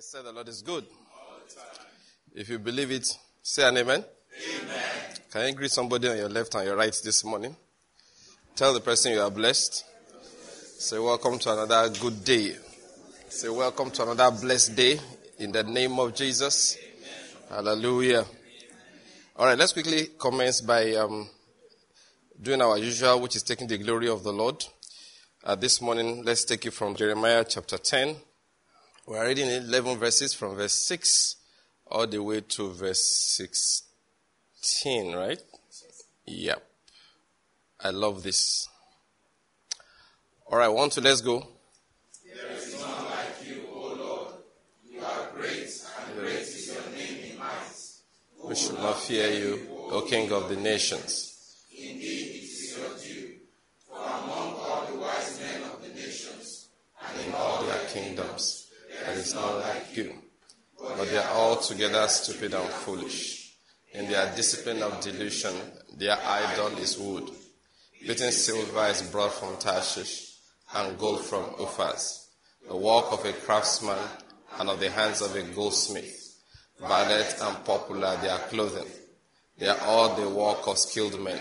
I said the Lord is good. If you believe it, say an amen. Amen. Can you greet somebody on your left and your right this morning? Tell the person you are blessed. Say, Welcome to another good day. Say, Welcome to another blessed day in the name of Jesus. Amen. Hallelujah. All right, let's quickly commence by um, doing our usual, which is taking the glory of the Lord. Uh, this morning, let's take it from Jeremiah chapter 10. We're reading 11 verses from verse 6 all the way to verse 16, right? Yep. I love this. All right, one, two, let's go. There is none like you, O Lord. You are great, and great is your name in might. We should not fear you, O King of the nations. Indeed, it is your due. For among all the wise men of the nations, and in all their kingdoms, is not like you. But they are altogether stupid and foolish. In their discipline of delusion, their idol is wood. Beaten silver is brought from Tarshish, and gold from Uphaz. The work of a craftsman, and of the hands of a goldsmith. Violet and popular their clothing. They are all the work of skilled men.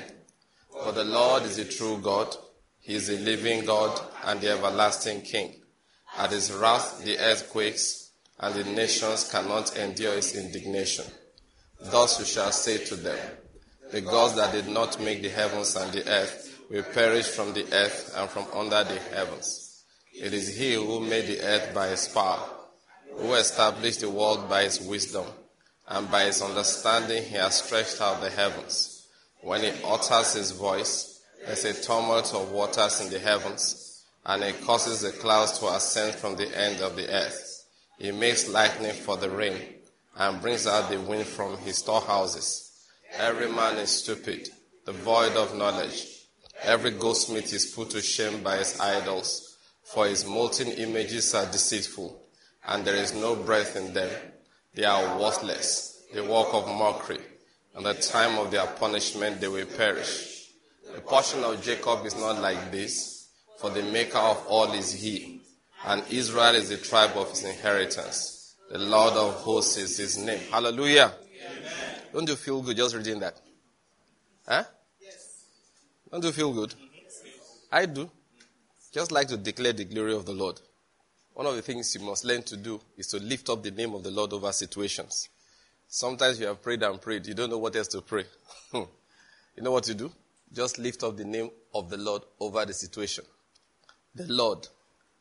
For the Lord is a true God. He is a living God and the everlasting King. At his wrath the earth quakes, and the nations cannot endure his indignation. Thus you shall say to them, The gods that did not make the heavens and the earth will perish from the earth and from under the heavens. It is he who made the earth by his power, who established the world by his wisdom, and by his understanding he has stretched out the heavens. When he utters his voice, there's a tumult of waters in the heavens and it causes the clouds to ascend from the end of the earth. He makes lightning for the rain and brings out the wind from his storehouses. Every man is stupid, devoid of knowledge. Every goldsmith is put to shame by his idols, for his molten images are deceitful, and there is no breath in them. They are worthless, the work of mockery, and at the time of their punishment they will perish. The portion of Jacob is not like this for the maker of all is he, and Israel is the tribe of his inheritance. The Lord of hosts is his name. Hallelujah. Amen. Don't you feel good just reading that? Huh? Yes. Don't you feel good? I do. Just like to declare the glory of the Lord. One of the things you must learn to do is to lift up the name of the Lord over situations. Sometimes you have prayed and prayed, you don't know what else to pray. you know what to do? Just lift up the name of the Lord over the situation. The Lord,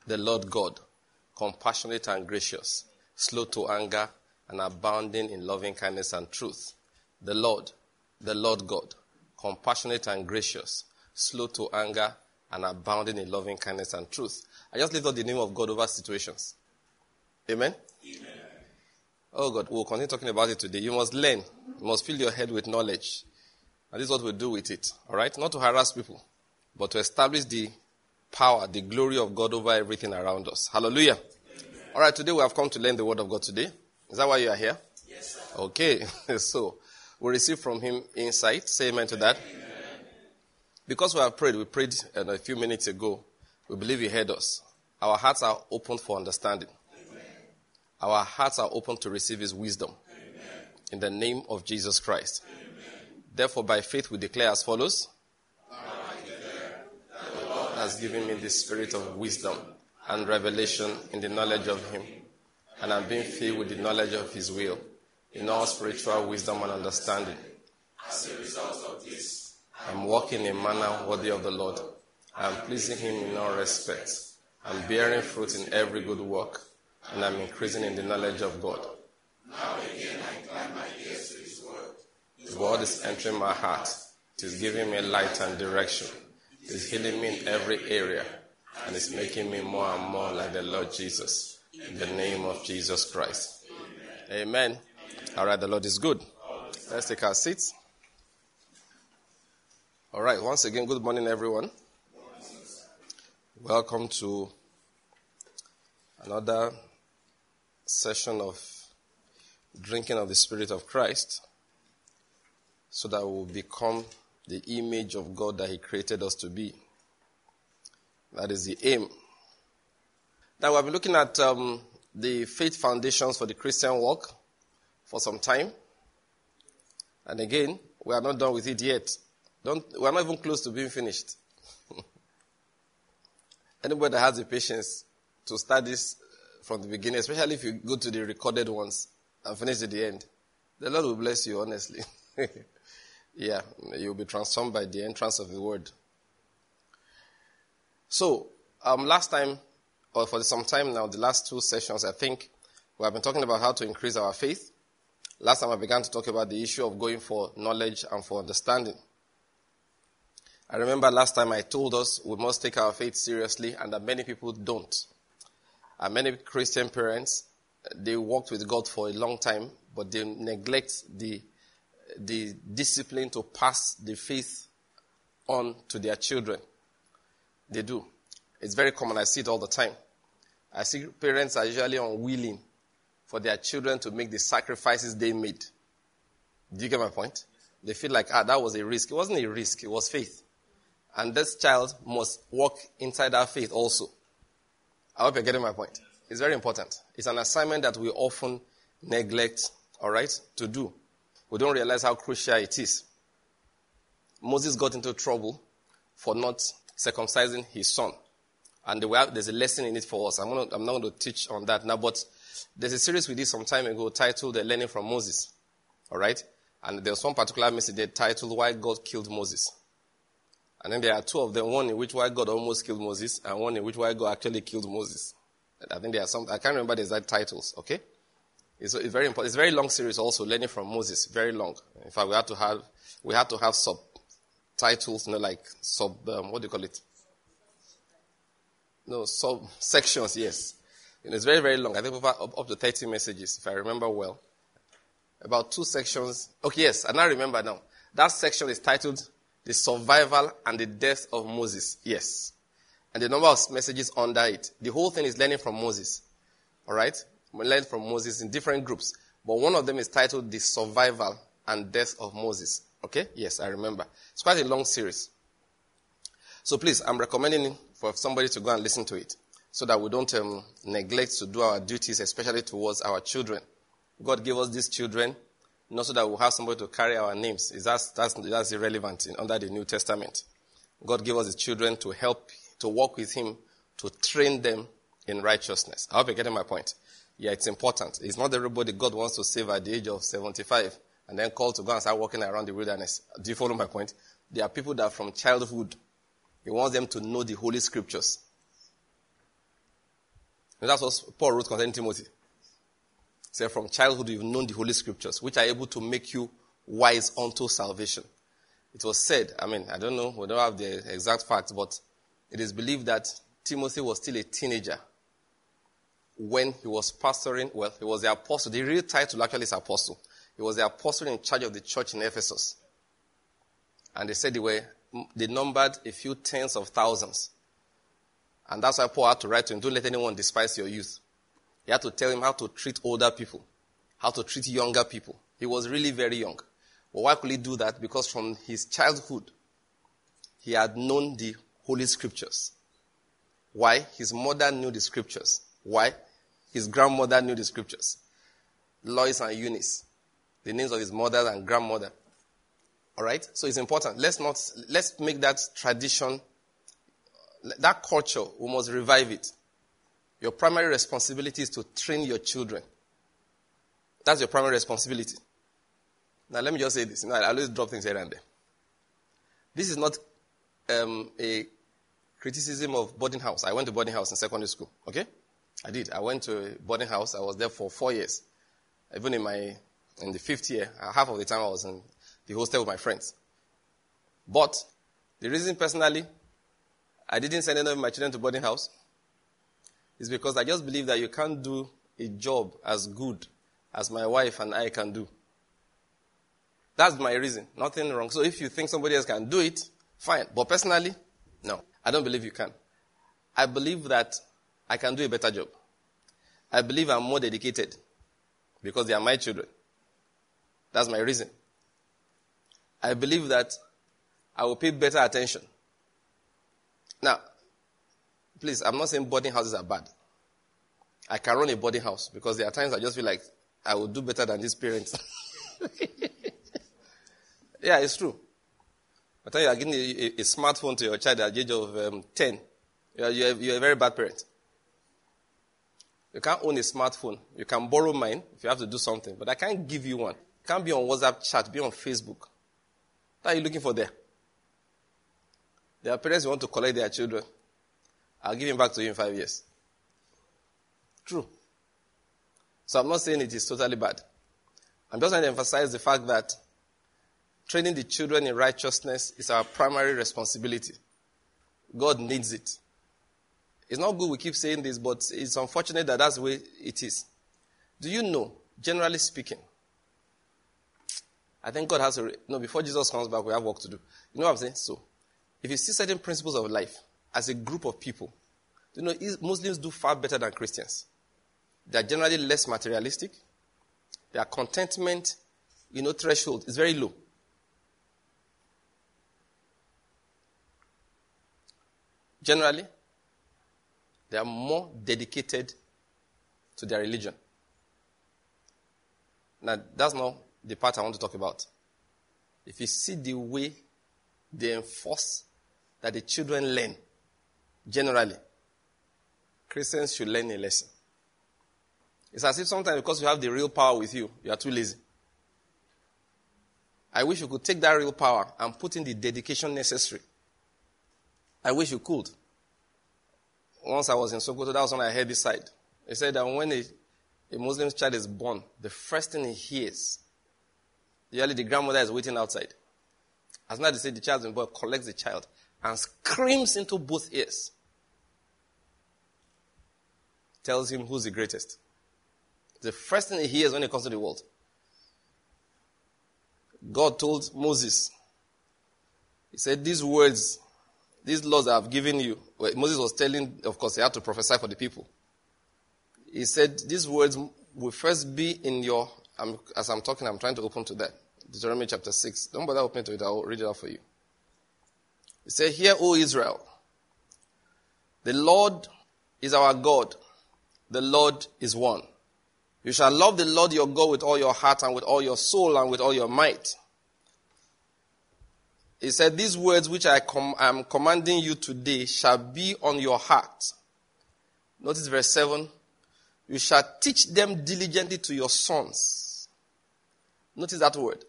the Lord God, compassionate and gracious, slow to anger, and abounding in loving kindness and truth. The Lord, the Lord God, compassionate and gracious, slow to anger, and abounding in loving kindness and truth. I just lift up the name of God over situations. Amen? Amen. Oh God, we'll continue talking about it today. You must learn. You must fill your head with knowledge. And this is what we'll do with it. Alright? Not to harass people, but to establish the power, the glory of God over everything around us. Hallelujah. Amen. All right, today we have come to learn the word of God today. Is that why you are here? Yes, sir. Okay. so, we receive from him insight. Say amen to that. Amen. Because we have prayed, we prayed uh, a few minutes ago. We believe he heard us. Our hearts are open for understanding. Amen. Our hearts are open to receive his wisdom. In the name of Jesus Christ. Therefore, by faith, we declare as follows has given me the spirit of wisdom and revelation in the knowledge of Him, and I'm being filled with the knowledge of His will, in all spiritual wisdom and understanding. As a result of this, I'm walking in a manner worthy of the Lord. I'm pleasing Him in all respects. I'm bearing fruit in every good work, and I'm increasing in the knowledge of God. Now again I incline my ears to His word. His word is entering my heart. It is giving me light and direction. It's healing me in every area and it's making me more and more like the Lord Jesus. In the name of Jesus Christ. Amen. Amen. All right, the Lord is good. Let's take our seats. All right, once again, good morning, everyone. Welcome to another session of drinking of the Spirit of Christ so that we will become the image of God that He created us to be. That is the aim. Now, we've been looking at um, the faith foundations for the Christian walk for some time. And again, we are not done with it yet. Don't, we are not even close to being finished. Anybody that has the patience to start this from the beginning, especially if you go to the recorded ones and finish at the end, the Lord will bless you, honestly. yeah, you'll be transformed by the entrance of the word. So, um, last time, or for some time now, the last two sessions, I think we have been talking about how to increase our faith. Last time I began to talk about the issue of going for knowledge and for understanding. I remember last time I told us we must take our faith seriously and that many people don't. And many Christian parents, they walked with God for a long time, but they neglect the, the discipline to pass the faith on to their children. They do. It's very common. I see it all the time. I see parents are usually unwilling for their children to make the sacrifices they made. Do you get my point? They feel like, ah, that was a risk. It wasn't a risk, it was faith. And this child must walk inside that faith also. I hope you're getting my point. It's very important. It's an assignment that we often neglect, all right, to do. We don't realize how crucial it is. Moses got into trouble for not circumcising his son. And there's a lesson in it for us. I'm, gonna, I'm not going to teach on that now, but there's a series we did some time ago titled The Learning from Moses. All right? And there's one particular message there titled Why God Killed Moses. And then there are two of them, one in which why God almost killed Moses, and one in which why God actually killed Moses. I think there are some, I can't remember the exact titles, okay? It's, it's very important. It's a very long series also, learning from Moses, very long. In fact, we had to have, we had to have subtitles, you know, like sub, um, what do you call it? No, sub sections, yes. And it's very, very long. I think over, up, up to 30 messages, if I remember well. About two sections. Okay, yes, and I remember now. That section is titled the survival and the death of Moses. Yes. And the number of messages under it. The whole thing is learning from Moses. Alright? We learn from Moses in different groups. But one of them is titled The Survival and Death of Moses. Okay? Yes, I remember. It's quite a long series. So please, I'm recommending for somebody to go and listen to it so that we don't um, neglect to do our duties, especially towards our children. God gave us these children not so that we'll have somebody to carry our names. Is that, that's, that's irrelevant in, under the New Testament. God gave us His children to help, to walk with Him, to train them in righteousness. I hope you're getting my point. Yeah, it's important. It's not everybody God wants to save at the age of 75 and then call to go and start walking around the wilderness. Do you follow my point? There are people that from childhood, He wants them to know the Holy Scriptures. And that's what Paul wrote concerning Timothy. Say, from childhood you've known the Holy Scriptures, which are able to make you wise unto salvation. It was said, I mean, I don't know, we don't have the exact facts, but it is believed that Timothy was still a teenager when he was pastoring. Well, he was the apostle. The real title actually is apostle. He was the apostle in charge of the church in Ephesus. And they said they were, they numbered a few tens of thousands. And that's why Paul had to write to him, don't let anyone despise your youth. He had to tell him how to treat older people, how to treat younger people. He was really very young. But why could he do that? Because from his childhood, he had known the Holy Scriptures. Why? His mother knew the Scriptures. Why? His grandmother knew the Scriptures. Lois and Eunice, the names of his mother and grandmother. All right? So it's important. Let's not, let's make that tradition, that culture, we must revive it. Your primary responsibility is to train your children. That's your primary responsibility. Now, let me just say this. I always drop things here and there. This is not um, a criticism of boarding house. I went to boarding house in secondary school. Okay? I did. I went to a boarding house. I was there for four years. Even in my in the fifth year, uh, half of the time I was in the hostel with my friends. But the reason personally, I didn't send any of my children to boarding house is because I just believe that you can't do a job as good as my wife and I can do. That's my reason. Nothing wrong. So if you think somebody else can do it, fine. But personally, no. I don't believe you can. I believe that I can do a better job. I believe I'm more dedicated because they are my children. That's my reason. I believe that I will pay better attention. Now, Please, I'm not saying boarding houses are bad. I can run a boarding house because there are times I just feel like I will do better than these parents. yeah, it's true. The time you are giving a, a, a smartphone to your child at the age of um, 10, you are, you, are, you are a very bad parent. You can't own a smartphone. You can borrow mine if you have to do something, but I can't give you one. You can't be on WhatsApp chat, be on Facebook. What are you looking for there? There are parents who want to collect their children. I'll give him back to you in five years. True. So I'm not saying it is totally bad. I'm just trying to emphasize the fact that training the children in righteousness is our primary responsibility. God needs it. It's not good we keep saying this, but it's unfortunate that that's the way it is. Do you know, generally speaking, I think God has to, no, before Jesus comes back, we have work to do. You know what I'm saying? So, if you see certain principles of life as a group of people, you know, Muslims do far better than Christians. They are generally less materialistic. Their contentment, you know, threshold is very low. Generally, they are more dedicated to their religion. Now, that's not the part I want to talk about. If you see the way they enforce that the children learn, generally, Christians should learn a lesson. It's as if sometimes because you have the real power with you, you are too lazy. I wish you could take that real power and put in the dedication necessary. I wish you could. Once I was in Sokoto, that was when I heard this side. They said that when a, a Muslim child is born, the first thing he hears, usually the grandmother is waiting outside. As not to say the child is born, collects the child and screams into both ears. Tells him who's the greatest. The first thing he hears when he comes to the world. God told Moses, He said, These words, these laws I have given you. Well, Moses was telling, of course, he had to prophesy for the people. He said, These words will first be in your, I'm, as I'm talking, I'm trying to open to that. Deuteronomy chapter 6. Don't bother opening to it, I'll read it out for you. He said, Hear, O Israel, the Lord is our God, the Lord is one. You shall love the Lord your God with all your heart and with all your soul and with all your might. He said, These words which I com- am commanding you today shall be on your heart. Notice verse 7. You shall teach them diligently to your sons. Notice that word.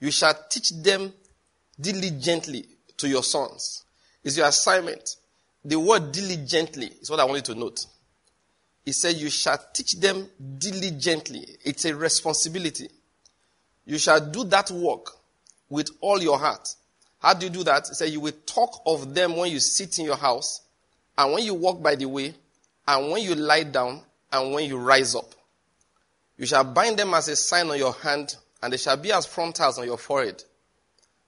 You shall teach them diligently to your sons. Is your assignment. The word diligently is what I want you to note. He said, You shall teach them diligently. It's a responsibility. You shall do that work with all your heart. How do you do that? He said, You will talk of them when you sit in your house, and when you walk by the way, and when you lie down, and when you rise up. You shall bind them as a sign on your hand, and they shall be as frontals on your forehead.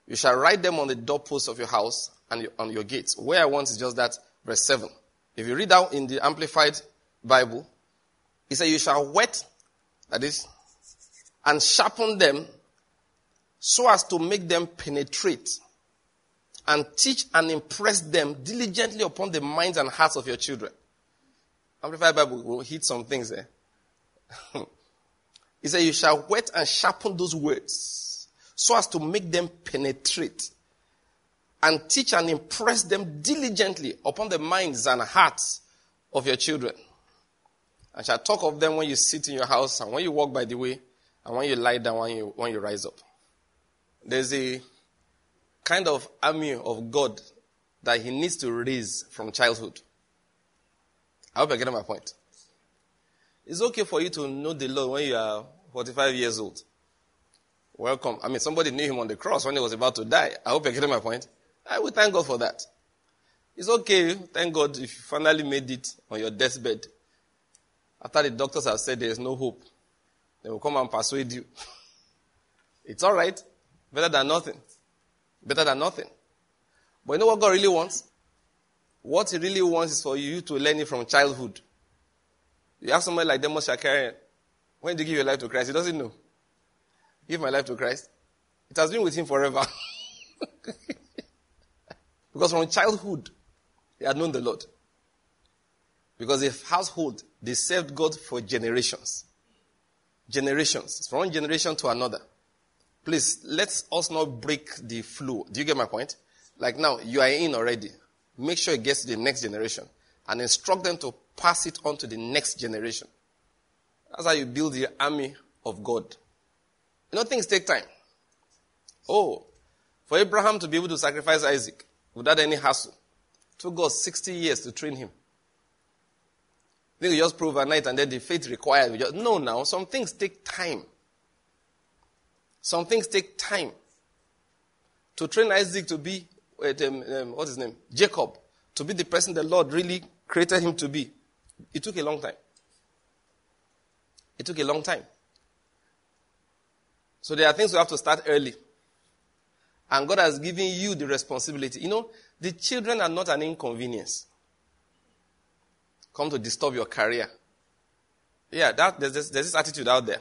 You shall write them on the doorposts of your house and on your gates. Where I want is just that, verse 7. If you read out in the Amplified Bible, he said, You shall wet, that is, and sharpen them so as to make them penetrate and teach and impress them diligently upon the minds and hearts of your children. Amplified Bible will hit some things there. he said, You shall wet and sharpen those words so as to make them penetrate and teach and impress them diligently upon the minds and hearts of your children. And shall talk of them when you sit in your house and when you walk by the way and when you lie down when you, when you rise up. There's a kind of army of God that he needs to raise from childhood. I hope you're getting my point. It's okay for you to know the Lord when you are 45 years old. Welcome. I mean, somebody knew him on the cross when he was about to die. I hope you're getting my point. I will thank God for that. It's okay. Thank God if you finally made it on your deathbed. After the doctors have said there is no hope, they will come and persuade you. it's all right. Better than nothing. Better than nothing. But you know what God really wants? What He really wants is for you to learn it from childhood. You have somebody like Demos Shakarian. When did you give your life to Christ? He doesn't know. Give my life to Christ. It has been with him forever. because from childhood, he had known the Lord. Because if household, they served God for generations. Generations. From one generation to another. Please, let us not break the flow. Do you get my point? Like now, you are in already. Make sure it gets to the next generation and instruct them to pass it on to the next generation. That's how you build the army of God. You know, things take time. Oh, for Abraham to be able to sacrifice Isaac without any hassle, took God 60 years to train him. Then you just prove overnight and then the faith required. No, now, some things take time. Some things take time. To train Isaac to be, um, um, what's his name? Jacob. To be the person the Lord really created him to be. It took a long time. It took a long time. So there are things we have to start early. And God has given you the responsibility. You know, the children are not an inconvenience. Come to disturb your career. Yeah, that, there's, this, there's this attitude out there.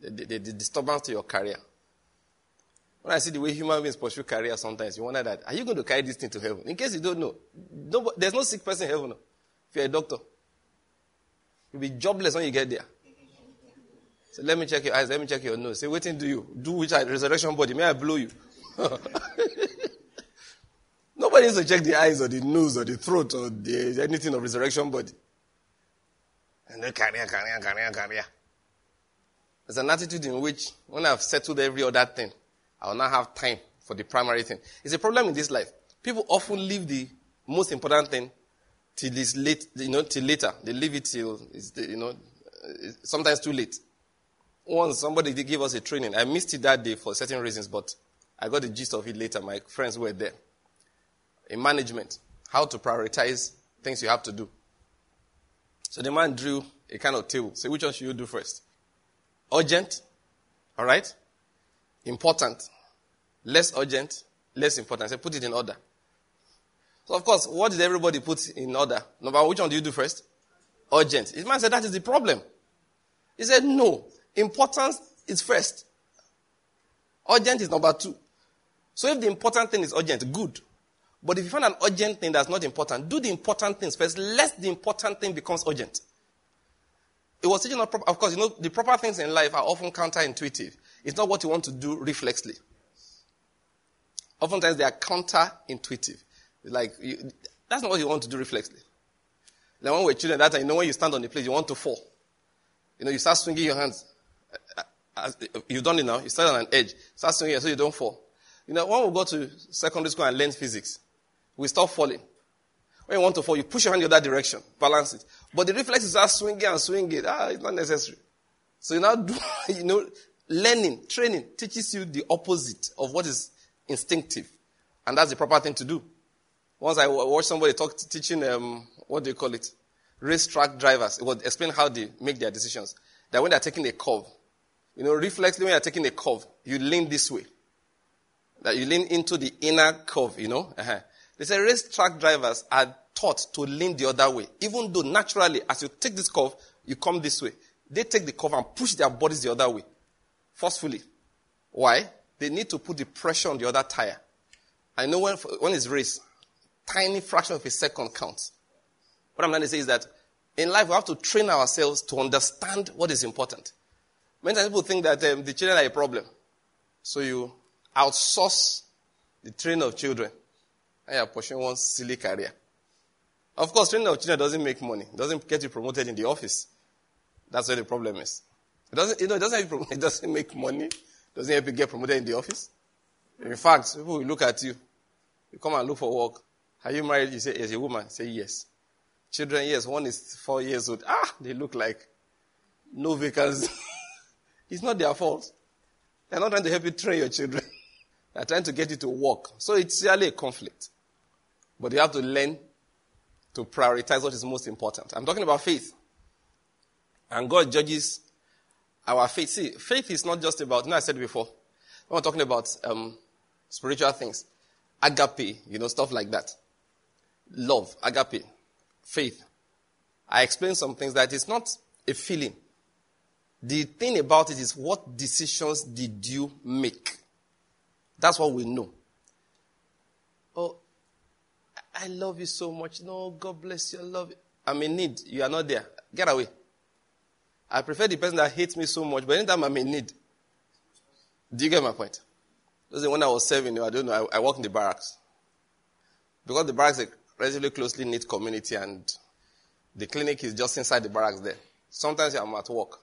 The, the, the, disturbance to your career. When I see the way human beings pursue career sometimes, you wonder that, are you going to carry this thing to heaven? In case you don't know, no, there's no sick person in heaven. If you're a doctor, you'll be jobless when you get there. So let me check your eyes, let me check your nose. Say, waiting do you? Do which resurrection body? May I blow you? Nobody needs to check the eyes or the nose or the throat or the, anything of resurrection body. And then career, career, career, career. There's an attitude in which when I've settled every other thing, I will not have time for the primary thing. It's a problem in this life. People often leave the most important thing till it's late, you know, till later. They leave it till it's, you know, sometimes too late. Once somebody did give us a training. I missed it that day for certain reasons, but I got the gist of it later. My friends were there. In management, how to prioritize things you have to do. So the man drew a kind of table. Say, which one should you do first? Urgent, all right? Important, less urgent, less important. Say, put it in order. So, of course, what did everybody put in order? Number which one do you do first? Urgent. His man said, that is the problem. He said, no. Importance is first. Urgent is number two. So if the important thing is urgent, good. But if you find an urgent thing that's not important, do the important things first, lest the important thing becomes urgent. It was teaching, of course, you know, the proper things in life are often counterintuitive. It's not what you want to do reflexly. Oftentimes they are counterintuitive. Like, you, that's not what you want to do reflexly. Like when we're children, that time, you know, when you stand on the place, you want to fall. You know, you start swinging your hands. Uh, uh, as, uh, you've done it now. You start on an edge. Start swinging so you don't fall. You know, when we go to secondary school and learn physics, we stop falling. When you want to fall, you push your hand in the other direction, balance it. But the reflexes are swinging and swinging. Ah, it's not necessary. So you now do, you know, learning, training teaches you the opposite of what is instinctive. And that's the proper thing to do. Once I watched somebody talk, teaching, um, what do you call it? Racetrack drivers. It would explain how they make their decisions. That when they're taking a curve, you know, reflexly when you're taking a curve, you lean this way. That you lean into the inner curve, you know. Uh-huh. They say racetrack drivers are taught to lean the other way. Even though naturally, as you take this curve, you come this way. They take the curve and push their bodies the other way. Forcefully. Why? They need to put the pressure on the other tire. I know when, when it's race, tiny fraction of a second counts. What I'm trying to say is that in life, we have to train ourselves to understand what is important. Many times people think that um, the children are a problem. So you outsource the training of children and you're pursuing one silly career. Of course, training of children doesn't make money. Doesn't get you promoted in the office. That's where the problem is. It doesn't, you know, it doesn't, it doesn't make money. It doesn't help you get promoted in the office. In fact, people will look at you. You come and look for work. Are you married? You say, as a woman. Say yes. Children, yes. One is four years old. Ah, they look like no vacancy. it's not their fault. They're not trying to help you train your children. They're trying to get you to work. So it's really a conflict. But you have to learn to prioritize what is most important. I'm talking about faith. And God judges our faith. See, faith is not just about, you know, I said before, when we're talking about um, spiritual things. Agape, you know, stuff like that. Love, agape, faith. I explained some things that it's not a feeling. The thing about it is what decisions did you make? That's what we know. Oh, I love you so much. No, God bless you. I love you. I'm in need. You are not there. Get away. I prefer the person that hates me so much, but anytime I'm in need. Do you get my point? Because when I was serving, you, I don't know, I, I worked in the barracks. Because the barracks is a relatively closely knit community and the clinic is just inside the barracks there. Sometimes I'm at work.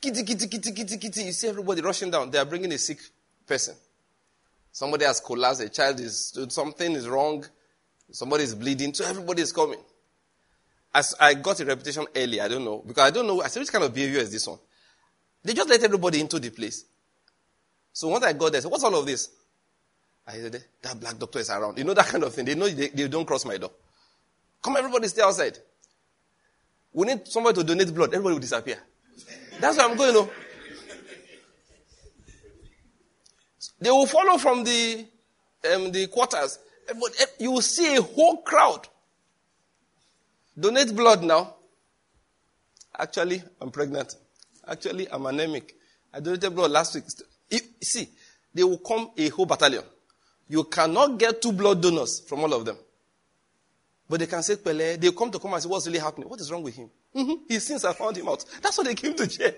Kitty, kitty, kitty, kitty, kitty. You see everybody rushing down. They are bringing a sick person. Somebody has collapsed. A child is, something is wrong. Somebody is bleeding. So everybody is coming. As I got a reputation early, I don't know. Because I don't know. I said, which kind of behavior is this one? They just let everybody into the place. So once I got there, I said, what's all of this? I said, that black doctor is around. You know that kind of thing. They know they, they don't cross my door. Come, everybody stay outside. We need somebody to donate blood. Everybody will disappear. That's where I'm going. No? They will follow from the um, the quarters. Eh, you will see a whole crowd. Donate blood now. Actually, I'm pregnant. Actually, I'm anemic. I donated blood last week. You, see, they will come a whole battalion. You cannot get two blood donors from all of them. But they can say, Pele, they come to come and say, what's really happening? What is wrong with him? Mm-hmm. Have found him out. That's what they came to check.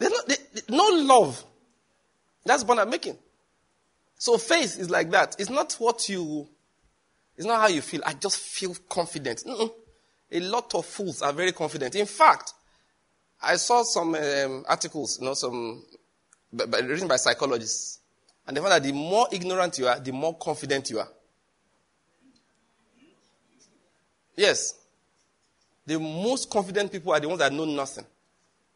Not, they, they, no love. That's what I'm making. So faith is like that. It's not what you, it's not how you feel. I just feel confident. Mm-mm. A lot of fools are very confident. In fact, I saw some um, articles, you know, some written by psychologists, and they found that the more ignorant you are, the more confident you are. Yes. The most confident people are the ones that know nothing.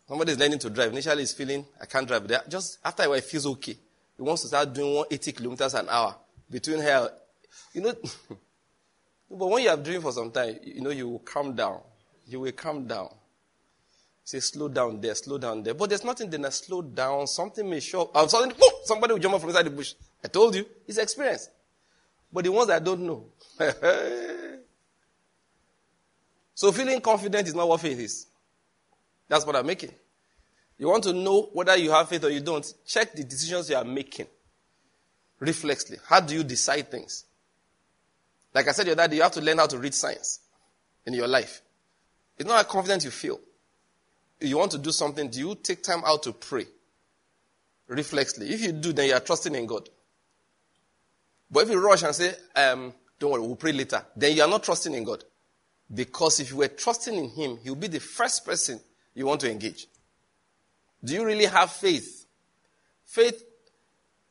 Somebody is learning to drive. Initially, he's feeling, I can't drive. Just after a while, feels okay. He wants to start doing 180 kilometers an hour between here. You know, but when you have driven for some time, you know, you will calm down. You will calm down. Say, slow down there, slow down there. But there's nothing then I slow down. Something may show up. Suddenly, whoop, somebody will jump up from inside the bush. I told you. It's experience. But the ones that don't know, So feeling confident is not what faith is. That's what I'm making. You want to know whether you have faith or you don't, check the decisions you are making. Reflexly. How do you decide things? Like I said other day, you have to learn how to read signs in your life. It's not how confident you feel. You want to do something, do you take time out to pray? Reflexly. If you do, then you are trusting in God. But if you rush and say, um, don't worry, we'll pray later, then you are not trusting in God. Because if you were trusting in Him, He'll be the first person you want to engage. Do you really have faith? Faith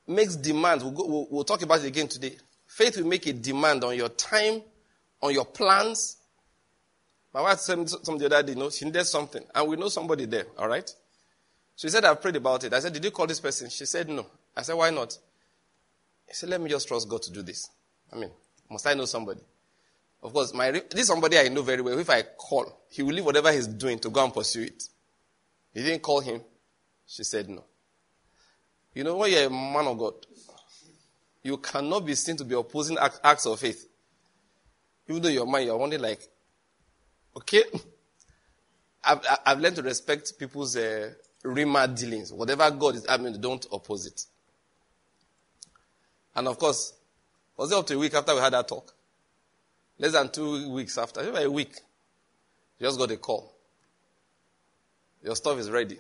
makes demands. We'll, we'll, we'll talk about it again today. Faith will make a demand on your time, on your plans. My wife said something the other day, you know, she needed something. And we know somebody there, all right? She said, I've prayed about it. I said, Did you call this person? She said, No. I said, Why not? She said, Let me just trust God to do this. I mean, must I know somebody? Of course, my, this is somebody I know very well. If I call, he will leave whatever he's doing to go and pursue it. He didn't call him. She said no. You know, when you're a man of God, you cannot be seen to be opposing acts of faith. Even though your mind, you're only like, okay. I've, I've learned to respect people's uh, rhema dealings. Whatever God is, I mean, don't oppose it. And of course, was it up to a week after we had that talk? Less than two weeks after, a week, just got a call. Your stuff is ready.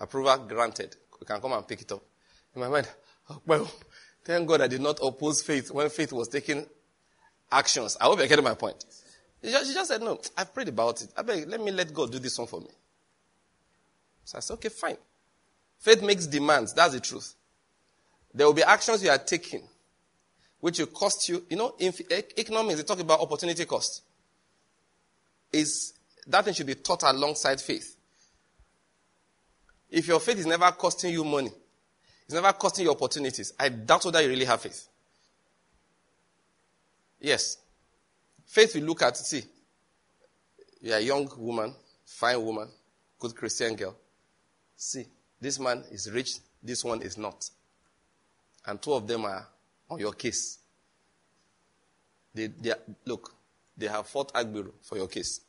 Approval granted. We can come and pick it up. In my mind, well, thank God I did not oppose faith when faith was taking actions. I hope you're getting my point. She just, she just said, no, I've prayed about it. I beg, let me let God do this one for me. So I said, okay, fine. Faith makes demands. That's the truth. There will be actions you are taking which will cost you. You know, in economics, they talk about opportunity cost. Is that thing should be taught alongside faith. If your faith is never costing you money, it's never costing you opportunities, I doubt whether you really have faith. Yes. Faith will look at, see, you're a young woman, fine woman, good Christian girl. See, this man is rich, this one is not. And two of them are on your case. They, they look, they have fought Agbero for your case.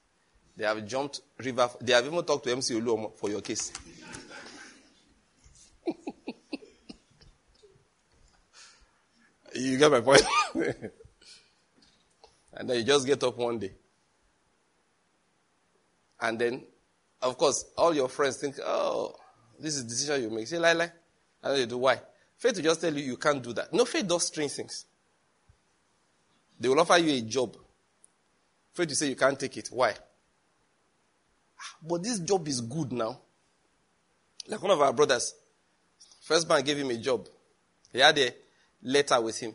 They have jumped river. They have even talked to MC Oluomo for your case. You get my point? and then you just get up one day And then, of course, all your friends think, oh, this is decision you make. Say, lie, lie. And they do. Why? Faith will just tell you you can't do that. No, faith does strange things. They will offer you a job. Faith will say you can't take it. Why? Ah, but this job is good now. Like one of our brothers, First Bank gave him a job. He had a letter with him.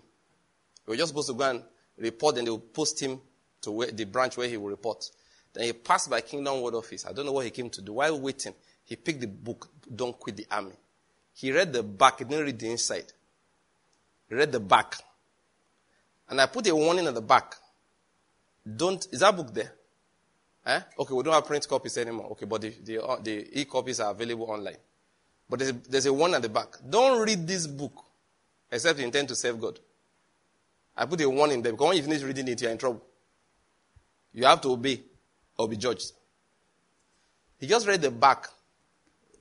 We were just supposed to go and report, and they would post him to where, the branch where he will report. Then he passed by Kingdom Word Office. I don't know what he came to do. While waiting, he picked the book, Don't Quit the Army. He read the back, he didn't read the inside. He read the back. And I put a warning at the back. Don't, is that book there? Eh? Okay, we don't have print copies anymore. Okay, but the, the, uh, the e-copies are available online. But there's a, there's a one at the back. Don't read this book except you intend to serve God. I put a warning there because when you finish reading it, you're in trouble. You have to obey or be judged. He just read the back,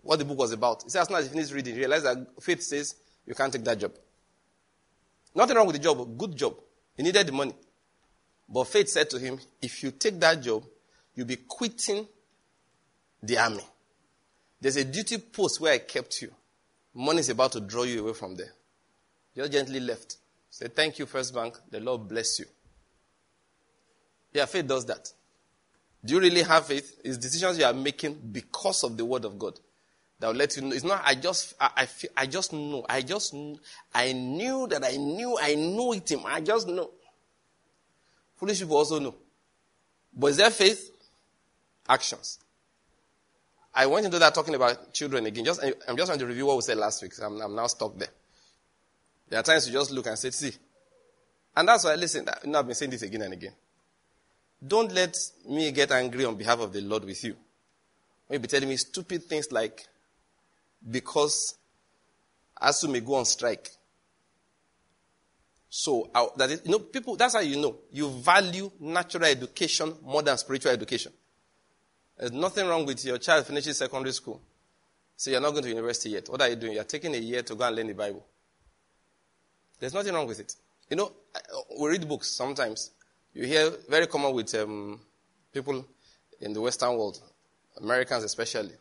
what the book was about. He said, as soon as he finished reading, he realized that faith says you can't take that job. Nothing wrong with the job, good job. He needed the money. But faith said to him, if you take that job, you'll be quitting the army. There's a duty post where I kept you. Money is about to draw you away from there. Just gently left. Say, thank you, First Bank. The Lord bless you. Yeah, faith does that. Do you really have faith? It's decisions you are making because of the word of God that will let you know. It's not, I just, I, I, feel, I just know. I just, I knew that I knew, I know it. I just know. Foolish people also know. But is there faith? Actions. I went into that talking about children again. Just, I'm just trying to review what we said last week. I'm, I'm now stuck there. There are times you just look and say, see. And that's why, listen, you know, I've been saying this again and again. Don't let me get angry on behalf of the Lord with you. When you be telling me stupid things like, because ASUU may go on strike. So, that is, you know, people, that's how you know. You value natural education more than spiritual education. There's nothing wrong with your child finishing secondary school. So you're not going to university yet. What are you doing? You're taking a year to go and learn the Bible. There's nothing wrong with it. You know, we read books sometimes. You hear very common with um, people in the Western world, Americans especially.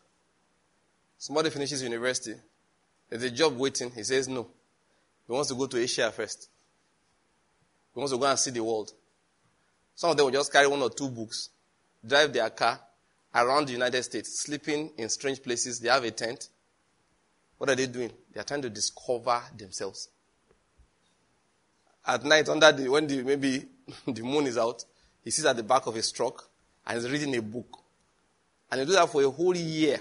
Somebody finishes university, there's a job waiting. He says no. He wants to go to Asia first. He wants to go and see the world. Some of them will just carry one or two books, drive their car around the United States, sleeping in strange places. They have a tent. What are they doing? They are trying to discover themselves at night under the when the maybe the moon is out, he sits at the back of his truck and is reading a book. And he do that for a whole year.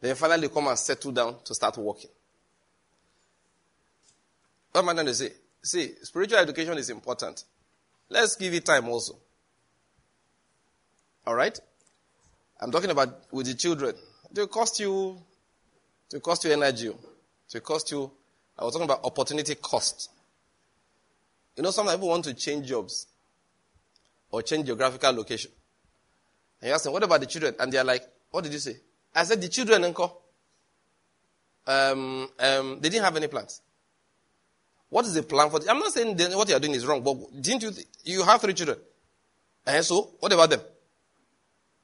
Then finally come and settle down to start working. What am I trying to say? See, spiritual education is important. Let's give it time also. All right? I'm talking about with the children. It will cost you, it will cost you energy. It will cost you I was talking about opportunity cost. You know, some people want to change jobs or change geographical location. And you ask them, what about the children? And they're like, what did you say? I said, the children, uncle. Um, um, they didn't have any plans. What is the plan for? The, I'm not saying what you are doing is wrong, but didn't you? You have three children, and so what about them?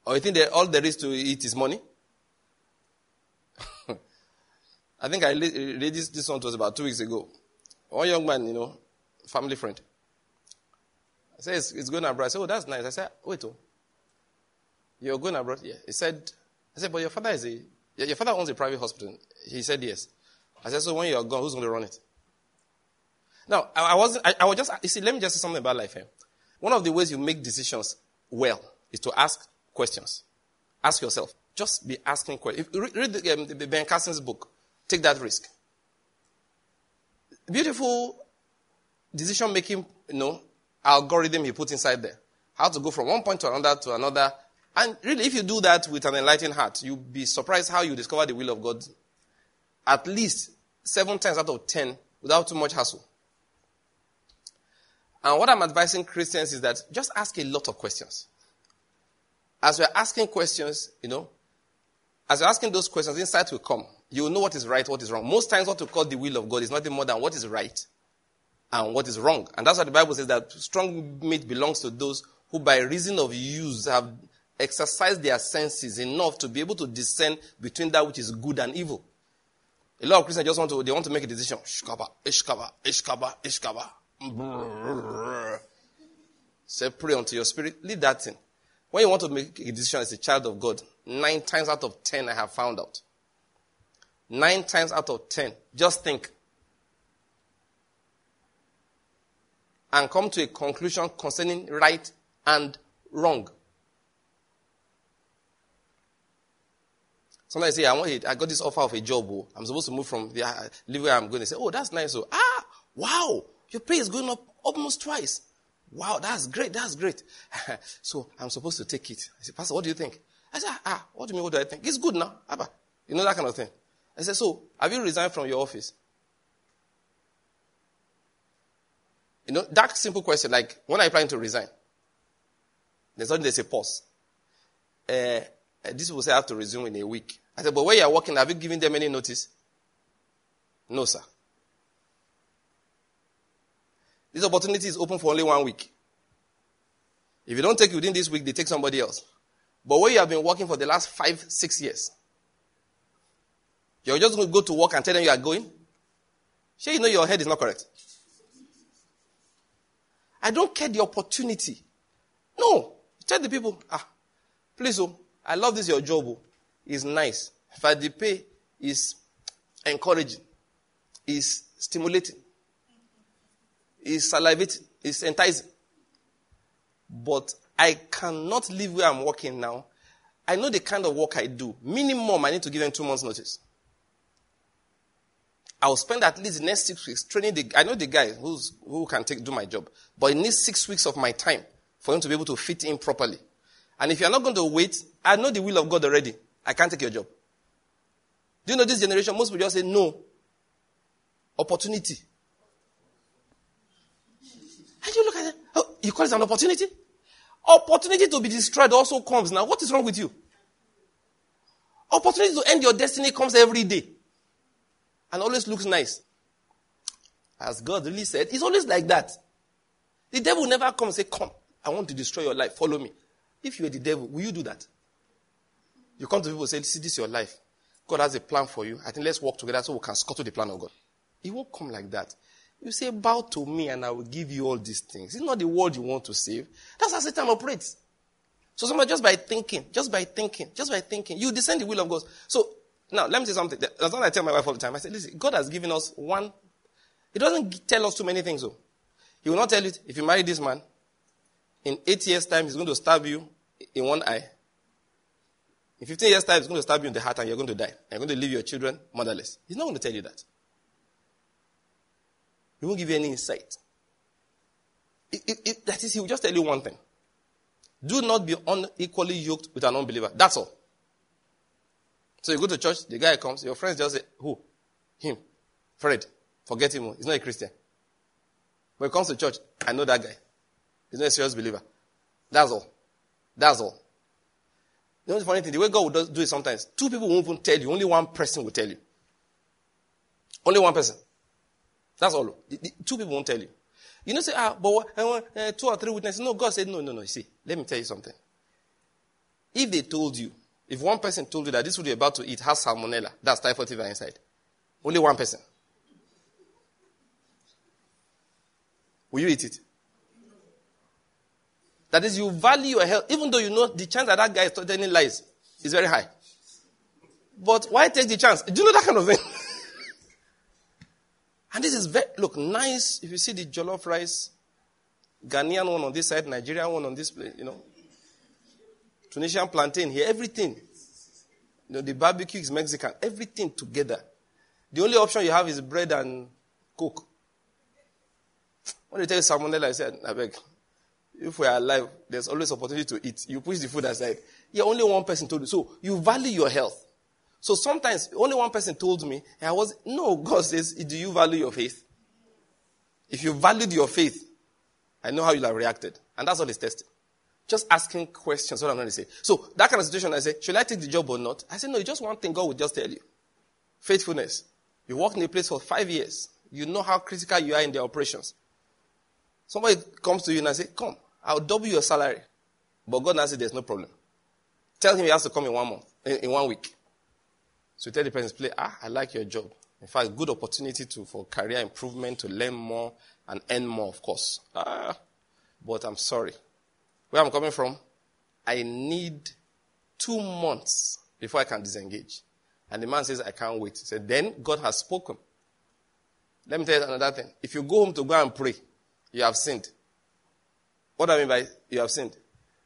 Or you think that all there is to eat is money? I think I read this, this one was about two weeks ago. One young man, you know, family friend. I said, it's, it's going abroad. I said, oh, that's nice. I said, wait, oh. You're going abroad? Yeah. He said, I said, but your father is a, your father owns a private hospital. He said, yes. I said, so when you're gone, who's going to run it? Now, I, I wasn't, I, I, was just, you see, let me just say something about life here. One of the ways you make decisions well is to ask questions. Ask yourself. Just be asking questions. If, read the, um, the Ben Carson's book. Take that risk. Beautiful decision making, you know, algorithm he put inside there. How to go from one point to another to another. And really, if you do that with an enlightened heart, you'll be surprised how you discover the will of God at least seven times out of ten without too much hassle. And what I'm advising Christians is that just ask a lot of questions. As we're asking questions, you know, as you're asking those questions, insight will come you will know what is right, what is wrong. Most times, what we call the will of God is nothing more than what is right and what is wrong. And that's why the Bible says that strong meat belongs to those who by reason of use have exercised their senses enough to be able to discern between that which is good and evil. A lot of Christians just want to, they want to make a decision. Ishkaba, ishkaba, ishkaba, ishkaba. Say, pray unto your spirit. Leave that thing. When you want to make a decision as a child of God, nine times out of ten, I have found out. Nine times out of ten, just think. And come to a conclusion concerning right and wrong. Sometimes say, I want it, I got this offer of a job. Oh. I'm supposed to move from the live where I'm going. They say, oh, that's nice. Oh. ah, wow, your pay is going up almost twice. Wow, that's great, that's great. so I'm supposed to take it. I said, Pastor, what do you think? I said, ah, what do you mean, what do I think? It's good now. Abba. You know that kind of thing. I said, so have you resigned from your office? You know, that simple question, like, when are you planning to resign? There's something there's a pause. Uh, this will say I have to resume in a week. I said, but where you are working, have you given them any notice? No, sir. This opportunity is open for only one week. If you don't take it within this week, they take somebody else. But where you have been working for the last five, six years, you're just going to go to work and tell them you are going? Sure, you know your head is not correct. I don't care the opportunity. No. Tell the people, ah, please, oh, I love this your job. Oh. It's nice. Fact, the pay is encouraging, is stimulating, is salivating, is enticing. But I cannot live where I'm working now. I know the kind of work I do. Minimum, I need to give them two months' notice. I'll spend at least the next six weeks training the. I know the guy who's who can take do my job, but it needs six weeks of my time for him to be able to fit in properly. And if you're not going to wait, I know the will of God already. I can't take your job. Do you know this generation? Most people just say no. Opportunity. And you look at it. Oh, you call it an opportunity? Opportunity to be destroyed also comes now. What is wrong with you? Opportunity to end your destiny comes every day. And always looks nice. As God really said, it's always like that. The devil never come and say, Come, I want to destroy your life. Follow me. If you were the devil, will you do that? You come to people and say, See, this is your life. God has a plan for you. I think let's work together so we can scuttle the plan of God. It won't come like that. You say, Bow to me and I will give you all these things. It's not the world you want to save. That's how Satan operates. So somebody just by thinking, just by thinking, just by thinking, you descend the will of God. So now let me say something. That's what I tell my wife all the time. I say, listen, God has given us one. He doesn't tell us too many things though. He will not tell you if you marry this man, in eight years' time, he's going to stab you in one eye. In 15 years' time, he's going to stab you in the heart and you're going to die. And you're going to leave your children motherless. He's not going to tell you that. He won't give you any insight. It, it, it, that is, he will just tell you one thing. Do not be unequally yoked with an unbeliever. That's all. So you go to church, the guy comes, your friends just say, Who? Him. Fred. Forget him. He's not a Christian. When he comes to church, I know that guy. He's not a serious believer. That's all. That's all. The funny thing? The way God will do it sometimes, two people won't even tell you. Only one person will tell you. Only one person. That's all. The, the, two people won't tell you. You know, say, ah, but uh, uh, two or three witnesses. No, God said, no, no, no. You see, let me tell you something. If they told you, if one person told you that this food you're about to eat has salmonella, that's typhoid fever inside. Only one person. Will you eat it? That is, you value your health, even though you know the chance that that guy is telling lies is very high. But why take the chance? Do you know that kind of thing? and this is very, look, nice. If you see the jollof rice, Ghanaian one on this side, Nigerian one on this place, you know. Tunisian plantain here, everything. You know, the barbecue is Mexican, everything together. The only option you have is bread and coke. When they tell you salmonella, I said, I beg, if we are alive, there's always opportunity to eat. You push the food aside. Yeah, only one person told you. So you value your health. So sometimes only one person told me, and I was no, God says, do you value your faith? If you valued your faith, I know how you'll have reacted. And that's all he's testing. Just asking questions, what I'm going to say. So that kind of situation, I say, should I take the job or not? I say, no, just one thing God will just tell you. Faithfulness. You work in a place for five years. You know how critical you are in the operations. Somebody comes to you and I say, come, I'll double your salary. But God said there's no problem. Tell him he has to come in one month, in, in one week. So you tell the person, play, ah, I like your job. In fact, good opportunity to, for career improvement, to learn more and earn more, of course. Ah, but I'm sorry. Where I'm coming from, I need two months before I can disengage. And the man says, I can't wait. He said, then God has spoken. Let me tell you another thing. If you go home to go and pray, you have sinned. What do I mean by you have sinned?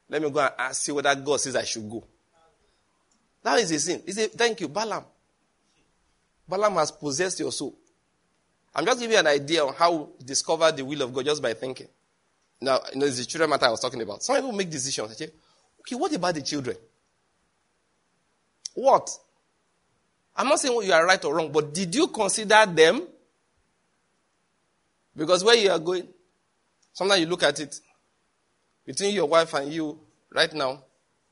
Let me go and ask you whether God says I should go. That is a sin. He said, Thank you, Balaam. Balaam has possessed your soul. I'm just giving you an idea on how discover the will of God just by thinking. Now, you know, it's the children matter I was talking about. Some people make decisions. I say, okay, what about the children? What? I'm not saying you are right or wrong, but did you consider them? Because where you are going, sometimes you look at it between your wife and you right now.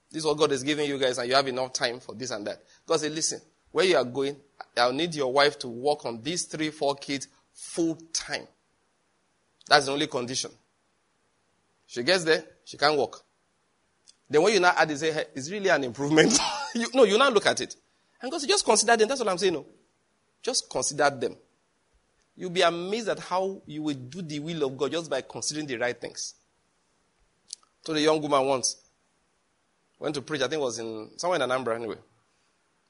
This is what God is giving you guys, and you have enough time for this and that. God said, listen, where you are going, I'll need your wife to work on these three, four kids full time. That's the only condition. She gets there, she can't work. Then when you now add it, say, hey, it's really an improvement. you, no, you now look at it. And God said, just consider them. That's what I'm saying. No. Just consider them. You'll be amazed at how you will do the will of God just by considering the right things. To the young woman once, went to preach, I think it was in somewhere in Anambra anyway.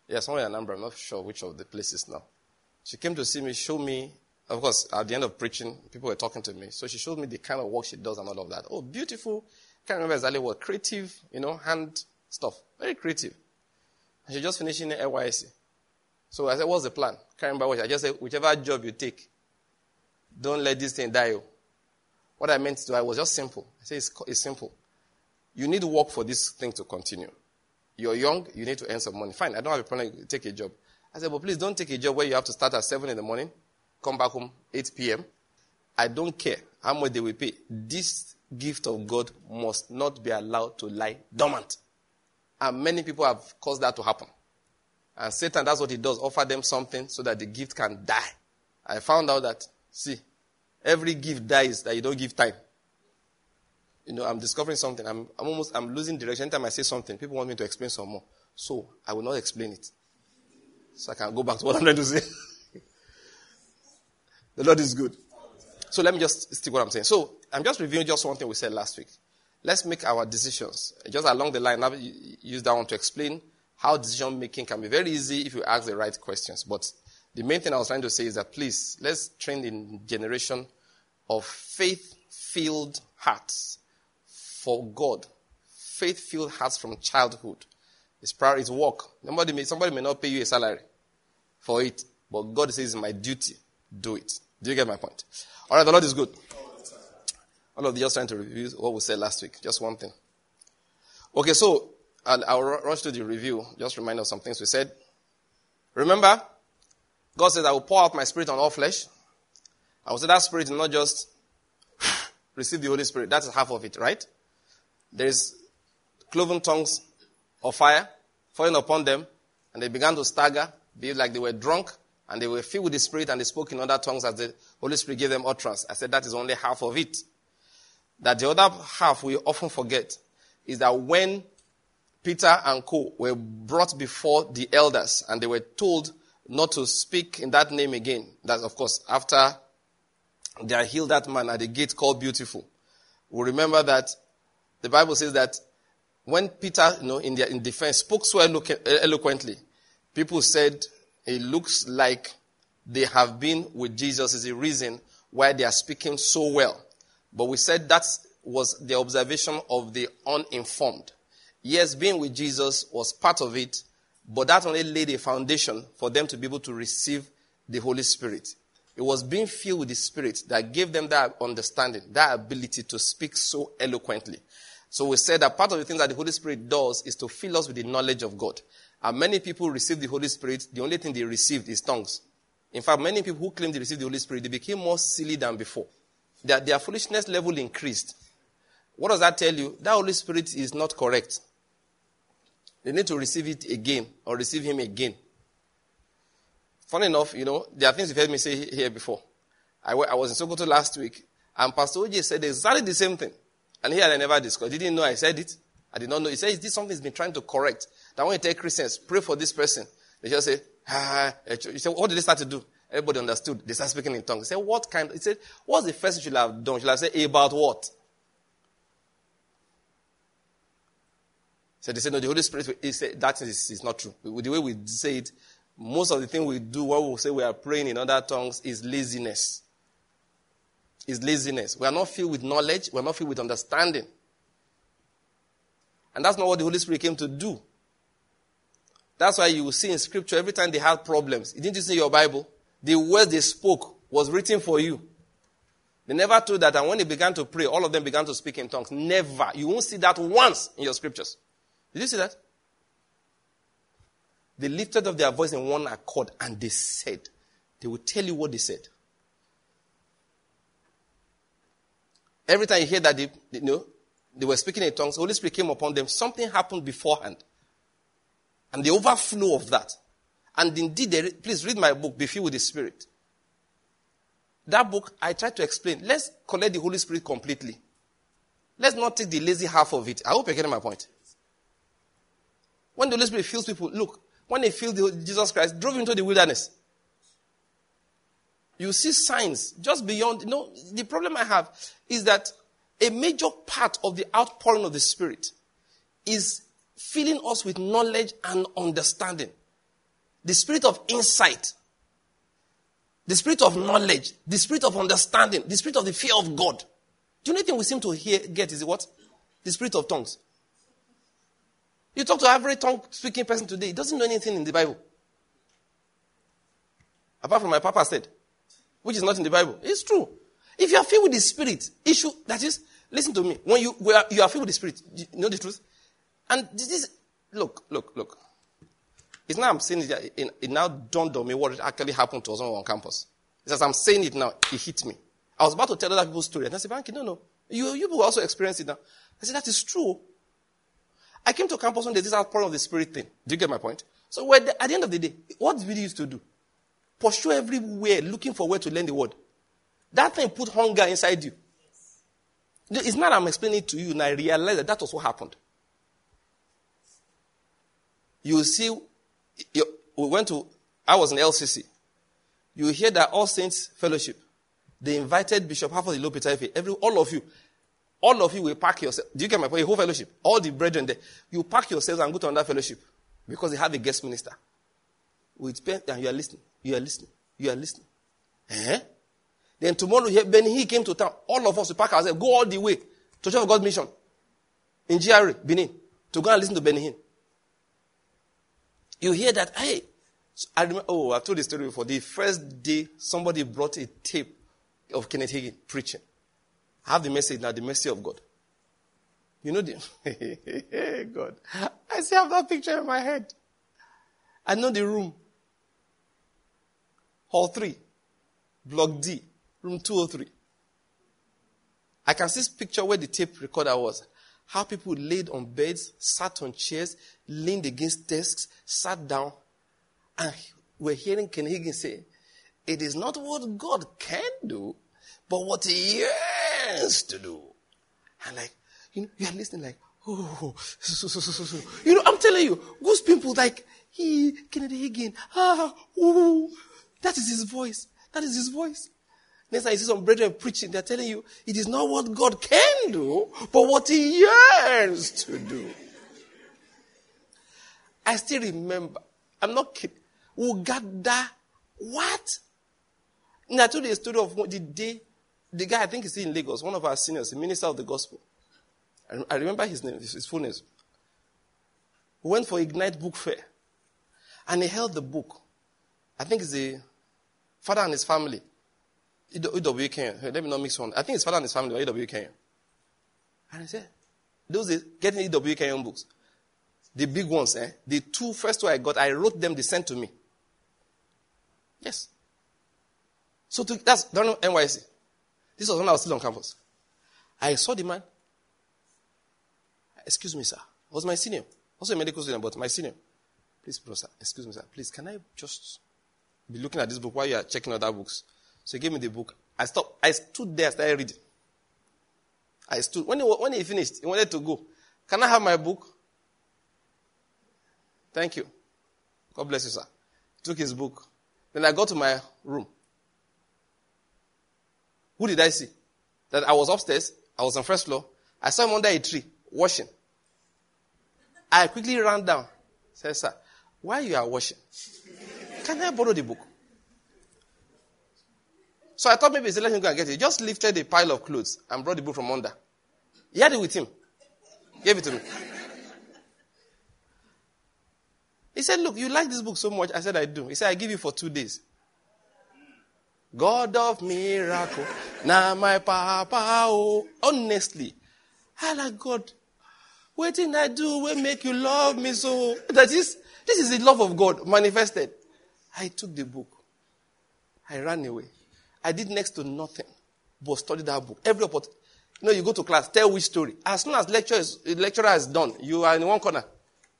Yeah, somewhere in Anambra, I'm not sure which of the places now. She came to see me, show me, of course, at the end of preaching, people were talking to me. So she showed me the kind of work she does and all of that. Oh, beautiful. Can't remember exactly what. Creative, you know, hand stuff. Very creative. And she just finishing in NYSC. So I said, what's the plan? Can't remember what. I just said, whichever job you take, don't let this thing die. Oh. What I meant to, do, I was just simple. I said, it's, it's simple. You need work for this thing to continue. You're young, you need to earn some money. Fine, I don't have a problem. Take a job. I said, but please don't take a job where you have to start at 7 in the morning, come back home 8 p.m. I don't care how much they will pay. This gift of God must not be allowed to lie dormant. And many people have caused that to happen. And Satan, that's what he does, offer them something so that the gift can die. I found out that, see, every gift dies that you don't give time. You know, I'm discovering something. I'm, I'm almost, I'm losing direction. Anytime I say something, people want me to explain some more. So, I will not explain it. So I can go back to what I'm trying to say. the Lord is good. So let me just stick what I'm saying. So, I'm just reviewing just one thing we said last week let's make our decisions. Just along the line, I'll use that one to explain how decision making can be very easy if you ask the right questions. But the main thing I was trying to say is that please, let's train the generation of faith filled hearts for God. Faith filled hearts from childhood. It's prior, it's work. Somebody may, somebody may not pay you a salary for it, but God says it's my duty. Do it. Do you get my point? All right, the Lord is good. All of you just trying to review what we said last week. Just one thing. Okay, so I'll, I'll rush to the review. Just remind us some things we said. Remember, God says, I will pour out my spirit on all flesh. I will say that spirit is not just receive the Holy Spirit. That's half of it, right? There is cloven tongues of fire falling upon them, and they began to stagger, be like they were drunk, and they were filled with the Spirit, and they spoke in other tongues as the Holy Spirit gave them utterance. I said that is only half of it that the other half we often forget is that when Peter and Co. were brought before the elders and they were told not to speak in that name again, that of course after they had healed that man at the gate called Beautiful, we remember that the Bible says that when Peter, you know, in, their, in defense spoke so eloquently, people said it looks like they have been with Jesus is the reason why they are speaking so well. But we said that was the observation of the uninformed. Yes, being with Jesus was part of it, but that only laid a foundation for them to be able to receive the Holy Spirit. It was being filled with the Spirit that gave them that understanding, that ability to speak so eloquently. So we said that part of the thing that the Holy Spirit does is to fill us with the knowledge of God. And many people receive the Holy Spirit, the only thing they received is tongues. In fact, many people who claim they received the Holy Spirit, they became more silly than before their, their foolishness level increased. What does that tell you? That Holy Spirit is not correct. They need to receive it again or receive Him again. Funny enough, you know, there are things you've heard me say here before. I, I was in Sokoto last week, and Pastor OJ said exactly the same thing. And here I never discussed. Didn't know I said it. I did not know. He said, this something he's been trying to correct. That when you tell Christians, pray for this person, they just say, ah. He said, what did they start to do? Everybody understood. They start speaking in tongues. They said, what kind? He said, what's the first thing you should have done? Should have said, about what? So they said, no, the Holy Spirit, he said, that is, is not true. The way we say it, most of the thing we do what we say we are praying in other tongues is laziness. Is laziness. We are not filled with knowledge. We are not filled with understanding. And that's not what the Holy Spirit came to do. That's why you will see in scripture every time they had problems. Didn't you see your Bible? The words they spoke was written for you. They never told that, and when they began to pray, all of them began to speak in tongues. Never. You won't see that once in your scriptures. Did you see that? They lifted up their voice in one accord and they said, they will tell you what they said. Every time you hear that they, you know, they were speaking in tongues, Holy Spirit came upon them, something happened beforehand. And the overflow of that. And indeed, please read my book, Be Filled with the Spirit. That book, I try to explain. Let's collect the Holy Spirit completely. Let's not take the lazy half of it. I hope you're getting my point. When the Holy Spirit fills people, look, when they filled Jesus Christ, drove into the wilderness. You see signs just beyond. You know, the problem I have is that a major part of the outpouring of the Spirit is filling us with knowledge and understanding. The spirit of insight, the spirit of knowledge, the spirit of understanding, the spirit of the fear of God. The only thing we seem to hear, get is what? The spirit of tongues. You talk to every tongue speaking person today, he doesn't know anything in the Bible. Apart from my papa said, which is not in the Bible. It's true. If you are filled with the Spirit, issue, that is, listen to me. When you, are, you are filled with the Spirit, you know the truth? And this is, look, look, look. It's now I'm saying it, it, it now dawned on me what actually happened to us on campus. It's as I'm saying it now, it hit me. I was about to tell other people's story. And I said, Banky, no, no. You, you will also experience it now. I said, that is true. I came to campus one day. this is part of the Spirit thing. Do you get my point? So at the end of the day, what did we used to do? Pursue everywhere, looking for where to learn the word. That thing put hunger inside you. It's not I'm explaining it to you, and I realize that that was what happened. You see, we went to, I was in LCC. You hear that All Saints Fellowship, they invited Bishop Halford the Peter every, all of you, all of you will pack yourself. Do you get my point? A whole fellowship, all the brethren there, you pack yourselves and go to another fellowship because they have a guest minister. With pen, and you are listening, you are listening, you are listening. Eh? Then tomorrow, when he came to town, all of us will pack ourselves, go all the way to Church of God's Mission in GRA, Benin, to go and listen to Benny Hinn. You hear that, hey, I remember, oh, I've told this story before. The first day somebody brought a tape of Kenneth Hagin preaching. I have the message now, the mercy of God. You know the, God. I still have that picture in my head. I know the room. Hall 3, Block D, room 203. I can see this picture where the tape recorder was. How people laid on beds, sat on chairs, leaned against desks, sat down, and we're hearing Ken Hagin say, It is not what God can do, but what He yearns to do. And like, you know, you're listening like, oh, so, so, so, so, you know, I'm telling you, those people like, he, Kennedy Hagin, ah, ooh, that is his voice. That is his voice. Next time you see some brethren preaching, they're telling you it is not what God can do, but what He yearns to do. I still remember, I'm not kidding, we gather, what? And I told you a story of the day, the guy, I think he's in Lagos, one of our seniors, the minister of the gospel. I remember his name, his full name. We went for Ignite Book Fair. And he held the book. I think it's the father and his family. Kenyon. Let me not mix one. I think his father and his family were Kenyon. And I said, those days, getting Kenyon books, the big ones, eh? The two first two I got, I wrote them, they sent to me. Yes. So to, that's know NYC. This was when I was still on campus. I saw the man. Excuse me, sir. I was my senior. Also a medical student, but my senior. Please, professor, excuse me, sir. Please, can I just be looking at this book while you are checking other books? So he gave me the book. I stopped. I stood there, I started reading. I stood. When he, when he finished, he wanted to go. Can I have my book? Thank you. God bless you, sir. Took his book. Then I got to my room. Who did I see? That I was upstairs. I was on first floor. I saw him under a tree, washing. I quickly ran down. Said, sir, why you are washing? Can I borrow the book? So I thought maybe he's let him go and get it. He just lifted a pile of clothes and brought the book from under. He had it with him. Gave it to me. He said, Look, you like this book so much. I said, I do. He said, I give you for two days. God of miracle. Now my papa, oh. Honestly, I like God. What did I do will make you love me so? That is, this is the love of God manifested. I took the book. I ran away. I did next to nothing but study that book. Every opportunity. You know, you go to class, tell which story. As soon as lecture is, lecturer is done, you are in one corner.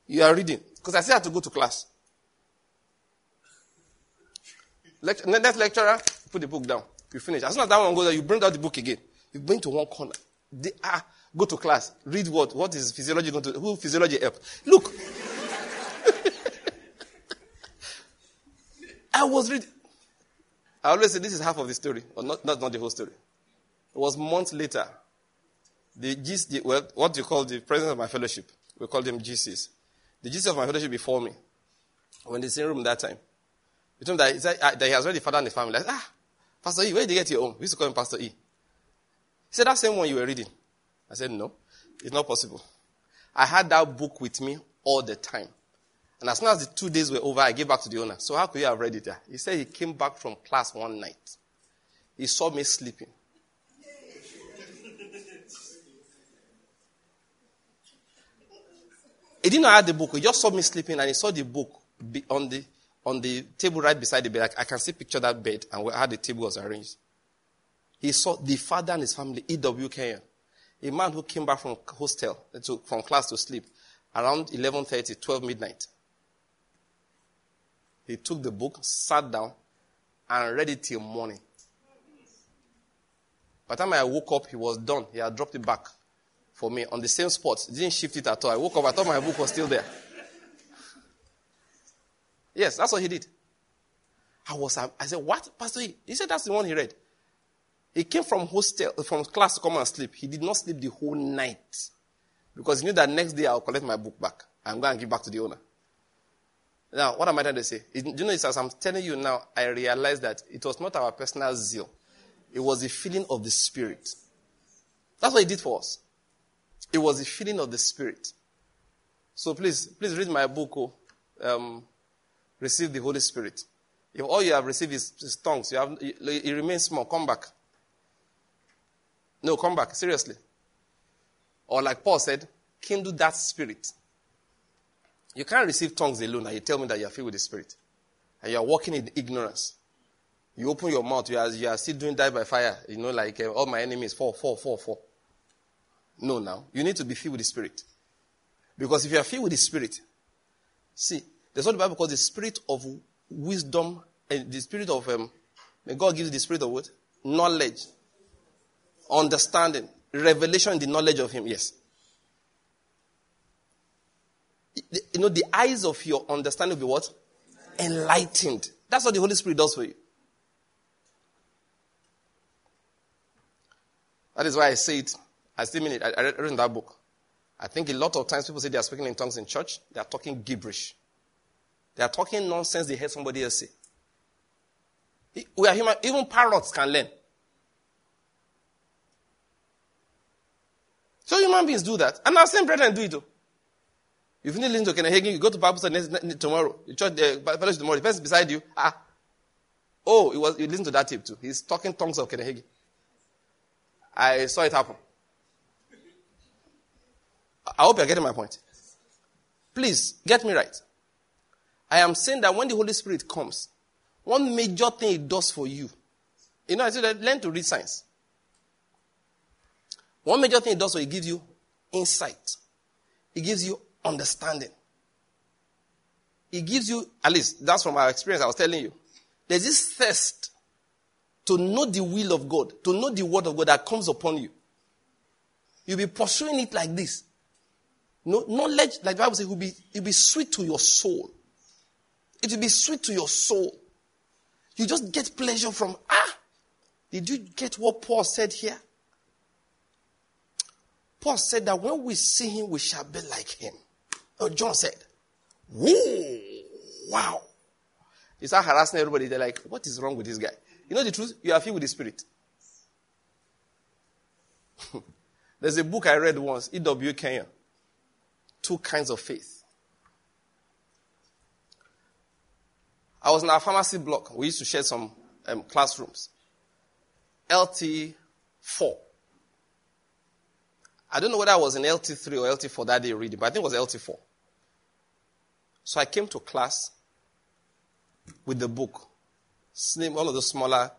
You are reading. Because I still have to go to class. Lect- next lecturer, put the book down. You finish. As soon as that one goes there, you bring out the book again. You bring to one corner. They, ah, go to class. Read what? What is physiology going to Who physiology help? Look. I was reading. I always say this is half of the story, but not, not, not the whole story. It was months later. The, GC, well, what you call the president of my fellowship, we called them GCs. The GC of my fellowship before me, when he was in the same room that time, he told me that he, said, uh, that he has already father in the family. I said, ah, Pastor E, where did you get your own? We used to call him Pastor E. He said, that same one you were reading. I said, no, it's not possible. I had that book with me all the time. And as soon as the two days were over, I gave back to the owner. So how could you have read it there? He said he came back from class one night. He saw me sleeping. He didn't know I had the book. He just saw me sleeping and he saw the book on the, on the table right beside the bed. I, I can see picture that bed and how the table was arranged. He saw the father and his family, E.W. Kenyon, a man who came back from hostel, to, from class to sleep around 11.30, 12 midnight. He took the book, sat down, and read it till morning. By the time I woke up, he was done. He had dropped it back for me on the same spot. He didn't shift it at all. I woke up, I thought my book was still there. Yes, that's what he did. I was, I said, what? Pastor, he said that's the one he read. He came from hostel, from class to come and sleep. He did not sleep the whole night because he knew that next day I'll collect my book back. I'm going to give back to the owner. Now, what am I trying to say? Do you know, it's as I'm telling you now, I realize that it was not our personal zeal. It was the feeling of the Spirit. That's what he did for us. It was the feeling of the Spirit. So please, please read my book, oh, um, Receive the Holy Spirit. If all you have received is, is tongues, you have, it, it remains small. Come back. No, come back. Seriously. Or like Paul said, kindle that spirit. You can't receive tongues alone and you tell me that you are filled with the Spirit. And you are walking in ignorance. You open your mouth, you are, you are still doing die by fire. You know, like uh, all my enemies, fall, fall, fall, fall. No, now. You need to be filled with the Spirit. Because if you are filled with the Spirit, see, there's what the Bible calls the Spirit of wisdom and the Spirit of, um, may God give you the Spirit of what? Knowledge, understanding, revelation the knowledge of Him. Yes. You know, the eyes of your understanding will be what? Enlightened. That's what the Holy Spirit does for you. That is why I say it. I still mean it. I read in that book. I think a lot of times people say they are speaking in tongues in church. They are talking gibberish. They are talking nonsense they heard somebody else say. We are human. Even parrots can learn. So human beings do that. And our same brethren do it too. If you need to Hagin, you go to Bible study tomorrow. You church, uh, fellowship tomorrow. The person beside you, ah, oh, he was, you listen to that tape too. He's talking tongues of Hagin. I saw it happen. I hope you're getting my point. Please, get me right. I am saying that when the Holy Spirit comes, one major thing it does for you, you know, I said, learn to read signs. One major thing it does for you, it gives you insight. It gives you understanding. It gives you, at least that's from our experience I was telling you. There's this thirst to know the will of God, to know the word of God that comes upon you. You'll be pursuing it like this. No, knowledge, like the Bible says, will be, will be sweet to your soul. It will be sweet to your soul. You just get pleasure from, ah, did you get what Paul said here? Paul said that when we see him, we shall be like him. Oh, John said, Whoa, wow. You start harassing everybody. They're like, what is wrong with this guy? You know the truth? You are filled with the Spirit. There's a book I read once, E.W. Kenyon. Two kinds of faith. I was in our pharmacy block. We used to share some um, classrooms. LT4. I don't know whether I was in LT3 or LT4 that day reading, but I think it was LT4. So I came to class with the book. Slim, one of the smaller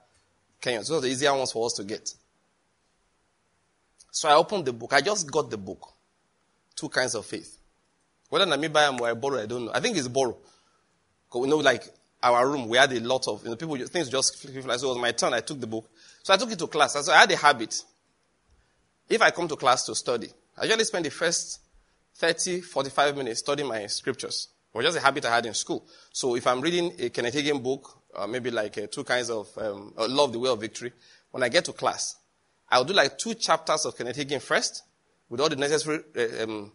Kenyons. Those are the easier ones for us to get. So I opened the book. I just got the book. Two kinds of faith. Whether I buy them or I borrow, I don't know. I think it's borrow. Because we know, like, our room, we had a lot of, you know, people, things just, so it was my turn, I took the book. So I took it to class. So I had a habit. If I come to class to study, I usually spend the first 30, 45 minutes studying my scriptures. It was just a habit I had in school. So if I'm reading a Kenneth Hagin book, uh, maybe like uh, two kinds of um, uh, Love, the Way of Victory, when I get to class, I'll do like two chapters of Kenneth Hagin first, with all the necessary uh, um,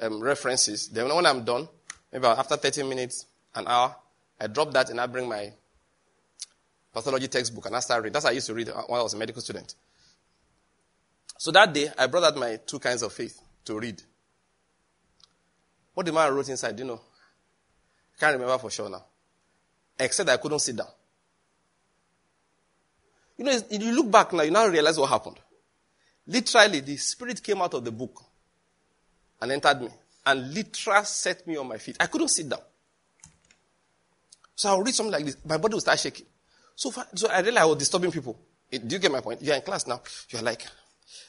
um, references. Then when I'm done, maybe after 30 minutes, an hour, I drop that and I bring my pathology textbook and I start reading. That's how I used to read when I was a medical student. So that day, I brought out my two kinds of faith to read. What the man wrote inside, do you know? Can't remember for sure now. Except I couldn't sit down. You know, you look back now, you now realize what happened. Literally, the spirit came out of the book and entered me and literally set me on my feet. I couldn't sit down. So I'll read something like this. My body will start shaking. So, far, so I realized I was disturbing people. Do you get my point? You're in class now. You're like,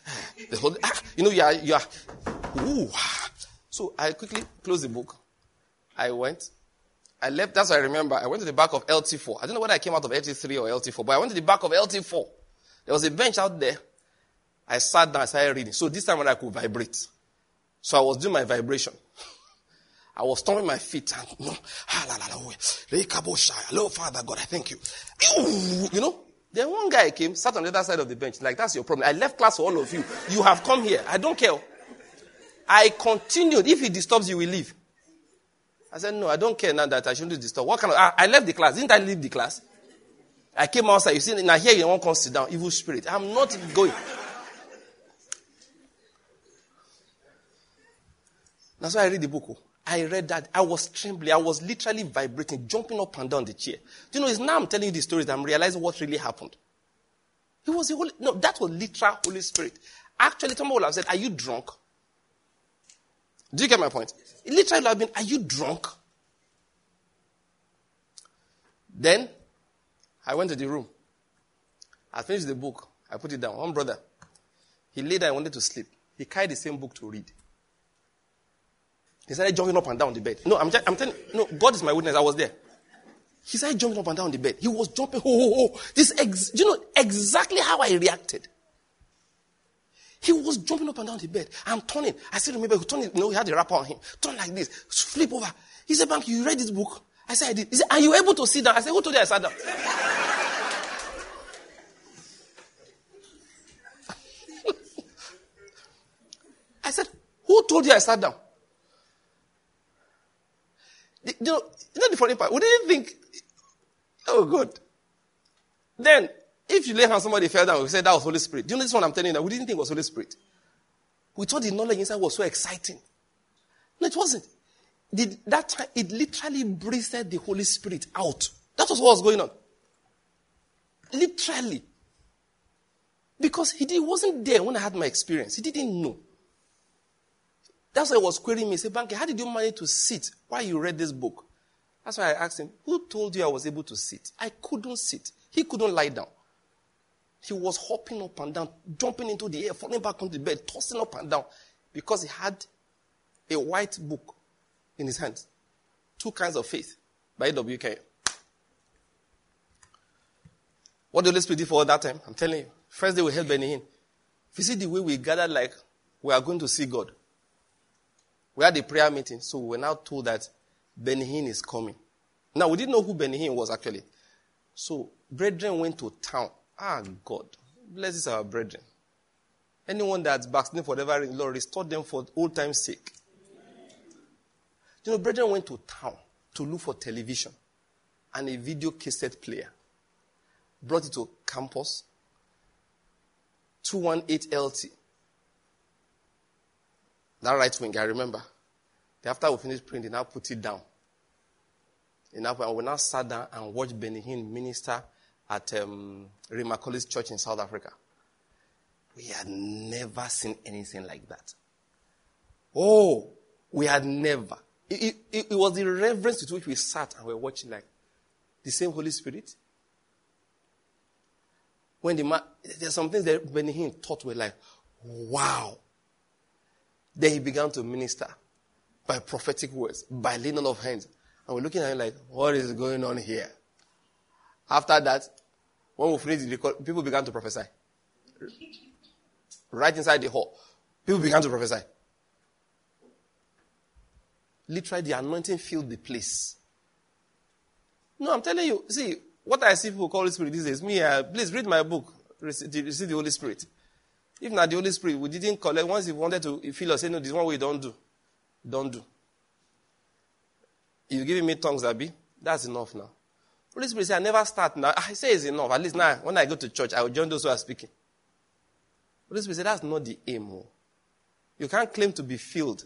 ah, the whole, ah, you know, you are, you are, ooh. So I quickly closed the book. I went. I left, that's I remember. I went to the back of LT4. I don't know whether I came out of LT3 or LT4, but I went to the back of LT4. There was a bench out there. I sat down, I started reading. So this time when I could vibrate. So I was doing my vibration. I was stomping my feet and, ah, Lord Father God, I thank you. You know? Then one guy came, sat on the other side of the bench. Like, that's your problem. I left class for all of you. You have come here. I don't care. I continued. If he disturbs you, we leave. I said, no, I don't care now that I shouldn't disturb. What kind of, ah, I left the class. Didn't I leave the class? I came outside. You see, now here you won't come sit down. Evil spirit. I'm not going. That's why I read the book. Oh. I read that. I was trembling. I was literally vibrating, jumping up and down the chair. Do you know, it's now I'm telling you the story that I'm realizing what really happened. It was the Holy, no, that was literal Holy Spirit. Actually, have said, Are you drunk? Do you get my point? It literally would have been, Are you drunk? Then I went to the room. I finished the book. I put it down. One brother, he laid there and wanted to sleep. He carried the same book to read. He started jumping up and down the bed. No, I'm, just, I'm telling no, God is my witness. I was there. He started jumping up and down the bed. He was jumping, oh, oh, oh. This, ex- you know, exactly how I reacted. He was jumping up and down the bed. I'm turning. I still remember, he turned, you know, he had a wrapper on him. Turn like this, flip over. He said, Bank, you read this book? I said, I did. He said, Are you able to sit down? I said, Who told you I sat down? I said, Who told you I sat down? You know, you know the funny part? We didn't think, oh, good. Then, if you lay hands somebody fell down, we said that was Holy Spirit. Do you know this one I'm telling you that we didn't think it was Holy Spirit. We thought the knowledge inside was so exciting. No, it wasn't. That time, it literally breathed the Holy Spirit out. That was what was going on. Literally. Because he, he wasn't there when I had my experience. He didn't know. That's why he was querying me. He said, Banky, how did you manage to sit while you read this book? That's why I asked him, Who told you I was able to sit? I couldn't sit. He couldn't lie down. He was hopping up and down, jumping into the air, falling back onto the bed, tossing up and down because he had a white book in his hands. Two kinds of faith by W.K. What the Holy Spirit do for that time? I'm telling you. First day we held Benny. If you see the way we gathered like we are going to see God, We had a prayer meeting, so we were now told that Benny is coming. Now, we didn't know who Benny was actually. So, brethren went to town. Ah, God. Blesses our brethren. Anyone that's backsliding for whatever reason, Lord, restore them for old time's sake. You know, brethren went to town to look for television and a video cassette player. Brought it to campus. 218 LT. That right wing, I remember. After we finished praying, they now put it down. And we now sat down and watched Benny Hinn minister at um, Rhema College Church in South Africa. We had never seen anything like that. Oh, we had never. It, it, it, was the reverence with which we sat and we were watching like the same Holy Spirit. When the man, there's some things that when he taught were like, wow. Then he began to minister by prophetic words, by laying on of hands. And we're looking at him like, what is going on here? After that, when we finished the record, people began to prophesy. Right inside the hall. People began to prophesy. Literally, the anointing filled the place. No, I'm telling you, see, what I see people call Holy Spirit these days, me, uh, please read my book, receive, receive the Holy Spirit. If not the Holy Spirit, we didn't collect, once you wanted to feel or say, no, this one we don't do. Don't do. You're giving me tongues, Abby? That's enough now. Holy Spirit said, I never start now. Ah, I say it's enough. At least now, when I go to church, I will join those who are speaking. Holy Spirit said, that's not the aim. Oh. You can't claim to be filled.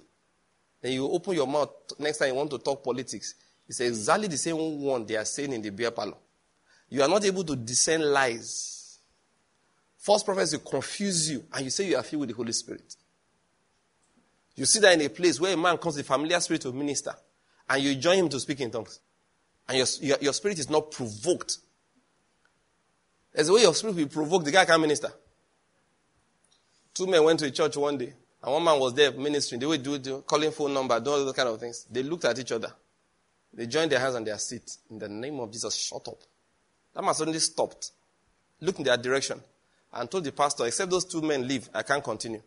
Then you open your mouth next time you want to talk politics. It's exactly the same one they are saying in the beer parlor. You are not able to discern lies. False prophets will confuse you and you say you are filled with the Holy Spirit. You see that in a place where a man comes with familiar spirit of minister and you join him to speak in tongues. And your, your, your spirit is not provoked. There's a way your spirit will be provoked, the guy can't minister. Two men went to a church one day, and one man was there ministering. They were doing, calling phone number, doing all those kind of things. They looked at each other. They joined their hands on their seat. In the name of Jesus, shut up. That man suddenly stopped, looked in their direction, and told the pastor, except those two men leave, I can't continue.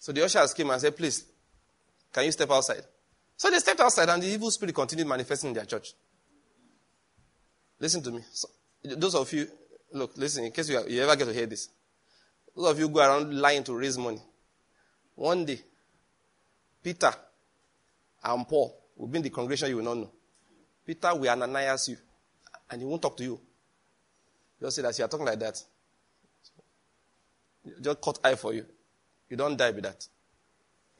So the ushers came and said, please, can you step outside? So they stepped outside and the evil spirit continued manifesting in their church. Listen to me. So, those of you, look, listen, in case you, you ever get to hear this. Those of you go around lying to raise money. One day, Peter and Paul will be in the congregation you will not know. Peter will Ananias you, and he won't talk to you. Just say that you are talking like that. Just cut eye for you. You don't die with that.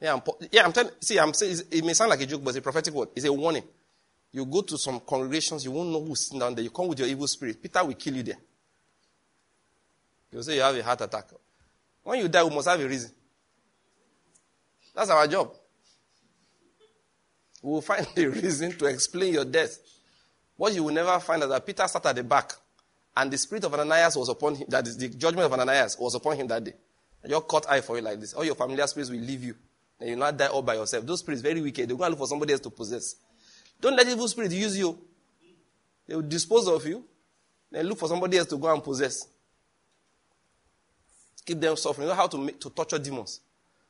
Yeah, I'm, yeah, I'm telling. See, I'm saying it may sound like a joke, but it's a prophetic word. It's a warning. You go to some congregations, you won't know who's sitting down there. You come with your evil spirit. Peter will kill you there. You'll say you have a heart attack. When you die, we must have a reason. That's our job. We will find a reason to explain your death. What you will never find is that Peter sat at the back, and the spirit of Ananias was upon him. That is, the judgment of Ananias was upon him that day. Your cut eye for you like this. All your familiar spirits will leave you. You not die all by yourself. Those spirits very wicked. They go and look for somebody else to possess. Don't let evil spirits use you. They will dispose of you. Then look for somebody else to go and possess. Keep them suffering. You know how to, make, to torture demons.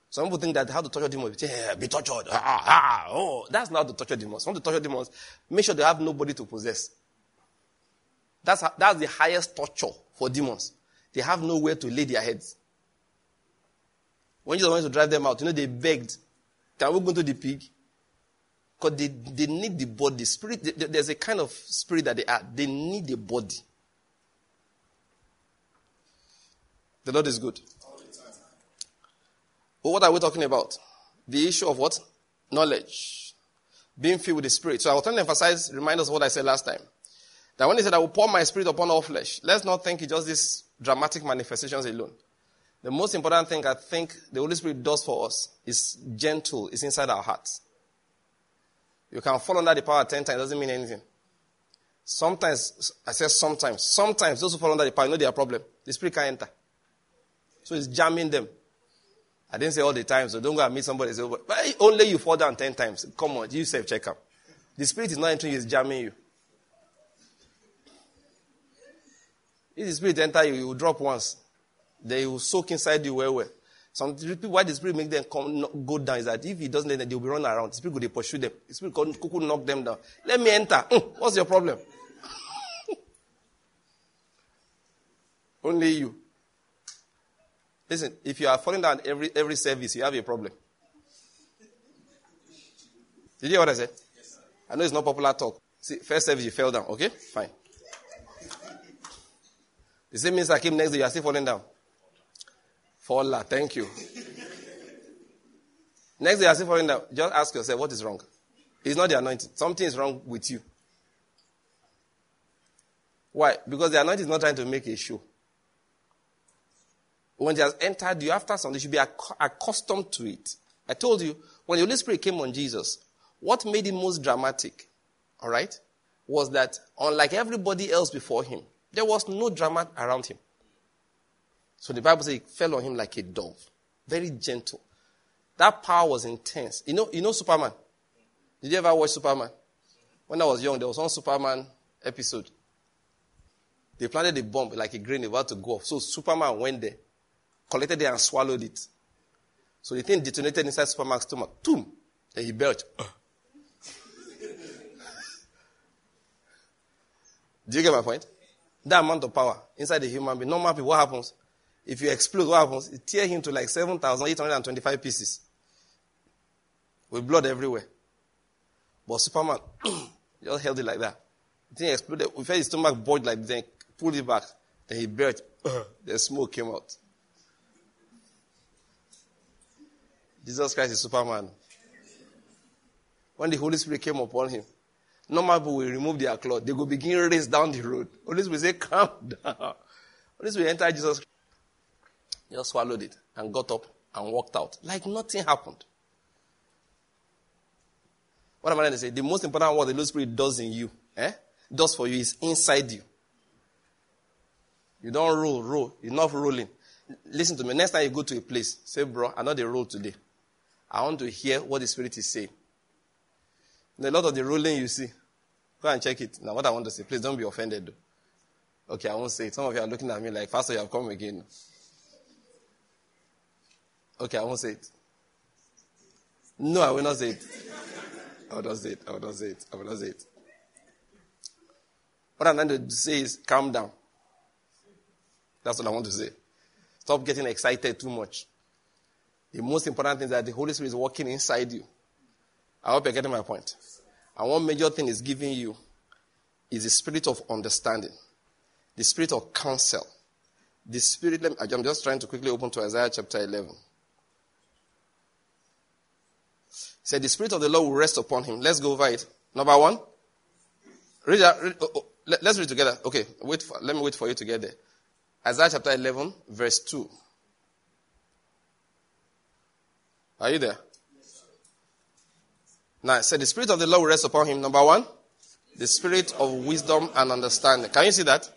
Some people think that how to torture demons, yeah, be tortured. Ah, ah, oh. That's not to torture demons. Want to torture demons, make sure they have nobody to possess. That's, that's the highest torture for demons. They have nowhere to lay their heads. When Jesus wanted to drive them out, you know, they begged, Can we go to the pig? Because they, they need the body. Spirit, there's a kind of spirit that they are. They need the body. The Lord is good. But what are we talking about? The issue of what? Knowledge. Being filled with the Spirit. So I will try to emphasize, remind us what I said last time. That when he said, I will pour my Spirit upon all flesh, let's not think it's just these dramatic manifestations alone. The most important thing I think the Holy Spirit does for us is gentle, it's inside our hearts. You can fall under the power 10 times, doesn't mean anything. Sometimes, I say sometimes, sometimes those who fall under the power know their problem. The Spirit can't enter. So it's jamming them. I didn't say all the time, so don't go and meet somebody and say, but only you fall down 10 times. Come on, you self check up. The Spirit is not entering you, it's jamming you. If the Spirit enter you, you will drop once. They will soak inside you well, well. Some people, why the spirit make them come, go down is that if he doesn't let them, they'll be running around. The spirit will pursue them. The spirit could knock them down. Let me enter. Mm, what's your problem? Only you. Listen, if you are falling down every, every service, you have a problem. Did you hear what I said? Yes, I know it's not popular talk. See, first service you fell down. Okay? Fine. The same means I came next day, you are still falling down. Faller, thank you. next day I still falling down. Just ask yourself, what is wrong? It's not the anointing. Something is wrong with you. Why? Because the anointing is not trying to make a show. When it has entered you after something, you should be accustomed to it. I told you, when the Holy Spirit came on Jesus, what made it most dramatic, all right, was that unlike everybody else before him, there was no drama around him. So the Bible says it fell on him like a dove, very gentle. That power was intense. You know, you know Superman. Did you ever watch Superman? When I was young, there was one Superman episode. They planted a bomb like a grain about to go off. So Superman went there, collected it and swallowed it. So the thing detonated inside Superman's stomach. Boom! And he belched. Do you get my point? That amount of power inside the human being. Normal people, what happens? If you explode, what happens? It tear him to like 7,825 pieces. With blood everywhere. But Superman just held it like that. The thing exploded. We felt his stomach bulged like then pulled it back. Then he burst. the smoke came out. Jesus Christ is Superman. When the Holy Spirit came upon him, normal people will remove their clothes. They will begin race down the road. Holy Spirit say, calm down. Holy Spirit enter Jesus. Just swallowed it and got up and walked out. Like nothing happened. What am I trying to say? The most important what the Holy Spirit does in you, eh? Does for you is inside you. You don't roll, roll. You're not rolling. Listen to me. Next time you go to a place, say, bro, I know the roll today. I want to hear what the Spirit is saying. a lot of the rolling you see, go and check it. Now, what I want to say, please don't be offended. Okay, I won't say it. Some of you are looking at me like, Pastor, you have come again. Okay, I won't say it. No, I will not say it. I will not say it. I will not say it. I will not say it. What I'm trying to say is calm down. That's what I want to say. Stop getting excited too much. The most important thing is that the Holy Spirit is working inside you. I hope you're getting my point. And one major thing is giving you is the spirit of understanding, the spirit of counsel, the spirit. I'm just trying to quickly open to Isaiah chapter 11. He said, The spirit of the Lord will rest upon him. Let's go over it. Number one. Read, read oh, oh, let, us read together. Okay, wait for, let me wait for you to get there. Isaiah chapter 11, verse 2. Are you there? Now, said the Spirit of the Lord will rest upon him. Number one, the Spirit of wisdom and understanding. Can you see that?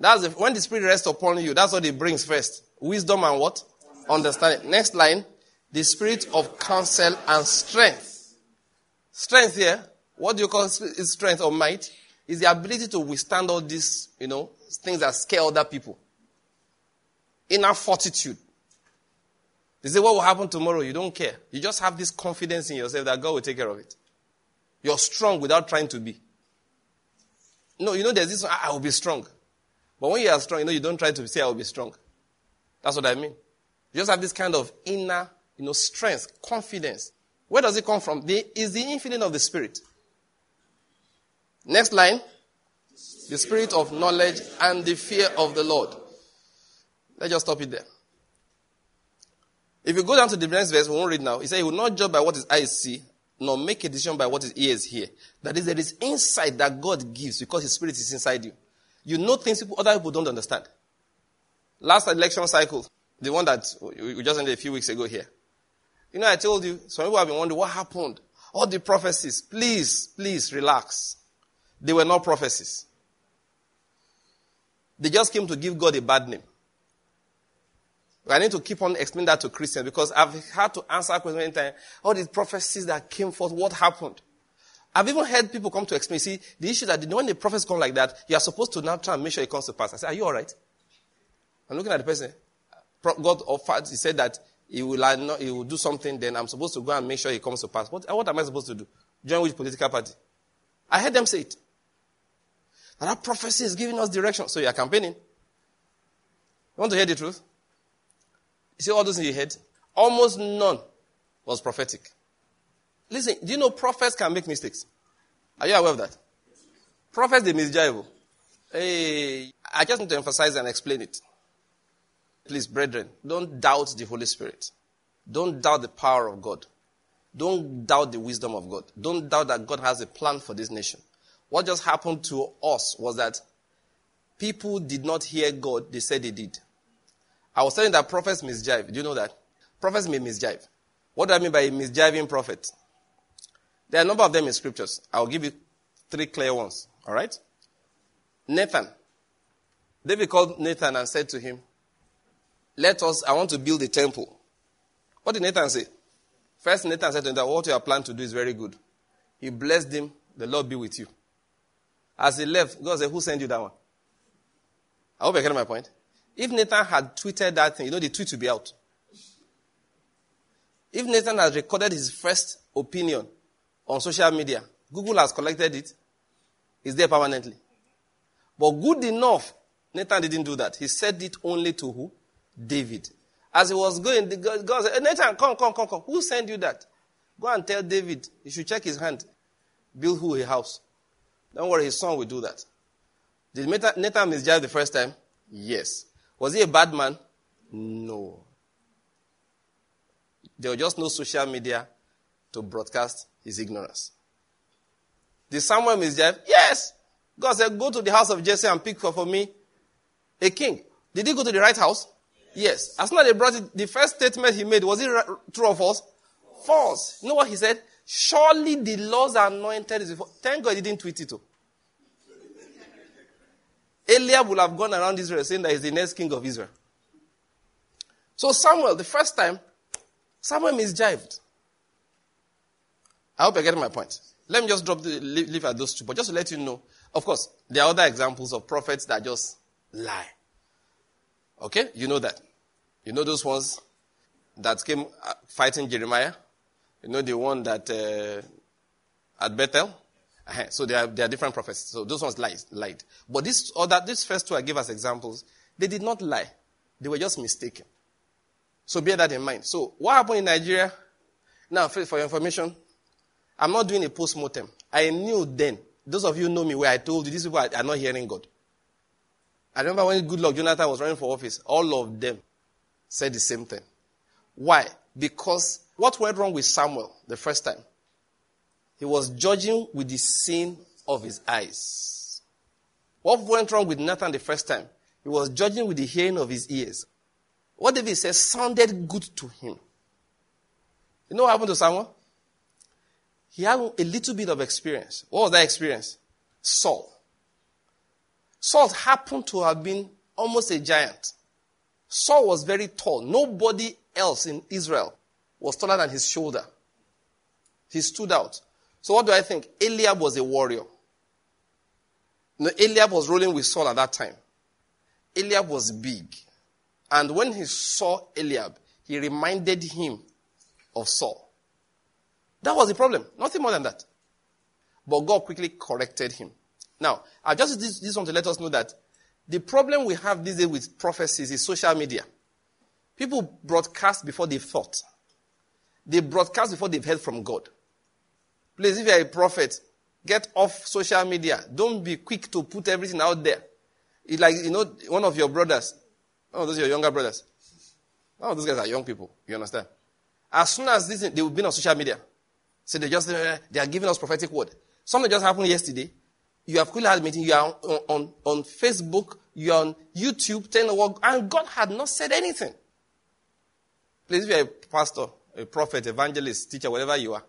That's the, when the Spirit rests upon you, that's what it brings first. Wisdom and what? Understanding. Next line, the Spirit of counsel and strength. Strength here, what do you call strength or might? Is the ability to withstand all these, you know, things that scare other people. Inner fortitude. They say, What will happen tomorrow? You don't care. You just have this confidence in yourself that God will take care of it. You're strong without trying to be. No, you know, there's this, I will be strong. But when you are strong, you know, you don't try to say, I will be strong. That's what I mean. You just have this kind of inner, you know, strength, confidence. Where does it come from? The, is the infilling of the Spirit. Next line. The Spirit of knowledge and the fear of the Lord. Let's just stop it there. If you go down to the next verse, we won't read now. He said, He will not judge by what his eyes see, nor make a decision by what his ears hear. That is, there is insight that God gives because his spirit is inside you. You know things people, other people don't understand. Last election cycle, the one that we just ended a few weeks ago here. You know, I told you, some people have been wondering what happened. All the prophecies, please, please relax. They were not prophecies. They just came to give God a bad name. I need to keep on explaining that to Christians because I've had to answer questions many times. All these prophecies that came forth, what happened? I've even heard people come to explain. See, the issue that when the prophets come like that, you are supposed to now try and make sure it comes to pass. I say, Are you all right? I'm looking at the person. God offered, he said that he will, he will do something, then I'm supposed to go and make sure he comes to pass. What, what am I supposed to do? Join which political party? I heard them say it. That prophecy is giving us direction. So you are campaigning. You want to hear the truth? You see all those in your head? Almost none was prophetic. Listen, do you know prophets can make mistakes? Are you aware of that? Prophets, they misjive. Hey, I just need to emphasize and explain it. Please, brethren, don't doubt the Holy Spirit. Don't doubt the power of God. Don't doubt the wisdom of God. Don't doubt that God has a plan for this nation. What just happened to us was that people did not hear God, they said they did. I was saying that prophets misjive. Do you know that? Prophets may misjive. What do I mean by misjiving prophet? There are a number of them in scriptures. I'll give you three clear ones. All right? Nathan. David called Nathan and said to him, Let us, I want to build a temple. What did Nathan say? First, Nathan said to him that what you are planning to do is very good. He blessed him, the Lord be with you. As he left, God said, Who sent you that one? I hope you're getting my point. If Nathan had tweeted that thing, you know the tweet would be out. If Nathan has recorded his first opinion on social media, Google has collected it, it's there permanently. But good enough, Nathan didn't do that. He said it only to who? David. As he was going, the God said, Nathan, come, come, come, come. Who sent you that? Go and tell David, he should check his hand. Build who a house. Don't worry, his son will do that. Did Nathan misjudge the first time? Yes. Was he a bad man? No. There was just no social media to broadcast his ignorance. Did Samuel misjudge? Yes. God said, Go to the house of Jesse and pick for, for me a king. Did he go to the right house? Yes. As soon as they brought it, the first statement he made, was it true or false? False. You know what he said? Surely the Lord's are anointed is before. Thank God he didn't tweet it. Too. Eliab would have gone around Israel saying that he's the next king of Israel. So Samuel, the first time, Samuel misjived. I hope you're getting my point. Let me just drop the leave at those two, but just to let you know, of course, there are other examples of prophets that just lie. Okay? You know that. You know those ones that came uh, fighting Jeremiah? You know the one that uh, at Bethel? Uh-huh. So there are, there are different prophets. So those ones lied. lied. But this other, these first two I give as examples, they did not lie. They were just mistaken. So bear that in mind. So what happened in Nigeria? Now, for your information, I'm not doing a post-mortem. I knew then. Those of you know me where I told you these people are, are not hearing God. I remember when Goodluck Jonathan was running for office, all of them said the same thing. Why? Because what went wrong with Samuel the first time? He was judging with the sin of his eyes. What went wrong with Nathan the first time? He was judging with the hearing of his ears. What David says sounded good to him. You know what happened to Samuel? He had a little bit of experience. What was that experience? Saul. Saul happened to have been almost a giant. Saul was very tall. Nobody else in Israel was taller than his shoulder. He stood out. So what do I think? Eliab was a warrior. No, Eliab was rolling with Saul at that time. Eliab was big. And when he saw Eliab, he reminded him of Saul. That was the problem. Nothing more than that. But God quickly corrected him. Now, I just this, this one to let us know that the problem we have these days with prophecies is social media. People broadcast before they've thought. They broadcast before they've heard from God. Please, if you're a prophet, get off social media. Don't be quick to put everything out there. It's like, you know, one of your brothers, oh, those are your younger brothers. Oh, those guys are young people. You understand? As soon as this, they will be on social media. So they just, uh, they are giving us prophetic word. Something just happened yesterday you have quickly had a meeting, you are on, on, on Facebook, you are on YouTube, telling the world, and God had not said anything. Please, if you're a pastor, a prophet, evangelist, teacher, whatever you are,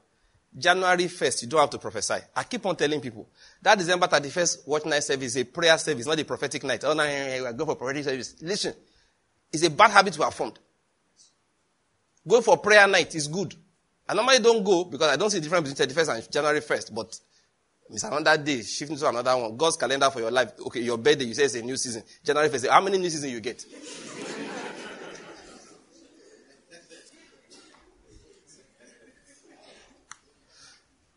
January 1st, you don't have to prophesy. I keep on telling people that December 31st watch night service is a prayer service, not a prophetic night. Oh, no, I go for prophetic service. Listen, it's a bad habit to have formed. Go for prayer night is good. I normally don't go because I don't see the difference between 31st and January 1st, but it's another day, shifting to another one. God's calendar for your life. Okay, your birthday, you say it's a new season. January 1st, how many new seasons you get?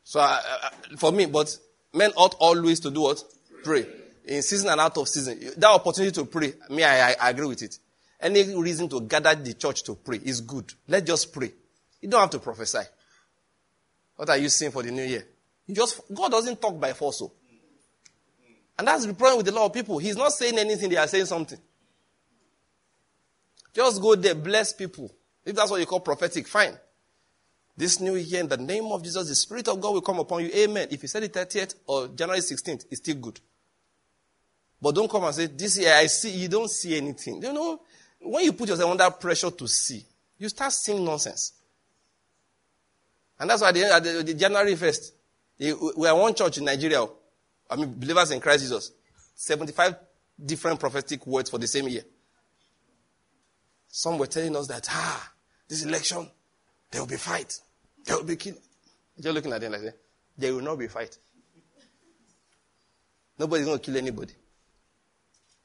so uh, uh, for me, but men ought always to do what? Pray. In season and out of season. That opportunity to pray, me, I, I, I agree with it. Any reason to gather the church to pray is good. Let's just pray. You don't have to prophesy. What are you seeing for the new year? Just God doesn't talk by force. So. And that's the problem with a lot of people. He's not saying anything, they are saying something. Just go there, bless people. If that's what you call prophetic, fine. This new year, in the name of Jesus, the Spirit of God will come upon you. Amen. If you said it 30th or January 16th, it's still good. But don't come and say, This year I see, you don't see anything. You know, when you put yourself under pressure to see, you start seeing nonsense. And that's why at the, at the, the January 1st, we are one church in Nigeria. I mean, believers in Christ Jesus. 75 different prophetic words for the same year. Some were telling us that, ah, this election, there will be fight. There will be killing. You're looking at them like that. There will not be fight. Nobody's going to kill anybody.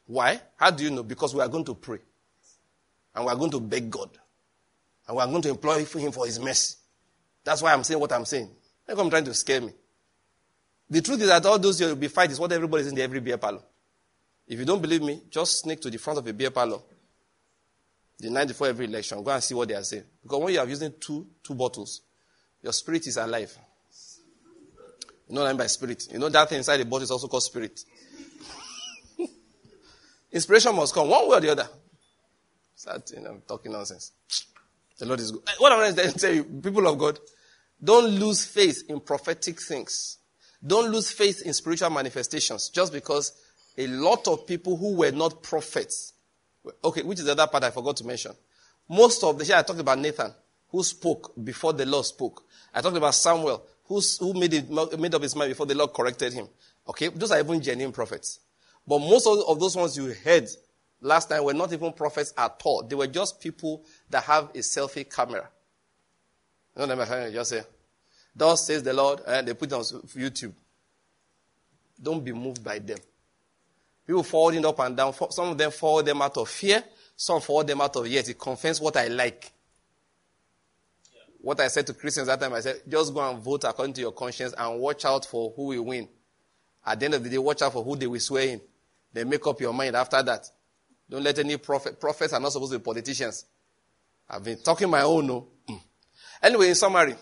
Why? How do you know? Because we are going to pray. And we are going to beg God. And we are going to implore Him for His mercy. That's why I'm saying what I'm saying. I'm trying to scare me. The truth is that all those you will be fight is what everybody is in the every beer parlor. If you don't believe me, just sneak to the front of a beer parlor the night before every election. Go and see what they are saying. Because when you are using two, two bottles, your spirit is alive. You know what I mean by spirit? You know that thing inside the bottle is also called spirit. Inspiration must come one way or the other. Start you know, talking nonsense. The Lord is good. What I'm going to tell you, people of God, don't lose faith in prophetic things. Don't lose faith in spiritual manifestations just because a lot of people who were not prophets Okay, which is the other part I forgot to mention. Most of the, here I talked about Nathan, who spoke before the Lord spoke. I talked about Samuel, who, who made, it, made up his mind before the Lord corrected him. Okay, those are even genuine prophets. But most of, those ones you heard last time were not even prophets at all. They were just people that have a selfie camera. You know what I'm just say, Thus says the Lord, and they put it on YouTube. Don't be moved by them. People forwarding up and down. Some of them forward them out of fear. Some forward them out of yes, it confirms what I like. Yeah. What I said to Christians that time, I said, just go and vote according to your conscience and watch out for who will win. At the end of the day, watch out for who they will swear in. Then make up your mind after that. Don't let any prophet, prophets are not supposed to be politicians. I've been talking my own, no. Mm. Anyway, in summary,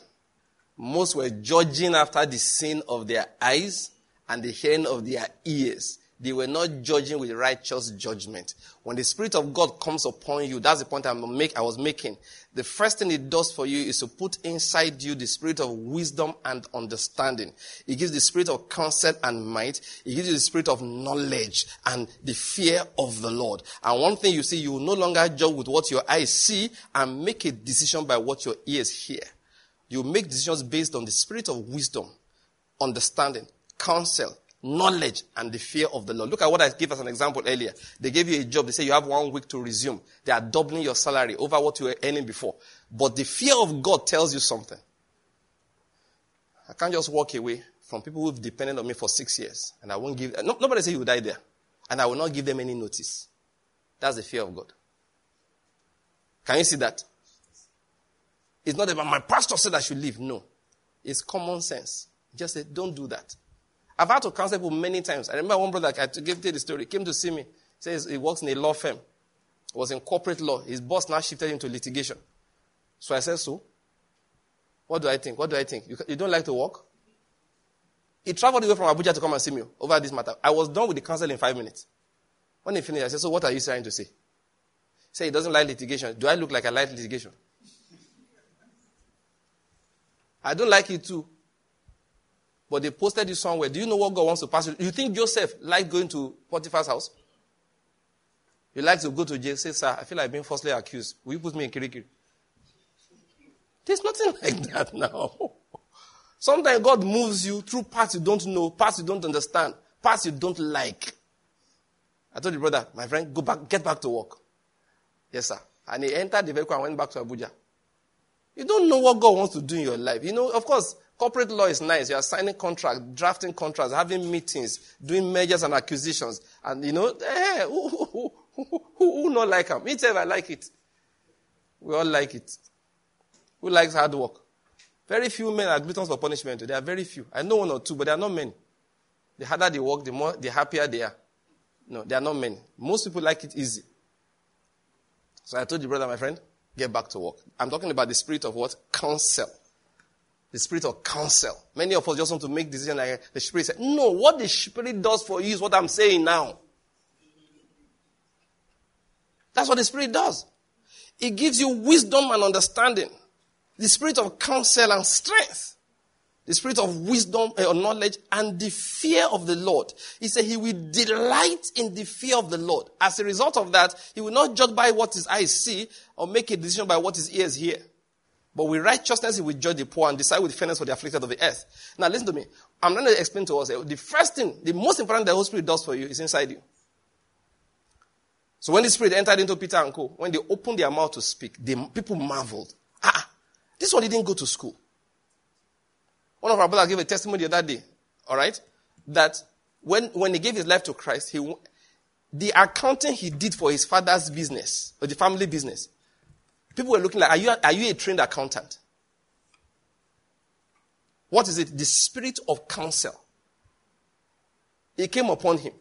most were judging after the sin of their eyes and the hearing of their ears. They were not judging with righteous judgment. When the Spirit of God comes upon you, that's the point I'm make, I was making. The first thing it does for you is to put inside you the spirit of wisdom and understanding. It gives the spirit of counsel and might. It gives you the spirit of knowledge and the fear of the Lord. And one thing you see, you will no longer judge with what your eyes see and make a decision by what your ears hear. You make decisions based on the spirit of wisdom, understanding, counsel, knowledge and the fear of the Lord. Look at what I gave as an example earlier. They gave you a job. They say you have one week to resume. They are doubling your salary over what you were earning before. But the fear of God tells you something. I can't just walk away from people who've depended on me for six years and I won't give, no, nobody say you die there. And I will not give them any notice. That's the fear of God. Can you see that? It's not about my pastor said I should leave. No. It's common sense. Just say, don't do that. I've had to counsel people many times. I remember one brother, I gave you the story, came to see me. Says he works in a law firm. He was in corporate law. His boss now shifted him to litigation. So I said, so? What do I think? What do I think? You, you don't like to work? He traveled away from Abuja to come and see me over this matter. I was done with the counsel in five minutes. When he finished, I said, so what are you trying to say? He said he doesn't like litigation. Do I look like I like litigation? I don't like it too. But they posted you somewhere. Do you know what God wants to pass you? You think Joseph liked going to Potiphar's house? He likes to go to jail. Say, sir, I feel like being falsely accused. Will you put me in Kirikiri? There's nothing like that now. Sometimes God moves you through parts you don't know, parts you don't understand, parts you don't like. I told the brother, my friend, go back, get back to work. Yes, sir. And he entered the vehicle and went back to Abuja. You don't know what God wants to do in your life. You know, of course, Corporate law is nice. You are signing contracts, drafting contracts, having meetings, doing mergers and acquisitions. And you know, eh, who, who, who, who, not like them? Me too, I like it. We all like it. Who likes hard work? Very few men are gluttons for punishment. There are very few. I know one or two, but there are not many. The harder they work, the more the happier they are. No, there are not many. Most people like it easy. So I told you, brother, my friend, get back to work. I'm talking about the spirit of what? Counsel. The spirit of counsel. Many of us just want to make decisions like the spirit said, no, what the spirit does for you is what I'm saying now. That's what the spirit does. It gives you wisdom and understanding. The spirit of counsel and strength the spirit of wisdom or uh, knowledge and the fear of the Lord. He said he will delight in the fear of the Lord. As a result of that, he will not judge by what his eyes see or make a decision by what his ears hear. But with righteousness, he will judge the poor and decide with fairness for the afflicted of the earth. Now listen to me. I'm going to explain to us. Uh, the first thing, the most important the Holy Spirit does for you is inside you. So when the Spirit entered into Peter and Co., when they opened their mouth to speak, the people marveled. Ah, this one didn't go to school. One of our brothers gave a testimony the other day, all right, that when, when he gave his life to Christ, he, the accounting he did for his father's business, or the family business, people were looking like, are you, are you a trained accountant? What is it? The spirit of counsel. It came upon him.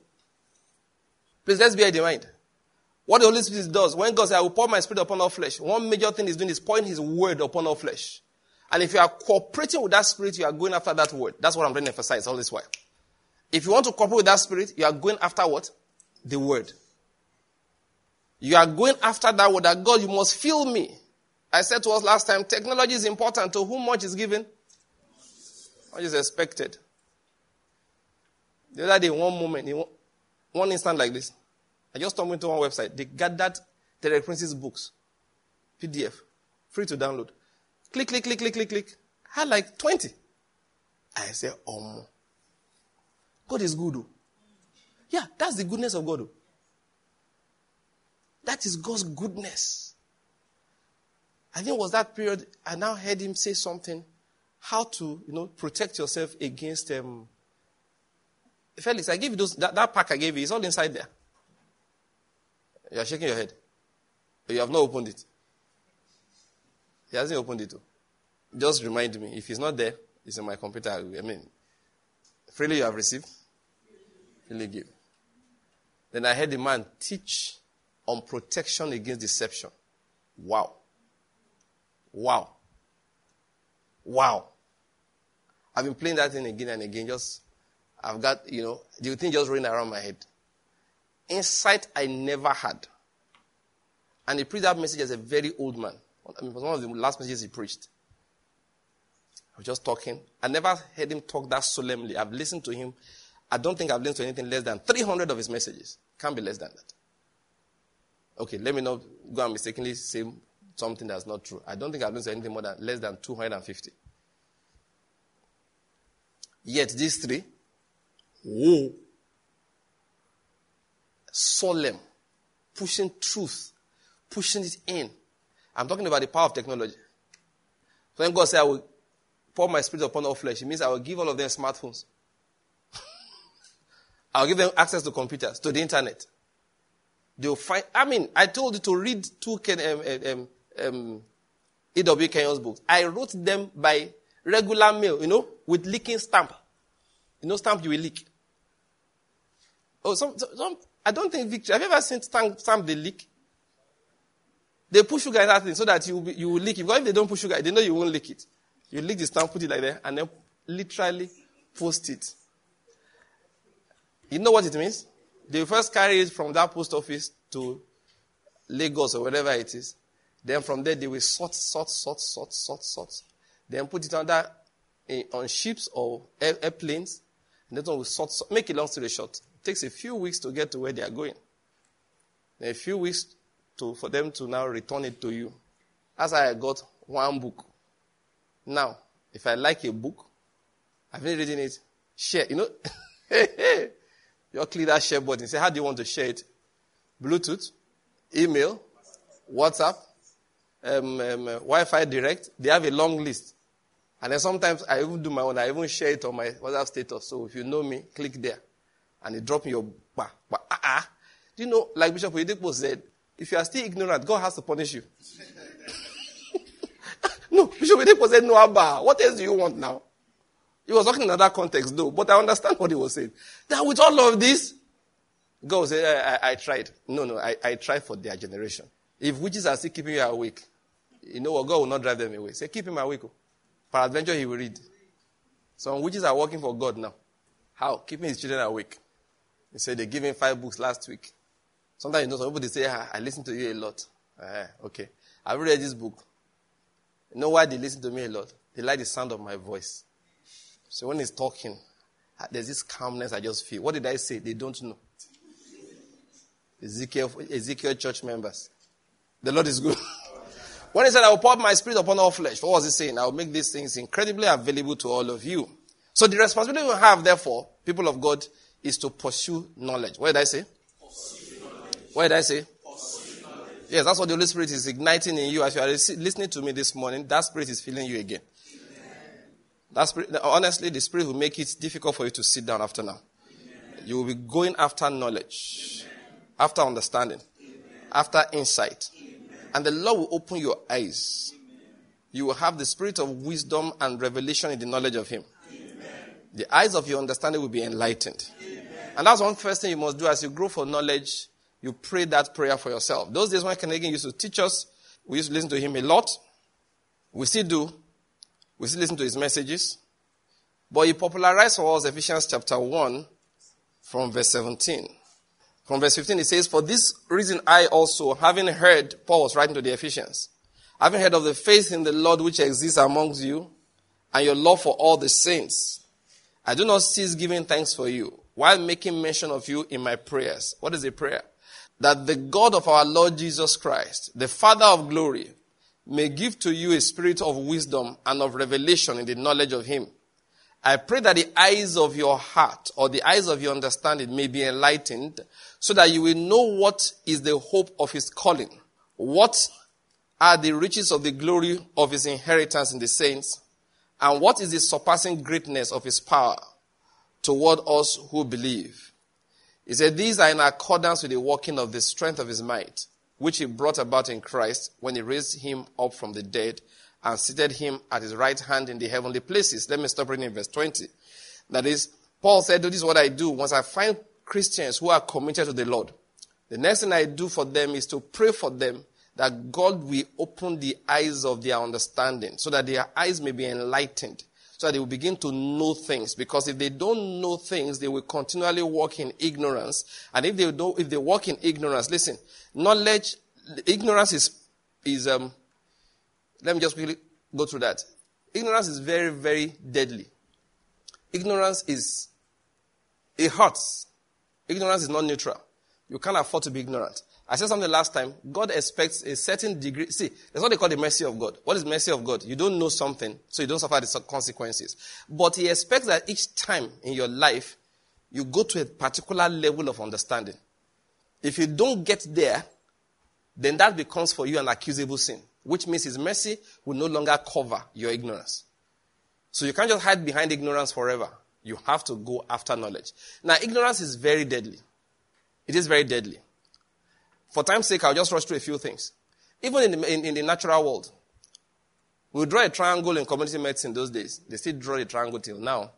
Please, let's bear in mind. What the Holy Spirit does, when God says, I will pour my spirit upon all flesh, one major thing he's doing is pouring his word upon all flesh. And if you are cooperating with that spirit, you are going after that word. That's what I'm trying to emphasize all this while. If you want to cooperate with that spirit, you are going after what? The word. You are going after that word that God, you must feel me. I said to us last time, technology is important. To whom much is given? Much is expected. The other day, one moment, in one instant like this, I just stumbled into one website. They got gathered Derek Prince's books, PDF, free to download. Click, click, click, click, click, click. Had like 20. I said, Oh, God is good. Oh. Yeah, that's the goodness of God. Oh. That is God's goodness. I think it was that period I now heard him say something, how to, you know, protect yourself against um Felix, I gave you those that, that pack I gave you, it's all inside there. You are shaking your head. You have not opened it. He hasn't opened it. Just remind me. If it's not there, it's in my computer. I mean, freely you have received, freely give. Then I heard the man teach on protection against deception. Wow. Wow. Wow. I've been playing that thing again and again. Just, I've got, you know, the thing just running around my head. Insight I never had. And he preached that message as a very old man. It was one of the last messages he preached. I was just talking. I never heard him talk that solemnly. I've listened to him. I don't think I've listened to anything less than 300 of his messages. Can't be less than that. Okay, let me not go and mistakenly say something that's not true. I don't think I've listened to anything more than less than 250. Yet these three, whoa, solemn, pushing truth, pushing it in. I'm talking about the power of technology. So when God said, I will pour my spirit upon all flesh, it means I will give all of them smartphones. I'll give them access to computers, to the internet. They'll find, I mean, I told you to read two um, um, um, E.W. Kenyon's books. I wrote them by regular mail, you know, with leaking stamp. You know, stamp you will leak. Oh, some, some I don't think Victor, have you ever seen stamp, stamp they leak? They put sugar in that thing so that you, be, you will leak it. Because if they don't put sugar, they know you won't leak it. You lick the stamp, put it like that, and then literally post it. You know what it means? They first carry it from that post office to Lagos or wherever it is. Then from there, they will sort, sort, sort, sort, sort, sort. Then put it under eh, on ships or air, airplanes. And then will sort, sort, make it long story short. It takes a few weeks to get to where they are going. A few weeks to, for them to now return it to you. As I got one book. Now, if I like a book, I've been reading it, share. You know, you click that share button. Say, how do you want to share it? Bluetooth, email, WhatsApp, um, um, uh, Wi-Fi direct. They have a long list. And then sometimes I even do my own. I even share it on my WhatsApp status. So if you know me, click there. And it drop in your bah, bah, ah, ah. Do you know, like Bishop Oyedepo said, if you are still ignorant, God has to punish you. No, Bishop Oyedepo said, no, Abba. What else do you want now? He was talking in another context, though, but I understand what he was saying. That with all of this, God said, I, I, I, tried. No, no, I, I tried for their generation. If witches are still keeping you awake, you know what? God will not drive them away. Say, keep him awake. Oh. Peradventure, he will read. Some witches are working for God now. How? Keeping his children awake. He said they gave him five books last week. Sometimes you know some people they say, ah, I listen to you a lot. Ah, okay. I've read this book. You know why they listen to me a lot? They like the sound of my voice. So when he's talking, ah, there's this calmness I just feel. What did I say? They don't know. Ezekiel, Ezekiel church members. The Lord is good. when he said, I will pour my spirit upon all flesh, what was he saying? I will make these things incredibly available to all of you. So the responsibility we have, therefore, people of God, is to pursue knowledge. What did I say? What did I say? Yes, that's what the Holy Spirit is igniting in you. As you are listening to me this morning, that Spirit is filling you again. That spirit, honestly, the Spirit will make it difficult for you to sit down after now. You will be going after knowledge, after understanding, after insight. And the Lord will open your eyes. You will have the spirit of wisdom and revelation in the knowledge of Him. The eyes of your understanding will be enlightened. And that's one first thing you must do as you grow for knowledge. You pray that prayer for yourself. Those days when Canadian used to teach us, we used to listen to him a lot. We still do. We still listen to his messages. But he popularized for us Ephesians chapter 1 from verse 17. From verse 15, it says, For this reason I also, having heard, Paul was writing to the Ephesians, having heard of the faith in the Lord which exists amongst you, and your love for all the saints, I do not cease giving thanks for you, while making mention of you in my prayers. What is a prayer? That the God of our Lord Jesus Christ, the Father of glory, may give to you a spirit of wisdom and of revelation in the knowledge of Him. I pray that the eyes of your heart or the eyes of your understanding may be enlightened so that you will know what is the hope of His calling. What are the riches of the glory of His inheritance in the saints? And what is the surpassing greatness of his power toward us who believe? He said, These are in accordance with the working of the strength of his might, which he brought about in Christ when he raised him up from the dead and seated him at his right hand in the heavenly places. Let me stop reading in verse 20. That is, Paul said, This is what I do once I find Christians who are committed to the Lord. The next thing I do for them is to pray for them that God will open the eyes of their understanding so that their eyes may be enlightened, that they will begin to know things. Because if they don't know things, they will continually walk in ignorance. And if they don't, if they walk in ignorance, listen, knowledge, ignorance is, is, um, let me just quickly go through that. Ignorance is very, very deadly. Ignorance is, it hurts. Ignorance is not neutral. You can't afford to be ignorant. I said something last time. God expects a certain degree. See, that's what they call the mercy of God. What is mercy of God? You don't know something, so you don't suffer the consequences. But He expects that each time in your life, you go to a particular level of understanding. If you don't get there, then that becomes for you an accusable sin, which means His mercy will no longer cover your ignorance. So you can't just hide behind ignorance forever. You have to go after knowledge. Now, ignorance is very deadly. It is very deadly. For time's sake, I'll just rush through a few things. Even in the, in, in the natural world, we draw a triangle in community medicine those days. They still draw a triangle till now.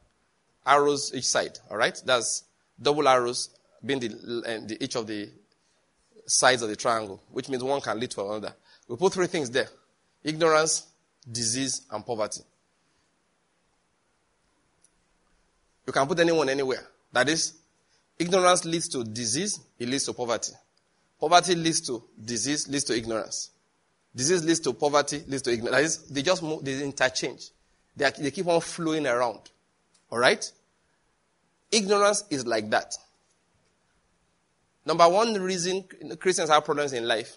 Arrows each side, all right? That's double arrows being the, uh, the, each of the sides of the triangle, which means one can lead to another. We put three things there ignorance, disease, and poverty. You can put anyone anywhere. That is, ignorance leads to disease, it leads to poverty. Poverty leads to disease, leads to ignorance. Disease leads to poverty, leads to ignorance. They just move, they interchange. They, are, they keep on flowing around. All right? Ignorance is like that. Number one reason Christians have problems in life.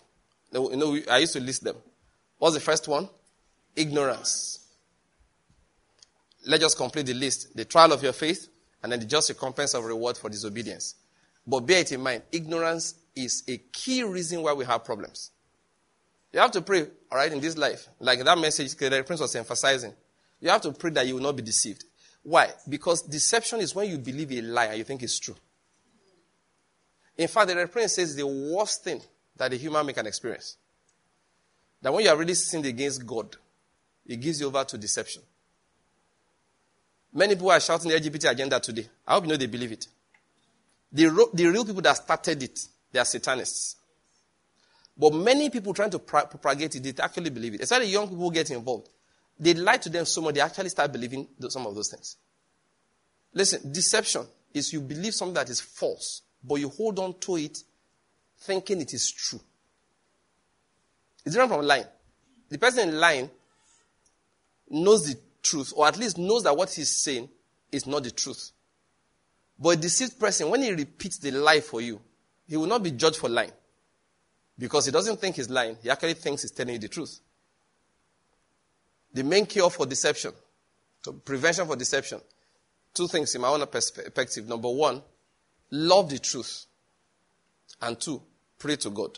You know, I used to list them. What's the first one? Ignorance. Let's just complete the list. The trial of your faith, and then the just recompense of reward for disobedience. But bear it in mind, ignorance is a key reason why we have problems. You have to pray, all right, in this life. Like that message the Prince was emphasizing. You have to pray that you will not be deceived. Why? Because deception is when you believe a lie and you think it's true. In fact, the Prince says the worst thing that a human being can experience. That when you are really sinned against God, it gives you over to deception. Many people are shouting the LGBT agenda today. I hope you know they believe it. The, the real people that started it, they are satanists. But many people trying to propagate it, they actually believe it. Especially young people get involved. They lie to them so much, they actually start believing some of those things. Listen, deception is you believe something that is false, but you hold on to it thinking it is true. It's different from lying. The person in lying knows the truth, or at least knows that what he's saying is not the truth. But a deceived person, when he repeats the lie for you, he will not be judged for lying. Because he doesn't think he's lying, he actually thinks he's telling you the truth. The main cure for deception, prevention for deception, two things in my own perspective. Number one, love the truth. And two, pray to God.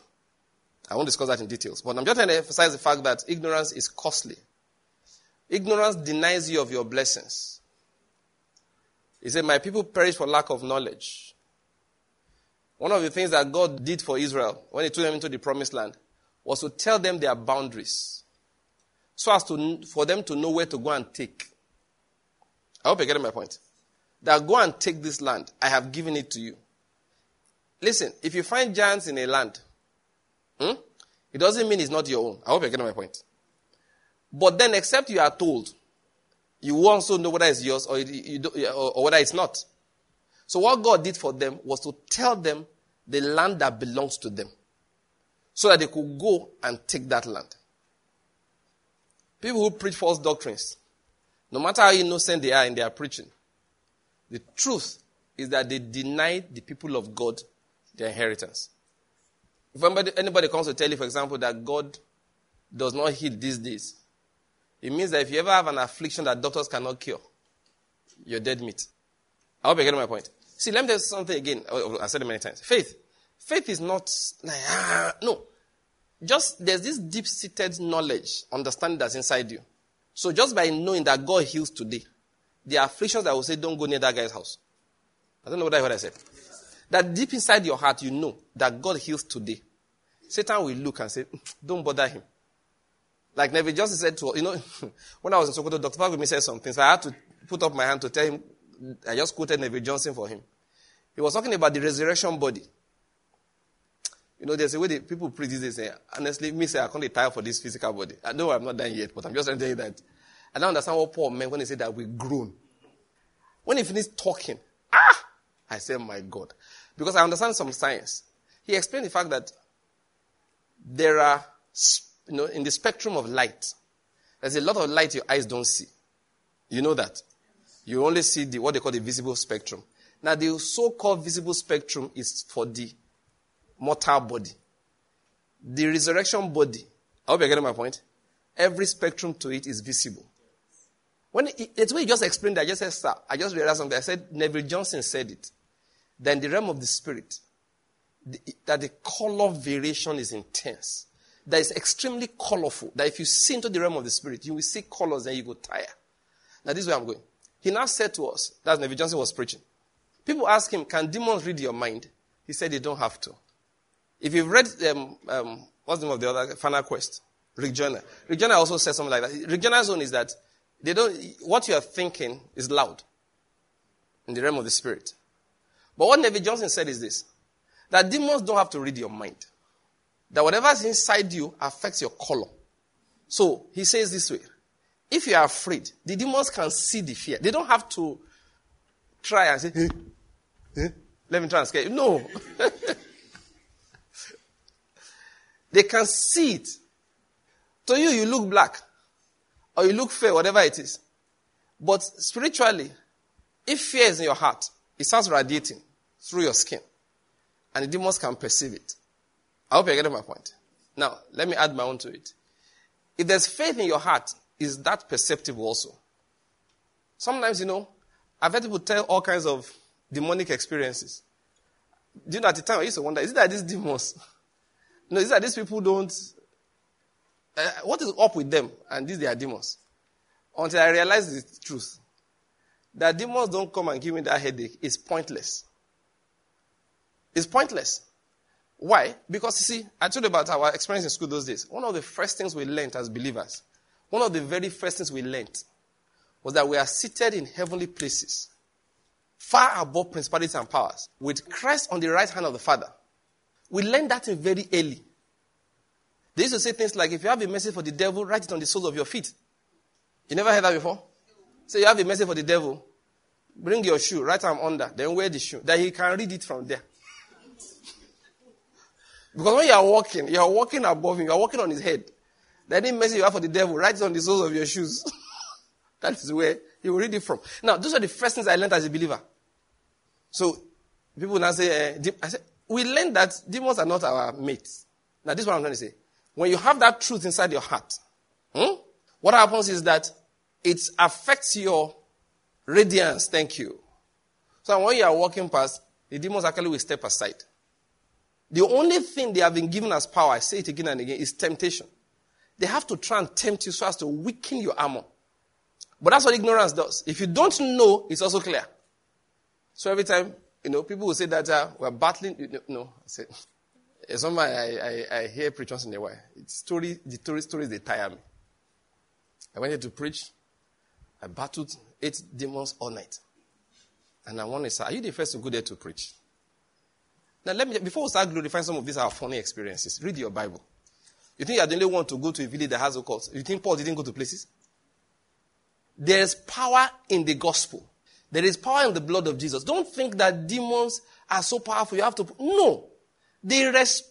I won't discuss that in details, but I'm just trying to emphasize the fact that ignorance is costly. Ignorance denies you of your blessings. He said, My people perish for lack of knowledge. One of the things that God did for Israel when He took them into the promised land was to tell them their boundaries so as to, for them to know where to go and take. I hope you're getting my point. That go and take this land. I have given it to you. Listen, if you find giants in a land, hmm, it doesn't mean it's not your own. I hope you're getting my point. But then, except you are told, you also know whether it's yours or, you, or, or whether it's not. So, what God did for them was to tell them the land that belongs to them so that they could go and take that land. People who preach false doctrines, no matter how innocent they are in their preaching, the truth is that they deny the people of God their inheritance. If anybody, anybody comes to tell you, for example, that God does not heal these days, it means that if you ever have an affliction that doctors cannot cure, you're dead meat. I hope you're getting my point. See, let me tell you something again. Oh, oh, I said it many times. Faith. Faith is not like, ah, no. Just, there's this deep seated knowledge, understanding that's inside you. So just by knowing that God heals today, the afflictions that will say, don't go near that guy's house. I don't know what I heard I said. That deep inside your heart, you know that God heals today. Satan will look and say, mm, don't bother him. Like Neville Johnson said to, you know, when I was in Sokoto, Dr. Fagumi said something, so I had to put up my hand to tell him, I just quoted Neville Johnson for him. He was talking about the resurrection body. You know, there's a way that people preach these days, say, honestly, me say, I can't retire for this physical body. I know I'm not done yet, but I'm just saying that. I don't understand what Paul meant when he said that we groan. When he finished talking, ah! I said, my God. Because I understand some science. He explained the fact that there are you know, in the spectrum of light, there's a lot of light your eyes don't see. You know that. You only see the, what they call the visible spectrum. Now, the so-called visible spectrum is for the mortal body. The resurrection body, I hope you're getting my point. Every spectrum to it is visible. When it, it's when he just explained that, I just said, sir, I just realized something. I said, Neville Johnson said it. Then the realm of the spirit, the, that the color variation is intense that is extremely colorful. That if you see into the realm of the spirit, you will see colors and you go tire. Now, this is where I'm going. He now said to us, that's Neville Johnson was preaching. People ask him, Can demons read your mind? He said, They don't have to. If you've read, um, um, what's the name of the other, Final Quest? Rick Joyner. Rick Joyner also said something like that. Rick Joyner's own is that they don't, what you are thinking is loud in the realm of the spirit. But what Neville Johnson said is this that demons don't have to read your mind that whatever's inside you affects your color. So he says this way if you are afraid, the demons can see the fear. They don't have to try and say, hey, hey, let me try and scare you. No. they can see it. To you, you look black or you look fair, whatever it is. But spiritually, if fear is in your heart, it starts radiating through your skin. And the demons can perceive it. I hope you're getting my point. Now, let me add my own to it. If there's faith in your heart, is that perceptible also? Sometimes, you know, I've heard people tell all kinds of demonic experiences. Do you know at the time I used to wonder, is it that these demons? No, is it that these people don't. Uh, what is up with them? And these they are demons. Until I realized the truth. That demons don't come and give me that headache. It's pointless. It's pointless. Why? Because you see, I told you about our experience in school those days. One of the first things we learned as believers one of the very first things we learned was that we are seated in heavenly places, far above principalities and powers, with Christ on the right hand of the Father. We learned that in very early. They used to say things like, if you have a message for the devil, write it on the soles of your feet. You never heard that before? Say you have a message for the devil, bring your shoe, write them under, then wear the shoe. That he can read it from there. because when you are walking, you are walking above him, you are walking on his head. The any message you have for the devil, write it on the soles of your shoes. that is where you read it from. Now, those are the first things I learned as a believer. So, people now say, uh, I said, we learned that demons are not our mates. Now, this is what I'm trying to say. When you have that truth inside your heart, hmm, what happens is that it affects your radiance. Thank you. So when you are walking past, the demons actually will step aside. The only thing they have been given as power, I say it again and again, is temptation. They have to try and tempt you so as to weaken your armor. But that's what ignorance does. If you don't know, it's also clear. So every time, you know, people will say that uh, we're battling. You know, no, I say, somebody I, I, I hear preachers in a while. It's story, the story, stories, they tire me. I went here to preach. I battled eight demons all night. And I want to say, are you the first to go there to preach? Now, let me, before we start glorifying some of these our funny experiences, read your Bible. You think you're the only one to go to a village that has a cult? You think Paul didn't go to places? There's power in the gospel. There is power in the blood of Jesus. Don't think that demons are so powerful. You have to. No. They rest.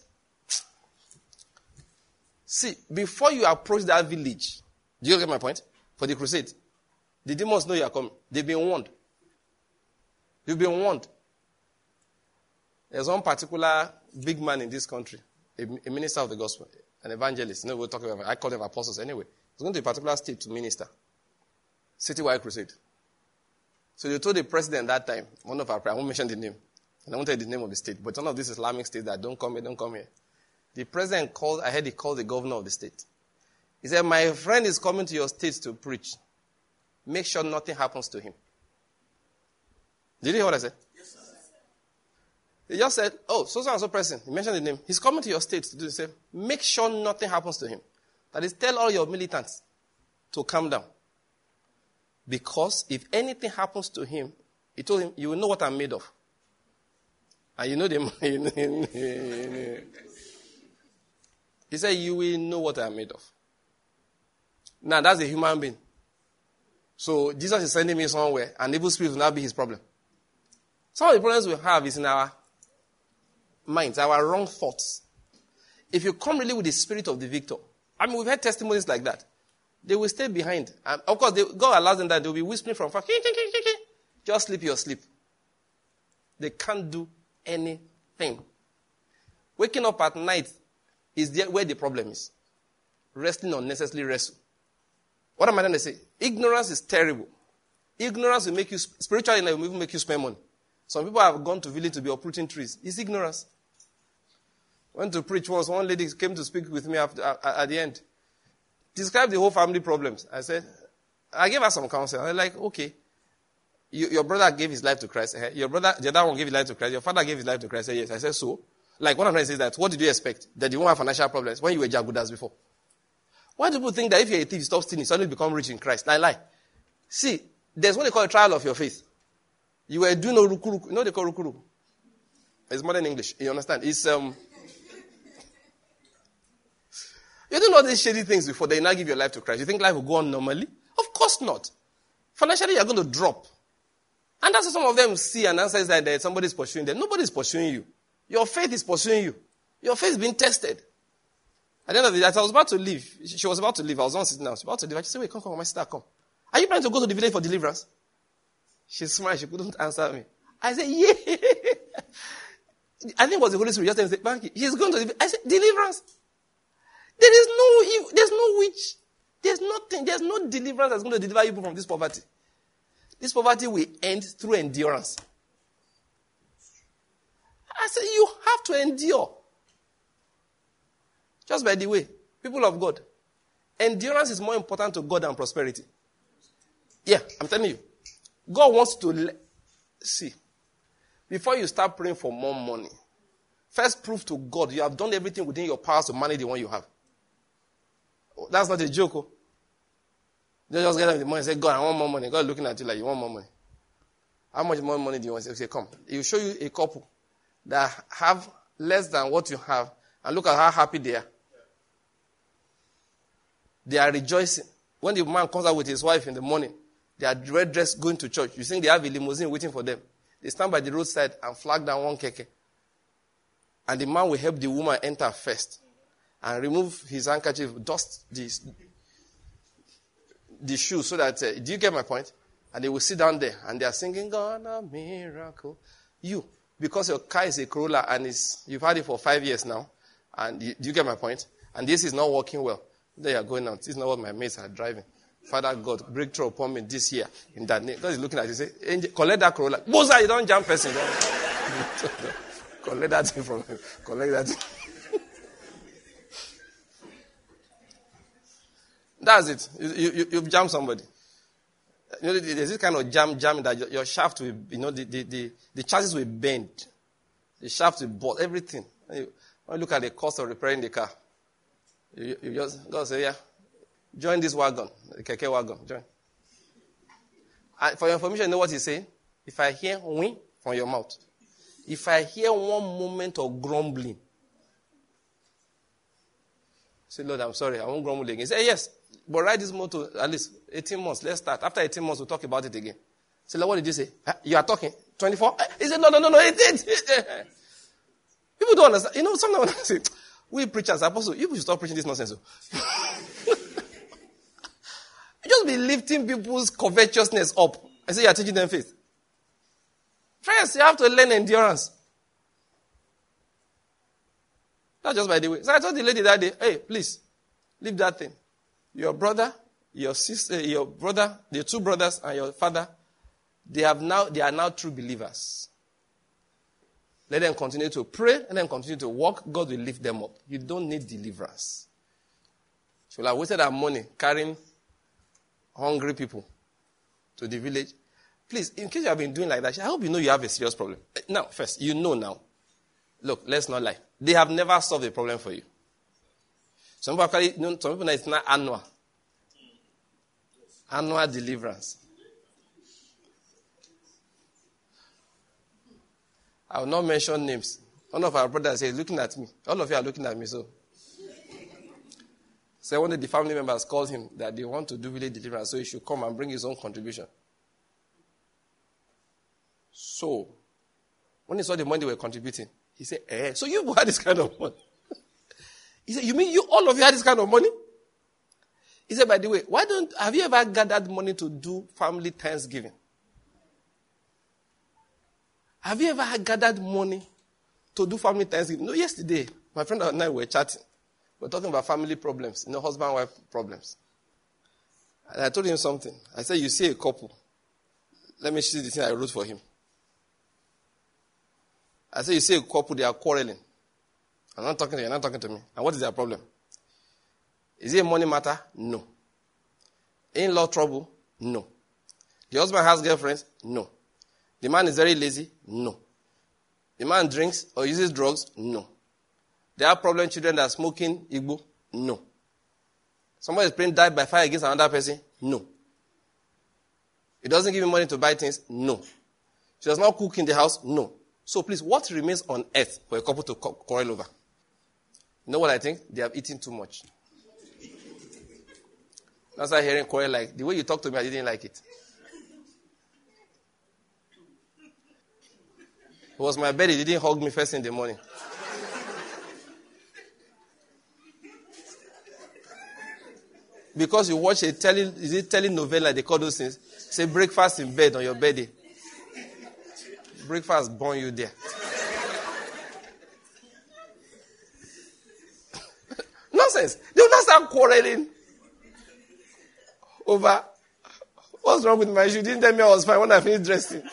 See, before you approach that village, do you get my point? For the crusade, the demons know you are coming. They've been warned. You've been warned. There's one particular big man in this country, a, a minister of the gospel, an evangelist. Know, we're talking about, I call them apostles anyway. He's going to a particular state to minister. Citywide crusade. So they told the president that time, one of our, I won't mention the name, and I won't tell you the name of the state, but one of these Islamic states that don't come here, don't come here. The president called, I heard he called the governor of the state. He said, My friend is coming to your state to preach. Make sure nothing happens to him. Did you hear what I said? Yes, sir. He just said, Oh, so and so person. He mentioned the name. He's coming to your state to do the same. Make sure nothing happens to him. That is, tell all your militants to calm down. Because if anything happens to him, he told him, You will know what I'm made of. And you know the. he said, You will know what I'm made of. Now, that's a human being. So, Jesus is sending me somewhere, and evil spirit will not be his problem. Some of the problems we have is in our minds, our wrong thoughts. If you come really with the spirit of the victor, I mean, we've had testimonies like that. They will stay behind. And of course, they, God allows them that they'll be whispering from far. Just sleep your sleep. They can't do anything. Waking up at night is where the problem is. Resting unnecessarily rest. What am I trying to say? Ignorance is terrible. Ignorance will make you, spiritually, will even make you spend money. Some people have gone to village to be uprooting trees. It's ignorance. Went to preach once. One lady came to speak with me after, at the end. Describe the whole family problems. I said, I gave her some counsel. I was like, okay. You, your brother gave his life to Christ. Eh, your brother, the other one gave his life to Christ. Your father gave his life to Christ. I said, yes. I said, so. Like, one of them says that, what did you expect? That you won't have financial problems when you were jagudas before? Why do people think that if you're a thief, you stop stealing, suddenly become rich in Christ? Lie, lie. See, there's what they call a trial of your faith. You were doing no rukuruku. You know they call rukuruku? It's modern English. You understand? It's, um, you didn't know these shady things before, they now give your life to Christ. You think life will go on normally? Of course not. Financially, you're going to drop. And that's what some of them see and answer is that somebody's pursuing them. Nobody's pursuing you. Your faith is pursuing you. Your faith is being tested. At the end of the day, I was about to leave, she was about to leave. I was on sitting down. She was about to leave. I just said, wait, come, come, my sister, come. Are you planning to go to the village for deliverance? She smiled. She couldn't answer me. I said, yeah. I think it was the Holy Spirit. Just said, Banky, he's going to the I said, deliverance. There is no, there's no witch. There's nothing. There's no deliverance that's going to deliver you from this poverty. This poverty will end through endurance. I said, you have to endure. Just by the way, people of God, endurance is more important to God than prosperity. Yeah, I'm telling you. God wants to le- see. Before you start praying for more money, first prove to God you have done everything within your powers to manage the one you have. That's not a joke. Oh. You just get up in the morning and say, God, I want more money. God looking at you like, you want more money. How much more money do you want? Say, come. He will show you a couple that have less than what you have and look at how happy they are. They are rejoicing. When the man comes out with his wife in the morning, they are red dressed going to church. You think they have a limousine waiting for them. They stand by the roadside and flag down one keke. And the man will help the woman enter first and remove his handkerchief, dust the, the shoe so that, uh, do you get my point? And they will sit down there and they are singing, God, a miracle. You, because your car is a Corolla and it's, you've had it for five years now, and you, do you get my point? And this is not working well. They are going out. This is not what my mates are driving. Father God, breakthrough upon me this year in that name. God is looking at you, say, collect that Corolla. Boza, you don't jump person. collect that thing from him. Collect that That's it. You, you, you've jammed somebody. You know, there's this kind of jam, jam that your, your shaft will, you know, the, the, the, the chassis will bend. The shaft will bust, everything. When you, when you look at the cost of repairing the car, you, you just go say, yeah, join this wagon, the keke wagon, join. And for your information, you know what he's saying? If I hear win from your mouth, if I hear one moment of grumbling, say, Lord, I'm sorry, I won't grumble again. Say, yes, but ride this motor at least 18 months. Let's start. After 18 months, we'll talk about it again. Lord, what did you say? You are talking? 24? Eh, he said, no, no, no, no, it did. People don't understand. You know, sometimes I say, we preachers, apostles, you should stop preaching this nonsense. Oh. you just be lifting people's covetousness up. I say you're teaching them faith. Friends, you have to learn endurance. Not just by the way. So I told the lady that day, hey, please, leave that thing. Your brother, your sister, eh, your brother, the two brothers and your father, they have now, they are now true believers. Let them continue to pray, let them continue to walk. God will lift them up. You don't need deliverance. So I wasted our money carrying hungry people to the village. Please, in case you have been doing like that, I hope you know you have a serious problem. Eh, now, first, you know now. Look, let's not lie. They have never solved the problem for you. Some people, actually, you know, some people it's not annual. Annual deliverance. I will not mention names. One of our brothers is looking at me. All of you are looking at me, so. So one of the family members called him that they want to do village deliverance, so he should come and bring his own contribution. So, when he saw the money they were contributing, he said, eh, so you had this kind of money? He said, you mean you, all of you had this kind of money? He said, by the way, why don't, have you ever gathered money to do family Thanksgiving? Have you ever gathered money to do family Thanksgiving? No, yesterday, my friend and I were chatting. We are talking about family problems, you know, husband wife problems. And I told him something. I said, You see a couple. Let me see the thing I wrote for him. I said, You see a couple, they are quarreling. I'm not talking to you, you're not talking to me. And what is their problem? Is it a money matter? No. In law trouble? No. The husband has girlfriends? No. The man is very lazy? No. The man drinks or uses drugs? No. There are problem children that are smoking Igbo? No. Somebody is praying died by fire against another person? No. He doesn't give him money to buy things? No. She does not cook in the house? No. So please, what remains on earth for a couple to quarrel over? You know what I think? They have eaten too much. That's why hearing quarrel like, the way you talk to me, I didn't like it. It was my bed, he didn't hug me first in the morning. because you watch a telling, is it telenovela, they call those things? Say breakfast in bed on your bed. Breakfast born you there. Nonsense. They will not start quarreling over what's wrong with my shoe. Didn't tell me I was fine when I finished dressing.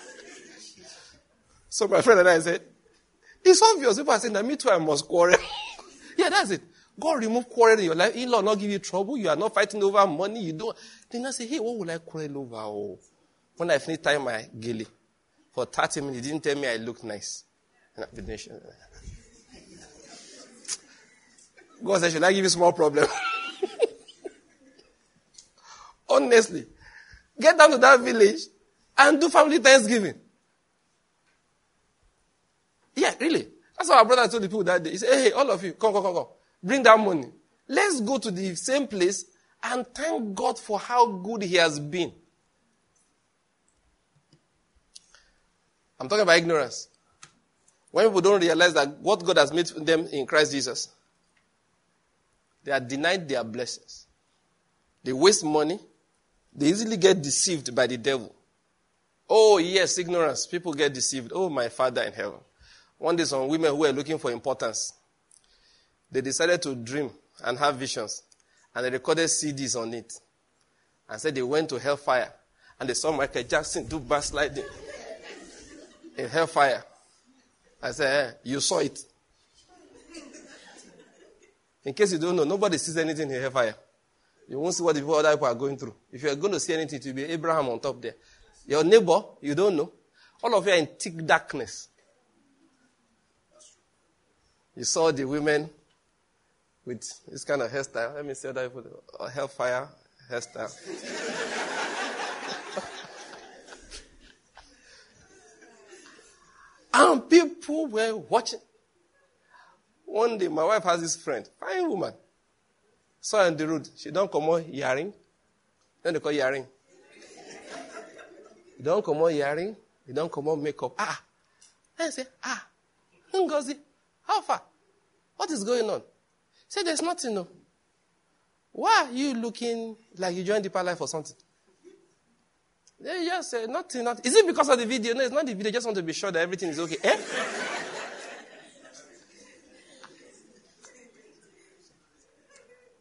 So my friend and I said, it's obvious. People are saying that me too, I must quarrel. yeah, that's it. God remove quarrel in your life. In-law not give you trouble. You are not fighting over money. You don't. Then I say, hey, what will I quarrel over? Oh. When I finish tying my gele for 30 minutes, didn't tell me I look nice. God said, should I give you small problem? Honestly. Get down to that village and do family Thanksgiving. Yeah, really. That's what our brother told the people that day. He said, hey, all of you, come, come, come, come. Bring that money. Let's go to the same place and thank God for how good He has been. I'm talking about ignorance. When people don't realize that what God has made them in Christ Jesus, they are denied their blessings. They waste money. They easily get deceived by the devil. Oh, yes, ignorance. People get deceived. Oh, my Father in heaven. One day, some women who were looking for importance, they decided to dream and have visions. And they recorded CDs on it. And said they went to hellfire. And they saw Michael Jackson do backsliding in hellfire. I said, eh, you saw it. In case you don't know, nobody sees anything in hellfire. You won't see what the people, other people are going through. If you are going to see anything, it will be Abraham on top there. Your neighbor, you don't know. All of you are in thick darkness. You saw the women with this kind of hairstyle. Let me see that uh, hellfire hairstyle. and people were watching. One day, my wife has this friend, fine woman. Saw on the road. She don't come on hearing. Then they call hearing. You don't come on hearing. You don't come on makeup. Ah. I say, ah, Ngozi, how far? What is going on? Say, there's nothing, no. Why are you looking like you joined the Life or something? They just say, nothing, nothing. Is it because of the video? No, it's not the video. just want to be sure that everything is okay. Eh?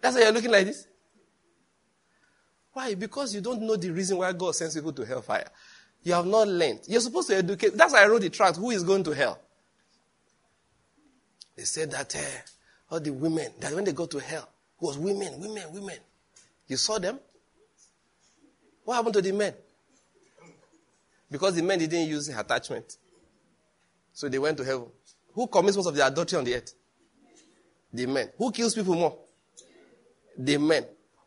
That's why you're looking like this? Why? Because you don't know the reason why God sends people to hellfire. You have not learned. You're supposed to educate. That's why I wrote the tract. Who is going to hell? They said that uh, all the women, that when they go to hell, it was women, women, women. You saw them? What happened to the men? Because the men didn't use attachment. So they went to heaven. Who commits most of the adultery on the earth? The men. Who kills people more? The men.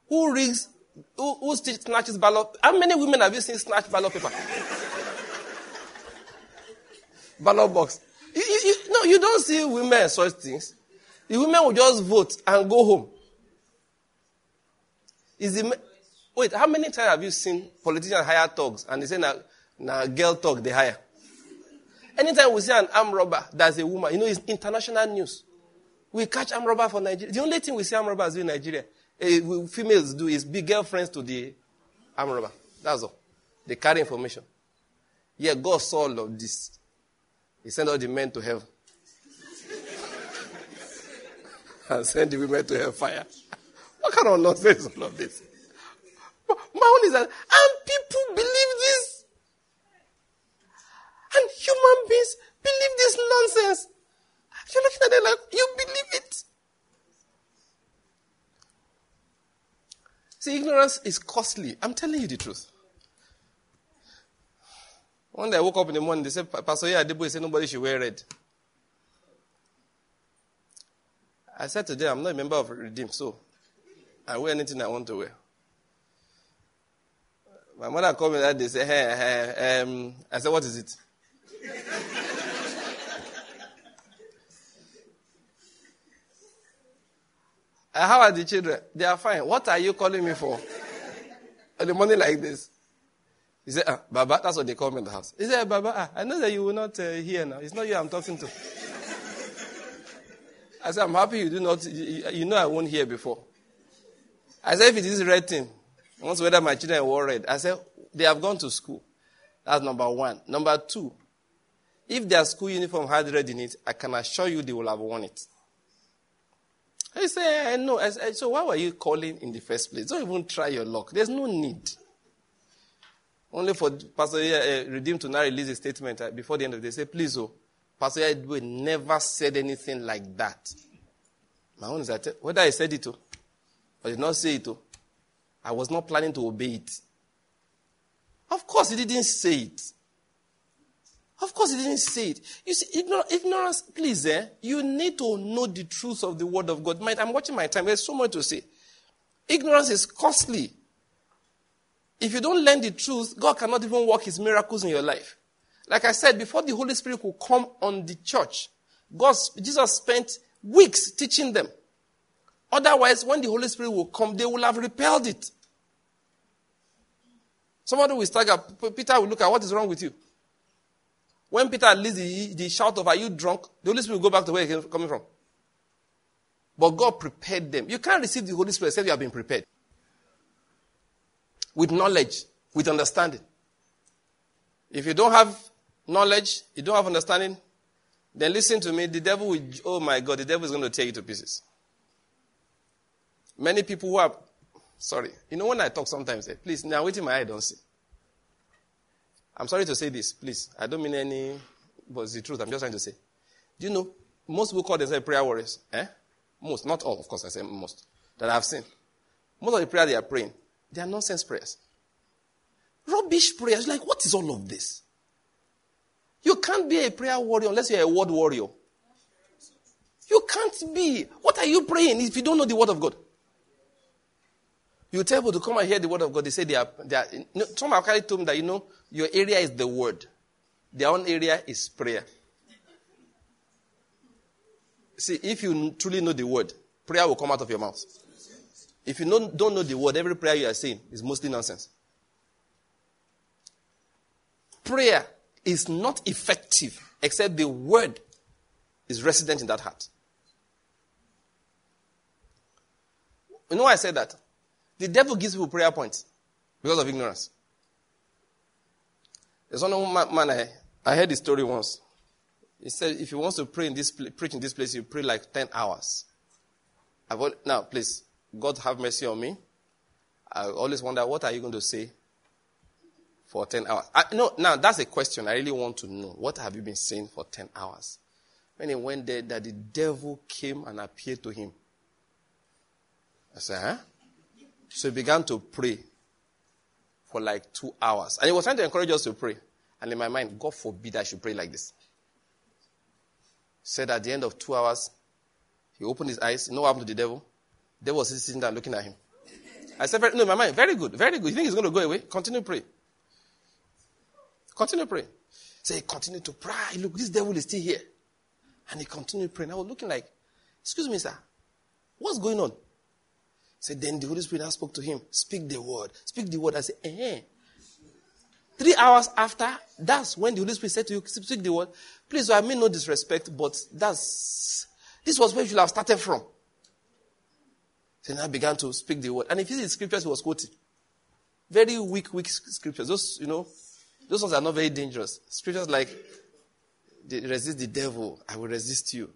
Who rigs, who, who snatches ballot? How many women have you seen snatch ballot paper? ballot box. You, you, you, no, you don't see women such things. The women will just vote and go home. Is the wait? How many times have you seen politicians hire thugs and they say now, now girl thug they hire? Anytime we see an armed robber that's a woman, you know it's international news. We catch armed robber for Nigeria. The only thing we see armed robbers in Nigeria, uh, females do is be girlfriends to the armed robber. That's all. They carry information. Yeah, God saw all of this. He sent all the men to hell. and sent the women to hellfire. What kind of nonsense is all of this? My own is that, and people believe this. And human beings believe this nonsense. You're looking at it like, you believe it. See, ignorance is costly. I'm telling you the truth. One day I woke up in the morning, they said, Pastor yeah, Adebo said nobody should wear red. I said to them, I'm not a member of Redeem, so I wear anything I want to wear. My mother called me that day, said, hey, hey, um, I said, what is it? How are the children? They are fine. What are you calling me for? The morning like this. He said, ah, Baba, that's what they call me in the house. He said, Baba, ah, I know that you will not uh, hear now. It's not you I'm talking to. I said, I'm happy you do not, you, know I won't hear before. I said, if it is red thing, once whether my children were red, I said, they have gone to school. That's number one. Number two, if their school uniform had red in it, I can assure you they will have worn it. I say, no. I said, so why were you calling in the first place? Don't even try your luck. There's no need. Only for Pastor uh, Redeemed to now release a statement uh, before the end of the day. Say, please, oh, Pastor Edwin never said anything like that. My own is that whether I said it or did not say it, I was not planning to obey it. Of course, he didn't say it. Of course, he didn't say it. You see, ignorance, please, eh? You need to know the truth of the word of God. I'm watching my time. There's so much to say. Ignorance is costly. If you don't learn the truth, God cannot even work his miracles in your life. Like I said, before the Holy Spirit could come on the church, God, Jesus spent weeks teaching them. Otherwise, when the Holy Spirit will come, they will have repelled it. Somebody will stagger. Peter will look at what is wrong with you. When Peter leads the, the shout of, Are you drunk? The Holy Spirit will go back to where he's coming from. But God prepared them. You can't receive the Holy Spirit except you have been prepared. With knowledge, with understanding. If you don't have knowledge, you don't have understanding, then listen to me. The devil will, oh my God, the devil is going to tear you to pieces. Many people who are, sorry, you know when I talk sometimes, say, please, now waiting my eye don't see. I'm sorry to say this, please. I don't mean any, but it's the truth. I'm just trying to say. Do you know, most people call themselves prayer warriors. Eh? Most, not all, of course, I say most, that I've seen. Most of the prayer they are praying, they are nonsense prayers. Rubbish prayers. Like, what is all of this? You can't be a prayer warrior unless you're a word warrior. You can't be. What are you praying if you don't know the word of God? You tell people to come and hear the word of God. They say they are. They are you know, some have carried told me that you know your area is the word, their own area is prayer. See, if you truly know the word, prayer will come out of your mouth. If you don't know the word, every prayer you are saying is mostly nonsense. Prayer is not effective except the word is resident in that heart. You know why I said that? The devil gives people prayer points because of ignorance. There's one man, I, I heard the story once. He said, if he wants to pray in this, preach in this place, you pray like 10 hours. I've, now, please, God have mercy on me. I always wonder, what are you going to say for 10 hours. I, no, now that's a question I really want to know. What have you been saying for 10 hours? When he went there, that the devil came and appeared to him. I said, huh? So he began to pray for like two hours. And he was trying to encourage us to pray. And in my mind, God forbid I should pray like this. Said at the end of two hours, he opened his eyes. You know what happened to the devil? The devil was sitting there looking at him. I said, no, in my mind, very good, very good. You think he's going to go away? Continue pray. Continue praying. Say, continue to pray. Look, this devil is still here. And he continued praying. I was looking like, excuse me, sir, what's going on? Say, then the Holy Spirit now spoke to him. Speak the word. Speak the word. I said, eh. Three hours after, that's when the Holy Spirit said to you, speak the word. Please, I mean no disrespect, but that's, this was where you should have started from. Then I began to speak the word. And if you see the scriptures he was quoting, very weak, weak scriptures. Those, you know, those ones are not very dangerous. Scriptures like, resist the devil, I will resist you.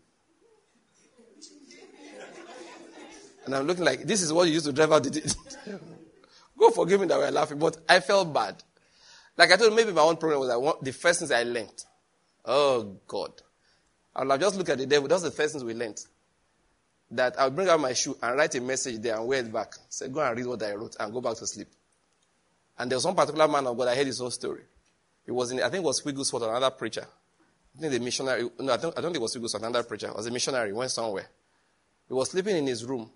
And I'm looking like, this is what you used to drive out. Go forgive me that we're laughing, but I felt bad. Like I told you, maybe my own problem was want, the first things I learned. Oh God. I will have just looked at the devil. That's the first things we learned. That I'll bring out my shoe and write a message there and wear it back. Say, go and read what I wrote and go back to sleep. And there was one particular man of God, I heard his whole story. It was in, I think it was Wigglesworth, another preacher. I think the missionary, no, I don't, I don't think it was Wigglesworth, another preacher. It was a missionary, went somewhere. He was sleeping in his room.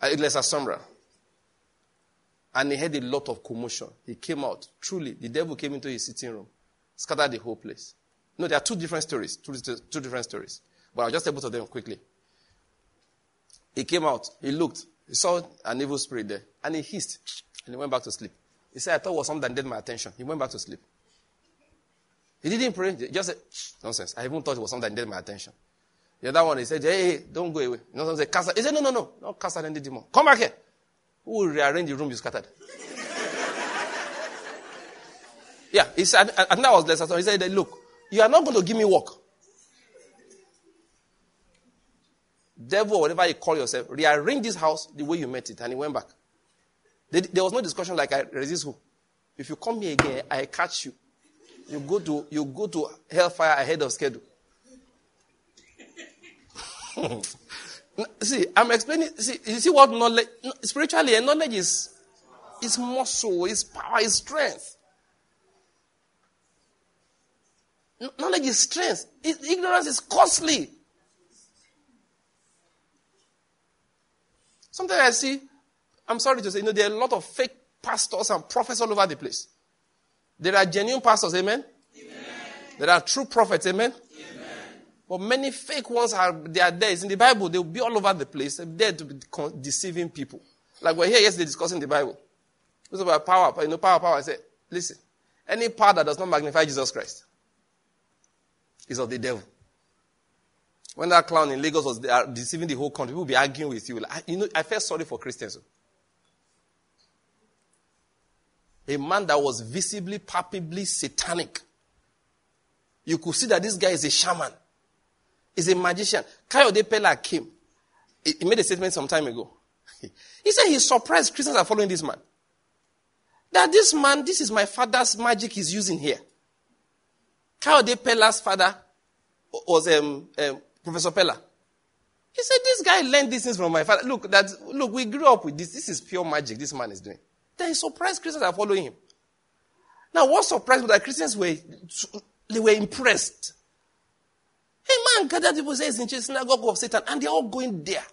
At Iglesia Sombra. And he had a lot of commotion. He came out. Truly, the devil came into his sitting room, scattered the whole place. No, there are two different stories. Two, two different stories. But I'll just tell both of them quickly. He came out. He looked. He saw an evil spirit there. And he hissed. And he went back to sleep. He said, I thought it was something that did my attention. He went back to sleep. He didn't pray. He just said, nonsense. I even thought it was something that did my attention. The other one, he said, hey, hey don't go away. You know, someone said, cast. He said, no, no, no. Not cast out any demon. Come back here. Who will rearrange the room you scattered? yeah, he said, and that was less. He said, look, you are not going to give me work. Devil, whatever you call yourself, rearrange this house the way you met it. And he went back. There was no discussion like I resist who. If you come here again, I catch you. You go to you go to hellfire ahead of schedule. see, I'm explaining. See, you see what knowledge spiritually a knowledge is is muscle, is power, is strength. Knowledge is strength. Ignorance is costly. Sometimes I see I'm sorry to say, you know, there are a lot of fake pastors and prophets all over the place. There are genuine pastors, amen? amen. There are true prophets, amen? But many fake ones are, they are there. It's in the Bible. They'll be all over the place. They're there to be deceiving people. Like we're here yesterday discussing the Bible. It's about power. You know, power, power. I said, listen, any power that does not magnify Jesus Christ is of the devil. When that clown in Lagos was uh, deceiving the whole country, people will be arguing with you. Like, you know, I felt sorry for Christians. A man that was visibly, palpably satanic. You could see that this guy is a shaman. He's a magician. Kayode Peller came. He made a statement some time ago. He said he's surprised Christians are following this man. That this man, this is my father's magic he's using here. Kayode Peller's father was um, um, Professor Peller. He said, This guy learned these things from my father. Look, that look, we grew up with this. This is pure magic this man is doing. Then he surprised Christians are following him. Now, what surprised me that Christians were they were impressed. Hey man gathered people says in the synagogue of Satan, and they're all going there.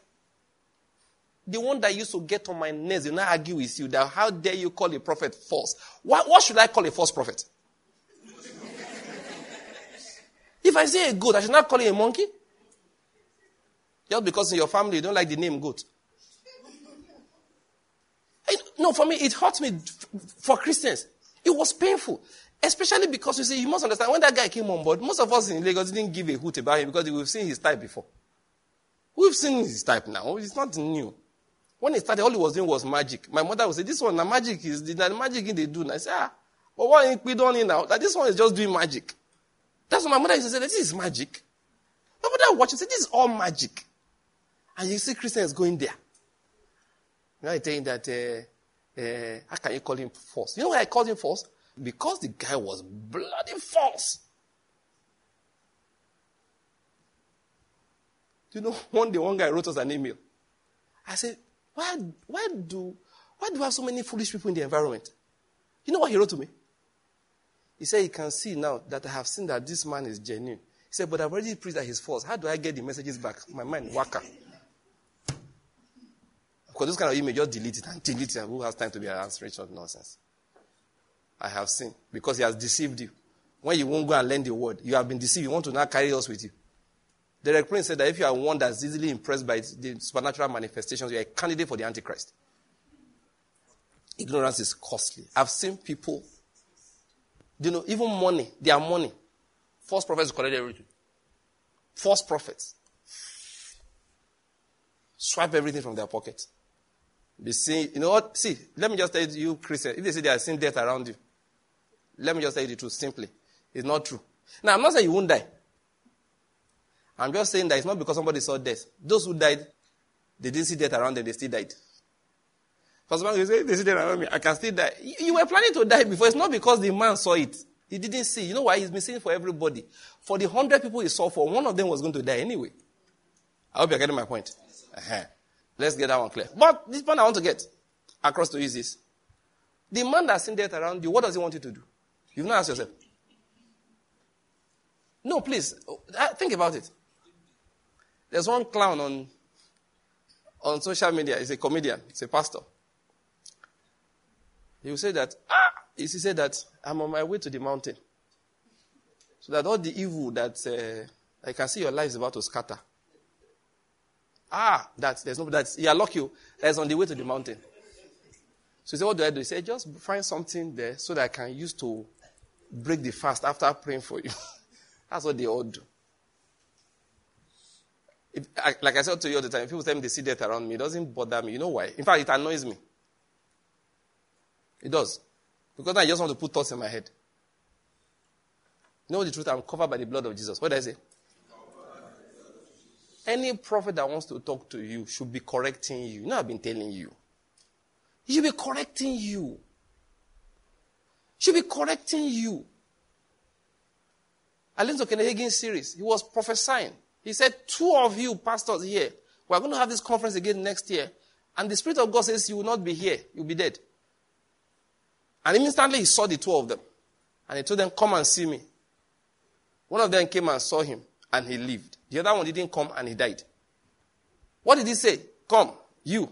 The one that used to get on my nerves, you know, argue with you that how dare you call a prophet false? What, what should I call a false prophet? if I say a goat, I should not call it a monkey? Just because in your family you don't like the name goat. no, for me, it hurt me for Christians. It was painful. Especially because you see, you must understand, when that guy came on board, most of us in Lagos didn't give a hoot about him because we've seen his type before. We've seen his type now. It's not new. When he started, all he was doing was magic. My mother would say, This one, the magic is the magic they do. And I say, Ah, but what we don't now? That this one is just doing magic. That's what my mother used to say, This is magic. My mother watching said, This is all magic. And you see Christians going there. You know, I saying that, uh, uh, how can you call him false? You know why I called him false? Because the guy was bloody false. Do you know, one day one guy wrote us an email. I said, why, why do, why do we have so many foolish people in the environment? You know what he wrote to me? He said, he can see now that I have seen that this man is genuine. He said, but I've already preached that he's false. How do I get the messages back? My mind, waka. Because this kind of email, just delete it and delete it. Who has time to be answering such nonsense? I have seen. Because he has deceived you. When you won't go and learn the word, you have been deceived. You want to now carry us with you. Derek Prince said that if you are one that's easily impressed by the supernatural manifestations, you're a candidate for the Antichrist. Ignorance is costly. I've seen people, you know, even money, their money. False prophets collect everything. False prophets. Swipe everything from their pocket. Be seeing, you know what? See, let me just tell you, Christian, if they say they are seeing death around you, let me just say the truth simply. It's not true. Now, I'm not saying you won't die. I'm just saying that it's not because somebody saw death. Those who died, they didn't see death around them, they still died. First all, you say, they see death around me, I can still die. You were planning to die before. It's not because the man saw it. He didn't see. You know why? He's been seeing for everybody. For the hundred people he saw for, one of them was going to die anyway. I hope you're getting my point. Uh-huh. Let's get that one clear. But this point I want to get across to you is this. The man that's seen death around you, what does he want you to do? You've not asked yourself. No, please, uh, think about it. There's one clown on, on social media. He's a comedian. He's a pastor. He will say that, ah, he said that I'm on my way to the mountain. So that all the evil that uh, I can see your life is about to scatter. Ah, that there's no that you are lucky. That's on the way to the mountain. So he said, What do I do? He said, Just find something there so that I can use to break the fast after praying for you. That's what they all do. If, like I said to you all the time, people tell me they see death around me. It doesn't bother me. You know why? In fact, it annoys me. It does. Because I just want to put thoughts in my head. You know the truth? I'm covered by the blood of Jesus. What did I say? Any prophet that wants to talk to you should be correcting you. You know, I've been telling you. He should be correcting you. Should be correcting you. Kenneth Hagin's series. He was prophesying. He said, Two of you pastors here, we're going to have this conference again next year. And the Spirit of God says, You will not be here. You'll be dead. And instantly he saw the two of them. And he told them, Come and see me. One of them came and saw him, and he lived. The other one didn't come and he died. What did he say? Come, you.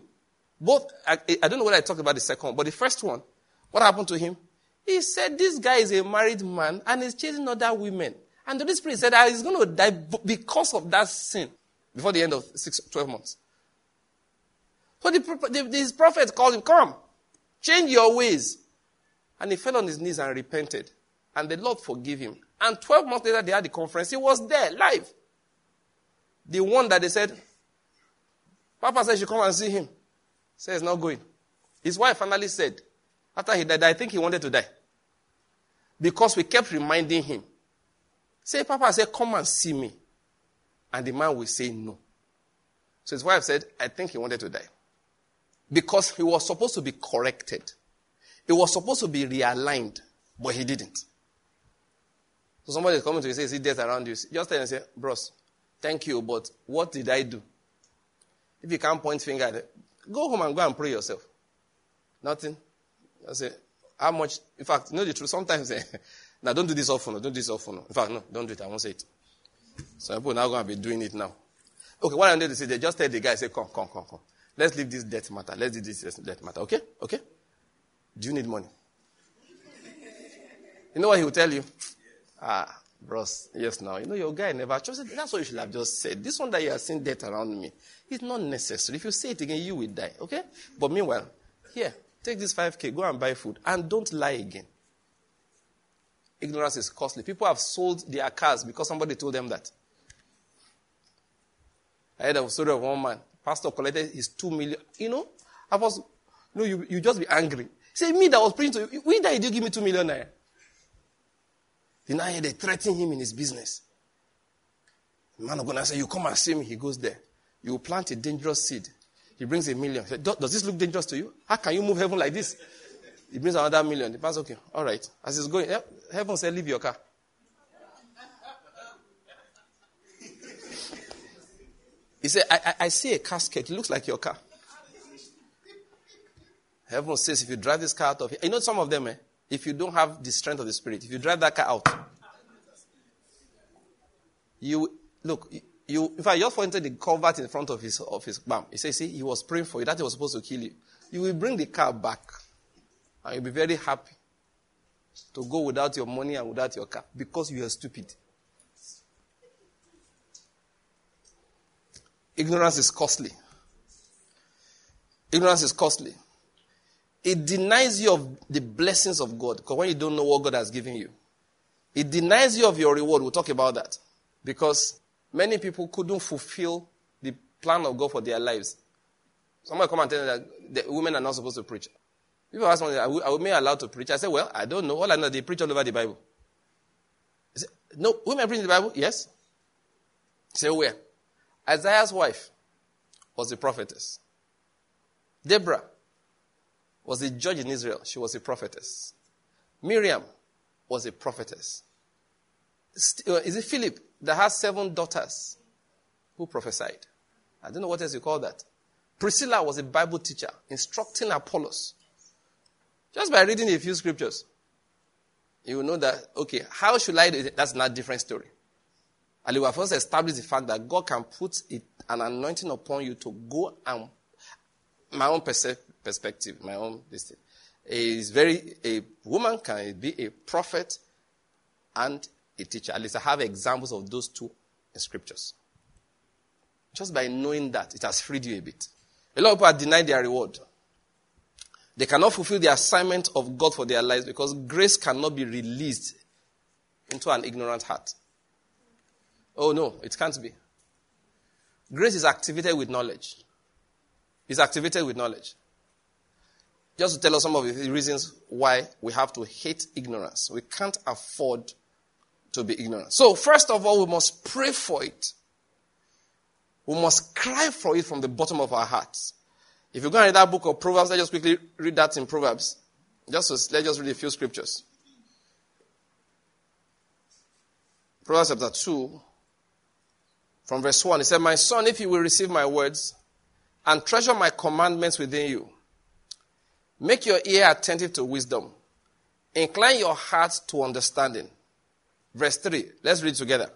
Both, I, I don't know what I talked about the second but the first one, What happened to him? He said, This guy is a married man and he's chasing other women. And the Holy Spirit said, He's going to die because of that sin before the end of six, 12 months. So the, the, prophet called him, Come, change your ways. And he fell on his knees and repented. And the Lord forgave him. And 12 months later, they had the conference. He was there, live. The one that they said, Papa said, You come and see him. Says, Not going. His wife finally said, After he died, I think he wanted to die. Because we kept reminding him. Say, Papa say, Come and see me. And the man will say no. So his wife said, I think he wanted to die. Because he was supposed to be corrected. He was supposed to be realigned, but he didn't. So somebody is coming to you and say, See death around you. Just tell him say, Bros, thank you, but what did I do? If you can't point finger, go home and go and pray yourself. Nothing. I say, how much? In fact, you know the truth. Sometimes, eh, now don't do this often. Don't do this often. In fact, no, don't do it. I won't say it. So people now going to be doing it now. Okay, what I'm going to say, they just tell the guy, say, come, come, come, come. Let's leave this death matter. Let's do this death matter. Okay? Okay? Do you need money? You know what he will tell you? Ah, bros, yes, now. You know, your guy never chose it. That's what you should have just said. This one that you are seeing death around me, it's not necessary. If you say it again, you will die. Okay? But meanwhile, here, take this 5K, go and buy food, and don't lie again. Ignorance is costly. People have sold their cars because somebody told them that. I heard a story of one man. Pastor collected his two million. You know, I was, you know, you, you just be angry. Say, me that was preaching to you, we that you give me two million naira. You know, they threaten him in his business. The man of God say, You come and see me. He goes there. You plant a dangerous seed. He brings a million. Say, Does this look dangerous to you? How can you move heaven like this? He brings another million. The pastor, okay, all right. As he's going, heaven said, Leave your car. He said, I, I, I see a casket. It looks like your car. Heaven says, if you drive this car out of here, you know some of them, eh? if you don't have the strength of the Spirit, if you drive that car out, you look, you, in fact, you just pointed the covert in front of his, of his bam. He says, see, he was praying for you. That he was supposed to kill you. You will bring the car back and you'll be very happy to go without your money and without your car because you are stupid. Ignorance is costly. Ignorance is costly. It denies you of the blessings of God because when you don't know what God has given you, it denies you of your reward. We'll talk about that because many people couldn't fulfill the plan of God for their lives. Somebody come and tell me that the women are not supposed to preach. People ask me, are, women allowed to preach? I say, well, I don't know. All I know, they preach all over the Bible. Say, no, women preach the Bible? Yes. say, where? Isaiah's wife was a prophetess. Deborah was a judge in Israel. She was a prophetess. Miriam was a prophetess. Uh, is it Philip that has seven daughters who prophesied? I don't know what else you call that. Priscilla was a Bible teacher instructing Apollos. Just by reading a few scriptures, you will know that, okay, how should I do it? That's not a different story. And we have first established the fact that God can put it, an anointing upon you to go and, my own perspective, perspective, my own this is very a woman can be a prophet and a teacher. At least I have examples of those two scriptures. Just by knowing that, it has freed you a bit. A lot of people are denied their reward. They cannot fulfill the assignment of God for their lives because grace cannot be released into an ignorant heart. Oh no, it can't be. Grace is activated with knowledge. It's activated with knowledge. Just to tell us some of the reasons why we have to hate ignorance. We can't afford to be ignorant. So, first of all, we must pray for it. We must cry for it from the bottom of our hearts. If you go and read that book of Proverbs, let's just quickly read that in Proverbs. Just let's just read a few scriptures. Proverbs chapter 2, from verse 1. He said, My son, if you will receive my words and treasure my commandments within you, Make your ear attentive to wisdom. Incline your heart to understanding. Verse 3. Let's read together.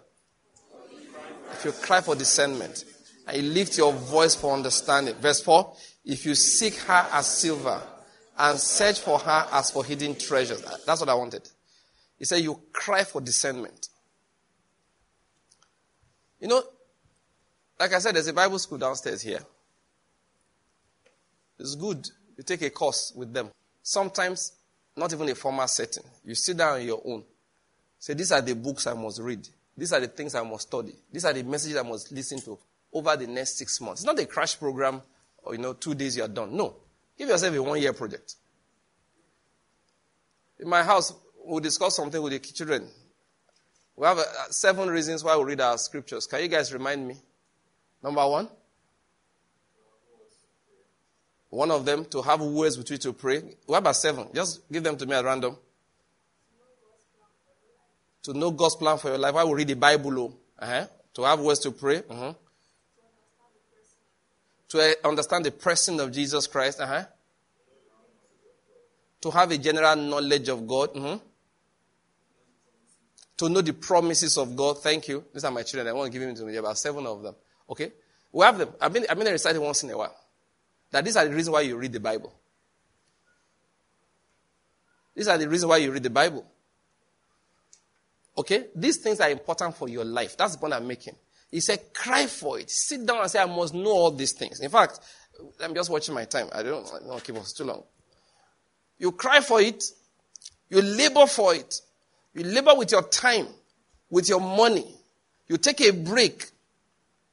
If you cry for discernment and lift your voice for understanding. Verse 4. If you seek her as silver and search for her as for hidden treasures. That's what I wanted. He said, You cry for discernment. You know, like I said, there's a Bible school downstairs here. It's good. You take a course with them. Sometimes, not even a formal setting. You sit down on your own. Say, These are the books I must read. These are the things I must study. These are the messages I must listen to over the next six months. It's not a crash program or, you know, two days you're done. No. Give yourself a one year project. In my house, we'll discuss something with the children. We have uh, seven reasons why we read our scriptures. Can you guys remind me? Number one, one of them to have words with which to pray. What about seven. Just give them to me at random. To know God's plan for your life. Why we read the Bible? Oh. Uh-huh. To have words to pray. Uh-huh to understand the person of Jesus Christ, uh-huh. to have a general knowledge of God, mm-hmm. to know the promises of God. Thank you. These are my children. I want to give them to me. There are about seven of them. Okay, we have them. I've been I've been reciting once in a while. That these are the reasons why you read the Bible. These are the reasons why you read the Bible. Okay? These things are important for your life. That's the point I'm making. He said, cry for it. Sit down and say, I must know all these things. In fact, I'm just watching my time. I don't, I don't keep us too long. You cry for it. You labor for it. You labor with your time, with your money. You take a break.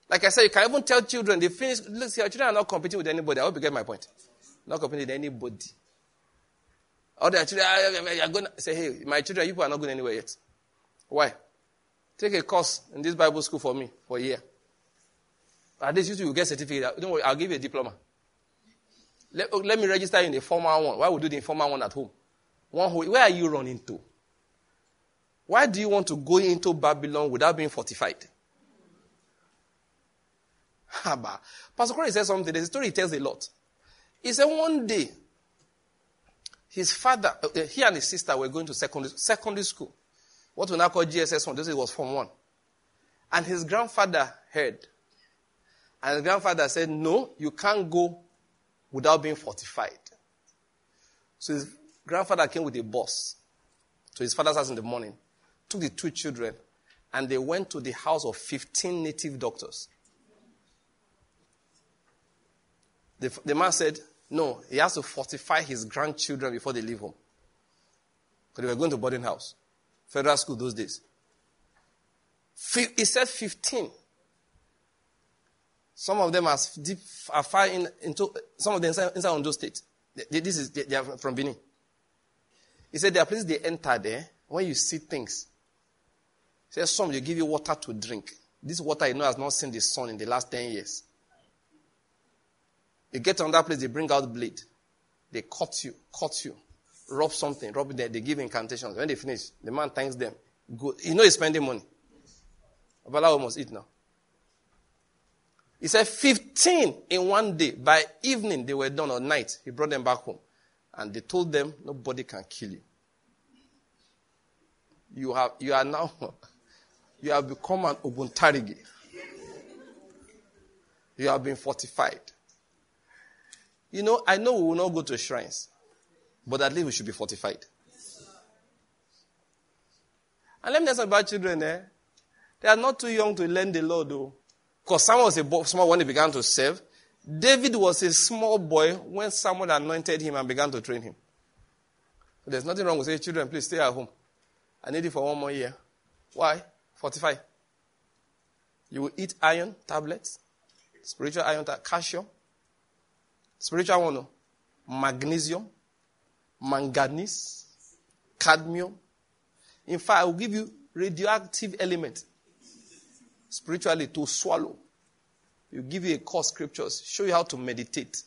Like I said, you can even tell children, they finish, look, your children are not competing with anybody. I hope you get my point. Not competing with anybody. All their children are going to say, hey, my children, you people are not going anywhere yet. Why? Take a course in this Bible school for me for a year. At least you will get certificate. Don't worry, I'll give you a diploma. Let, let me register in the formal one. Why would do the informal one at home? One who, where are you running to? Why do you want to go into Babylon without being fortified? Haba. Pastor Corey said something. The story tells a lot. He said one day, his father, uh, he and his sister were going to secondary, secondary school what we now call JSS 1. This was Form 1. And his grandfather heard. And his grandfather said, No, you can't go without being fortified. So his grandfather came with a bus to his father's house in the morning, took the two children, and they went to the house of 15 native doctors. The, the man said, No, he has to fortify his grandchildren before they leave home. Because they were going to boarding house. Federal school those days. He said 15. Some of them are deep, are far in, into, some of them inside, inside Ondo State. They, this is, they, they, are from Benin. He said there are places they enter there when you see things. He said some they give you water to drink. This water you know has not seen the sun in the last 10 years. You get on that place, they bring out blade. They cut you, cut you rub something, rub there, they give incantations. When they finish, the man thanks them. Good. You know he's spending money. Babalawo must eat now. He said 15 in one day. By evening, they were done, or night. He brought them back home. And they told them, nobody can kill you. You, have, you are now, you have become an Obuntarigi. You have been fortified. You know, I know we will not go to shrines. But at least we should be fortified. And let me tell you about children, eh? They are not too young to learn the law, though. Because Samuel was a small when he began to serve. David was a small boy when someone anointed him and began to train him. So there's nothing wrong with saying, children, please stay at home. I need you for one more year. Why? Fortify. You will eat iron tablets, spiritual iron, calcium, spiritual one, no? magnesium, manganese, cadmium. In fact, I will give you radioactive element spiritually to swallow. You give you a course scriptures, show you how to meditate.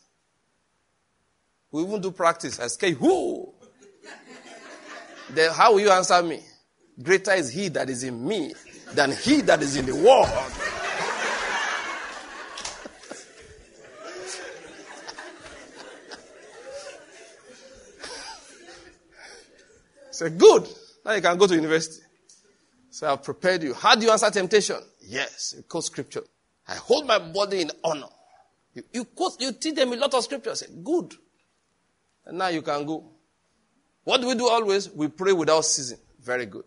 We even do practice. I say, who? then how will you answer me? Greater is he that is in me than he that is in the world. Say, good. Now you can go to university. So I've prepared you. How do you answer temptation? Yes, you quote scripture. I hold my body in honor. You, you, quote, you teach them a lot of scripture. Say, good. And now you can go. What do we do always? We pray without ceasing. Very good.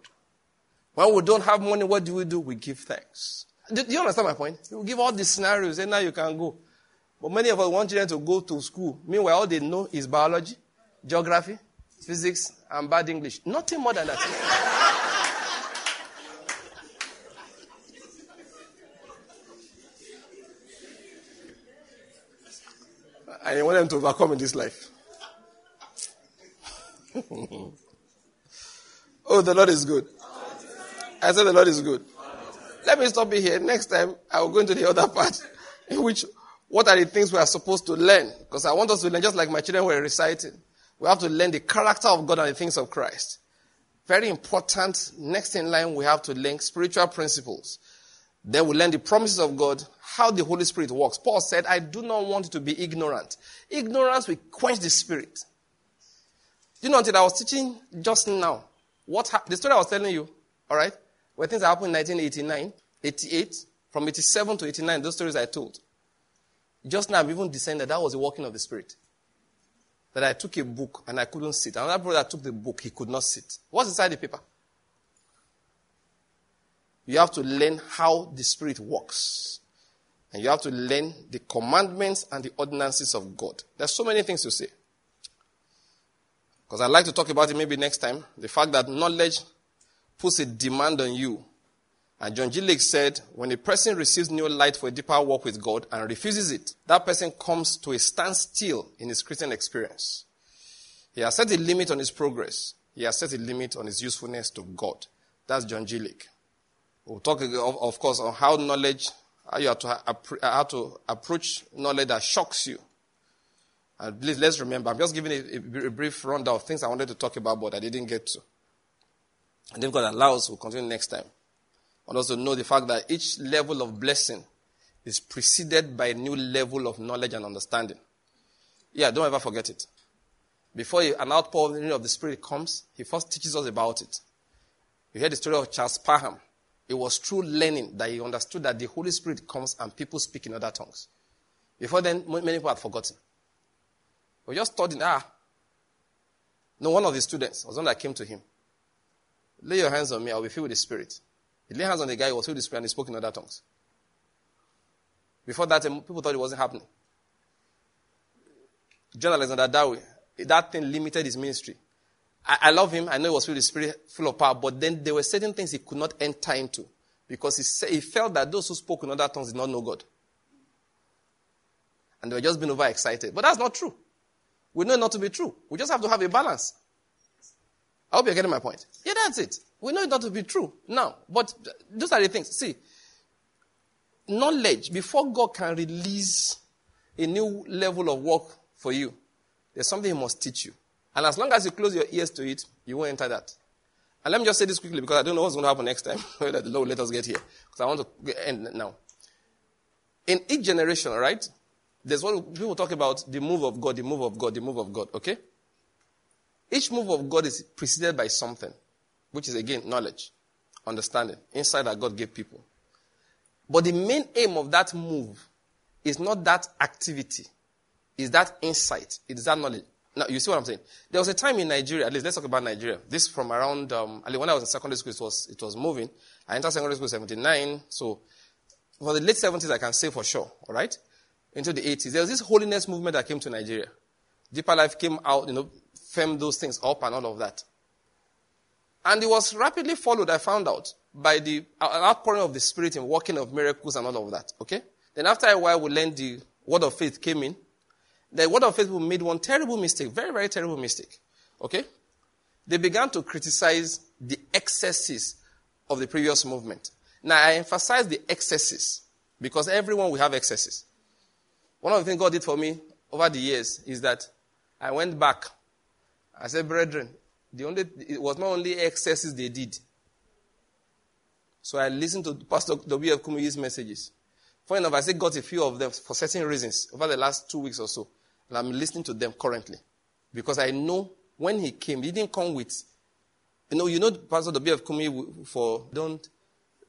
When we don't have money, what do we do? We give thanks. Do, do you understand my point? You give all these scenarios and now you can go. But many of us want children to go to school. Meanwhile, all they know is biology, geography, physics, and bad English. Nothing more than that. and you want them to overcome in this life. oh, the Lord is good. I said the Lord is good. Let me stop it here. Next time, I will go into the other part, in which what are the things we are supposed to learn? Because I want us to learn, just like my children were reciting. We have to learn the character of God and the things of Christ. Very important. Next in line, we have to learn spiritual principles. Then we learn the promises of God, how the Holy Spirit works. Paul said, I do not want you to be ignorant. Ignorance will quench the Spirit. You know, until I was teaching just now, what ha- the story I was telling you, all right, where things happened in 1989, 88, from 87 to 89, those stories I told. Just now, I'm even discerning that that was the working of the Spirit. That I took a book and I couldn't sit. Another brother took the book, he could not sit. What's inside the paper? You have to learn how the Spirit works. And you have to learn the commandments and the ordinances of God. There's so many things to say. Because I'd like to talk about it maybe next time. The fact that knowledge puts a demand on you. And John G. Lake said, when a person receives new light for a deeper walk with God and refuses it, that person comes to a standstill in his Christian experience. He has set a limit on his progress. He has set a limit on his usefulness to God. That's John G. Lake. We'll talk, of course, on how knowledge, how you have to, how to approach knowledge that shocks you. And please, let's remember, I'm just giving a, a brief rundown of things I wanted to talk about, but I didn't get to. And if God allows, we'll continue next time. And also know the fact that each level of blessing is preceded by a new level of knowledge and understanding. Yeah, don't ever forget it. Before an outpouring of the Spirit comes, He first teaches us about it. You hear the story of Charles Parham. It was through learning that he understood that the Holy Spirit comes and people speak in other tongues. Before then, many people had forgotten. We just studying, ah. No, one of the students was one that came to him. Lay your hands on me, I'll be filled with the Spirit. He laid hands on the guy, he was filled with Spirit, and he spoke in other tongues. Before that, um, people thought it wasn't happening. John Alexander Dowie, that thing limited his ministry. I, I love him. I know he was filled with the spirit, full of power. But then there were certain things he could not enter into because he, he felt that those who spoke in other tongues did not know God. And they were just being overexcited. But that's not true. We know it not to be true. We just have to have a balance. I hope you're getting my point. Yeah, that's it. We know it not to be true. Now, but those are the things. See, knowledge, before God can release a new level of work for you, there's something He must teach you. And as long as you close your ears to it, you won't enter that. And let me just say this quickly because I don't know what's going to happen next time. Whether the Lord let us get here. Because I want to end now. In each generation, right? There's what people talk about the move of God, the move of God, the move of God. Okay? Each move of God is preceded by something, which is again knowledge, understanding, insight that God gave people. But the main aim of that move is not that activity, is that insight, it is that knowledge. Now, you see what I'm saying? There was a time in Nigeria, at least let's talk about Nigeria. This from around, um, when I was in secondary school, it was, it was moving. I entered secondary school in 79, so for the late 70s, I can say for sure, alright? Into the 80s. There was this holiness movement that came to Nigeria. Deeper Life came out, you know, firmed those things up and all of that. And it was rapidly followed, I found out, by the uh, outpouring of the Spirit and working of miracles and all of that, okay? Then after a while, we learned the word of faith came in the word of faith made one terrible mistake, very, very terrible mistake. Okay? They began to criticize the excesses of the previous movement. Now, I emphasize the excesses because everyone will have excesses. One of the things God did for me over the years is that I went back. I said, brethren, the only, it was not only excesses they did. So I listened to Pastor W.F. Kumuyi's messages. Funny enough, I said got a few of them for certain reasons over the last two weeks or so. And I'm listening to them currently. Because I know when he came, he didn't come with, you know, you know, Pastor W.F. Kumuyi for don't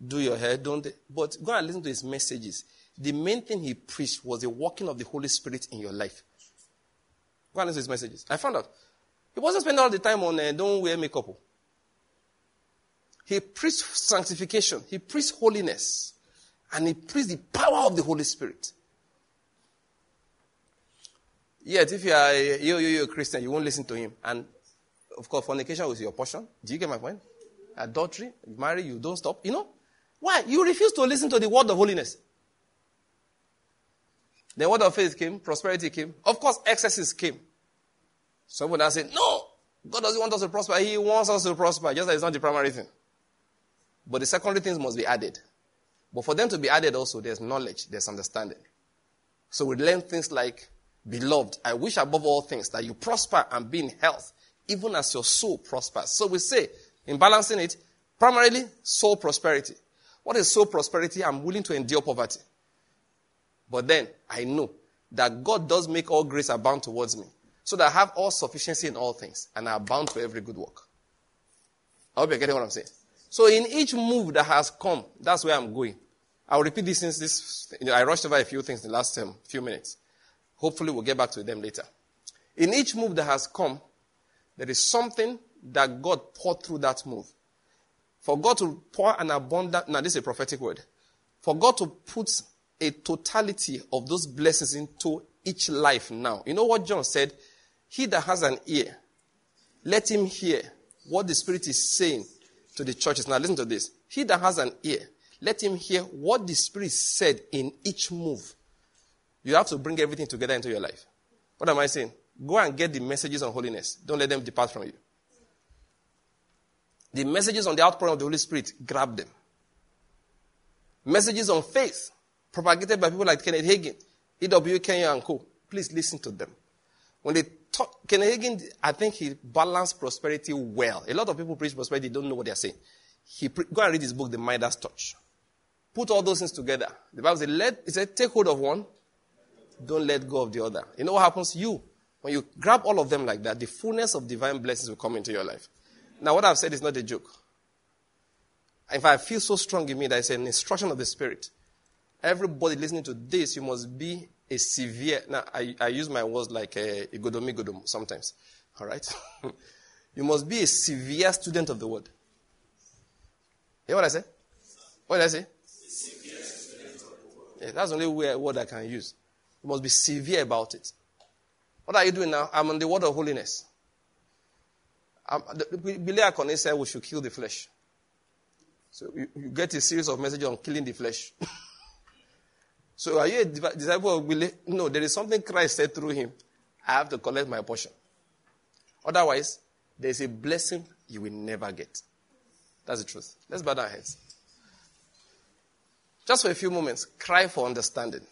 do your hair, don't, but go and listen to his messages. The main thing he preached was the working of the Holy Spirit in your life. Go and listen to his messages. I found out. He wasn't spending all the time on uh, don't wear makeup. He preached sanctification. He preached holiness. And he preached the power of the Holy Spirit. Yet, if you are a, you, you, you're a Christian, you won't listen to him. And, of course, fornication was your portion. Do you get my point? Adultery, marry, you don't stop. You know? Why? You refuse to listen to the word of holiness. The word of faith came, prosperity came. Of course, excesses came. Someone else said, No, God doesn't want us to prosper. He wants us to prosper, just as it's not the primary thing. But the secondary things must be added. But for them to be added also, there's knowledge, there's understanding. So we learn things like, Beloved, I wish above all things that you prosper and be in health, even as your soul prospers. So we say, in balancing it, primarily soul prosperity. What is soul prosperity? I'm willing to endure poverty. But then I know that God does make all grace abound towards me, so that I have all sufficiency in all things, and I abound to every good work. I hope you're getting what I'm saying. So in each move that has come, that's where I'm going. I'll repeat this since this, you know, I rushed over a few things in the last um, few minutes. Hopefully we'll get back to them later. In each move that has come, there is something that God poured through that move. For God to pour an abundant, now this is a prophetic word. For God to put a totality of those blessings into each life now. You know what John said? He that has an ear, let him hear what the Spirit is saying to the churches. Now listen to this. He that has an ear, let him hear what the Spirit said in each move. You have to bring everything together into your life. What am I saying? Go and get the messages on holiness. Don't let them depart from you. The messages on the outpouring of the Holy Spirit, grab them. Messages on faith, propagated by people like Kenneth Hagin, E.W. Kenyon and co. Please listen to them. When they talk, Kenneth Hagin, I think he balanced prosperity well. A lot of people preach prosperity, they don't know what they're saying. He pre- go and read his book, The Midas Touch. Put all those things together. The Bible says, let, it said, take hold of one, don't let go of the other. You know what happens? You, when you grab all of them like that, the fullness of divine blessings will come into your life. Now, what I've said is not a joke. If I feel so strong in me that it's an instruction of the Spirit, everybody listening to this, you must be a severe. Now, I, I use my words like uh, a, a godomi godom sometimes. All right? you must be a severe student of the word. Know what I say? What did I say? Yeah, that's the only word I can use. You must be severe about it. What are you doing now? I'm on the word of holiness. Billy Akone said we should kill the flesh. So you, you, get a series of messages on killing the flesh. so are you a disciple of Billy? No, there is something Christ said through him. I have to collect my portion. Otherwise, there is a blessing you will never get. That's the truth. Let's bow our heads. Just for a few moments, cry for understanding.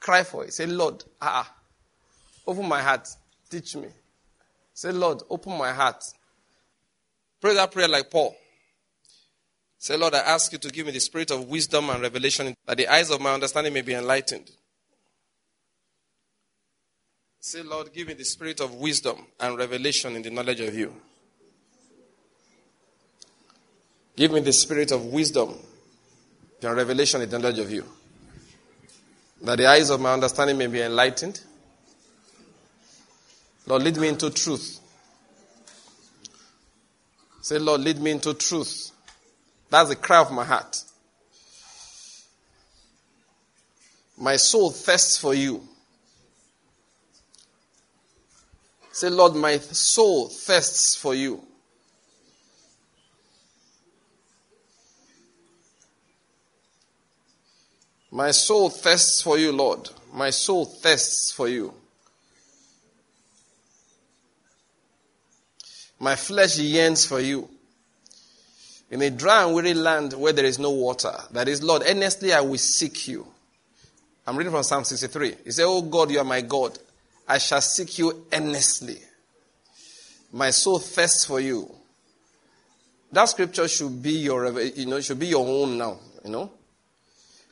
Cry for it. Say, Lord, ah, ah, open my heart. Teach me. Say, Lord, open my heart. Pray that prayer like Paul. Say, Lord, I ask you to give me the spirit of wisdom and revelation that the eyes of my understanding may be enlightened. Say, Lord, give me the spirit of wisdom and revelation in the knowledge of you. Give me the spirit of wisdom and revelation in the knowledge of you that the eyes of my understanding may be enlightened. Lord, lead me into truth. Say, Lord, lead me into truth. That's the cry of my heart. My soul thirsts for you. Say, Lord, my soul thirsts for you. My soul thirsts for you, Lord. My soul thirsts for you. My flesh yearns for you. In a dry and weary land where there is no water, that is, Lord, earnestly I will seek you. I'm reading from Psalm 63. He said, Oh God, you are my God. I shall seek you earnestly. My soul thirsts for you. That scripture should be your, you know, should be your own now, you know.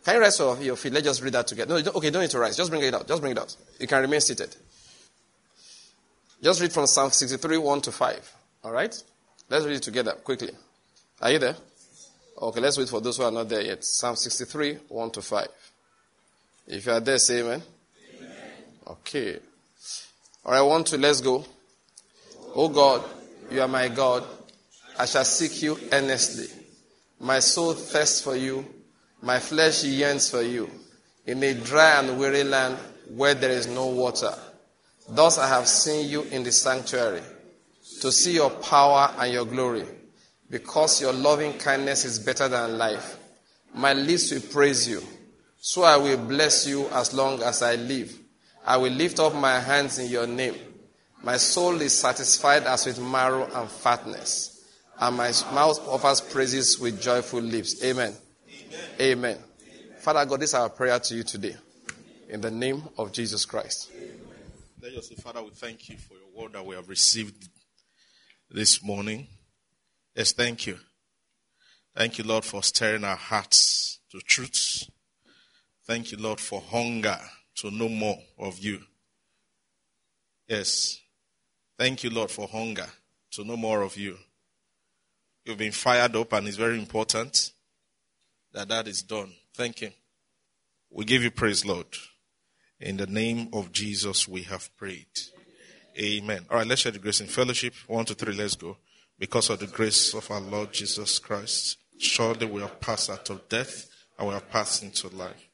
Can you rise off your feet? Let's just read that together. No, okay, don't need to rise. Just bring it out. Just bring it out. You can remain seated. Just read from Psalm 63, 1 to 5. All right? Let's read it together quickly. Are you there? Okay, let's wait for those who are not there yet. Psalm 63, 1 to 5. If you are there, say amen. amen. Okay. All right, one, two, let's go. Oh God, you are my God. I shall seek you earnestly. My soul thirsts for you. My flesh yearns for you. In a dry and weary land where there is no water. Thus I have seen you in the sanctuary to see your power and your glory because your loving kindness is better than life. My lips will praise you. So I will bless you as long as I live. I will lift up my hands in your name. My soul is satisfied as with marrow and fatness, and my mouth offers praises with joyful lips. Amen. Amen. Amen. Father God, this is our prayer to you today. In the name of Jesus Christ. Let us say, Father, we thank you for your word that we have received this morning. Yes, thank you. Thank you, Lord, for stirring our hearts to truth. Thank you, Lord, for hunger to know more of you. Yes. Thank you, Lord, for hunger to know more of you. You've been fired up, and it's very important that that is done. Thank you. We give you praise, Lord. In the name of Jesus, we have prayed. Amen. All right, let's share the grace in fellowship. One, two, three, let's go. Because of the grace of our Lord Jesus Christ, surely we have passed out of death and we have passed into life.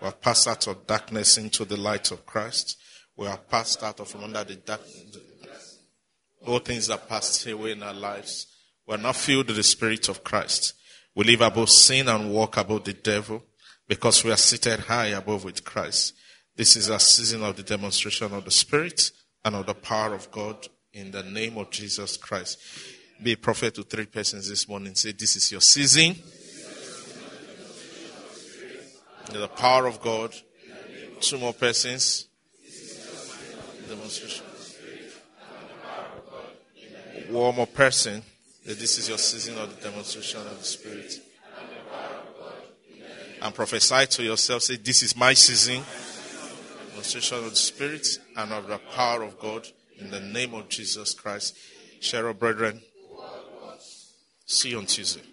We have passed out of darkness into the light of Christ. We have passed out of under the dark. All things that passed away in our lives. We are now filled with the Spirit of Christ. We live above sin and walk above the devil because we are seated high above with Christ. This is a season of the demonstration of the Spirit and of the power of God in the name of Jesus Christ. Be a prophet to three persons this morning. Say, This is your season. The power of God. Two more persons. Demonstration. One more person. This is your season of the demonstration of the Spirit. And prophesy to yourself. Say, This is my season. Demonstration of the Spirit and of the power of God in the name of Jesus Christ. Cheryl, brethren, see you on Tuesday.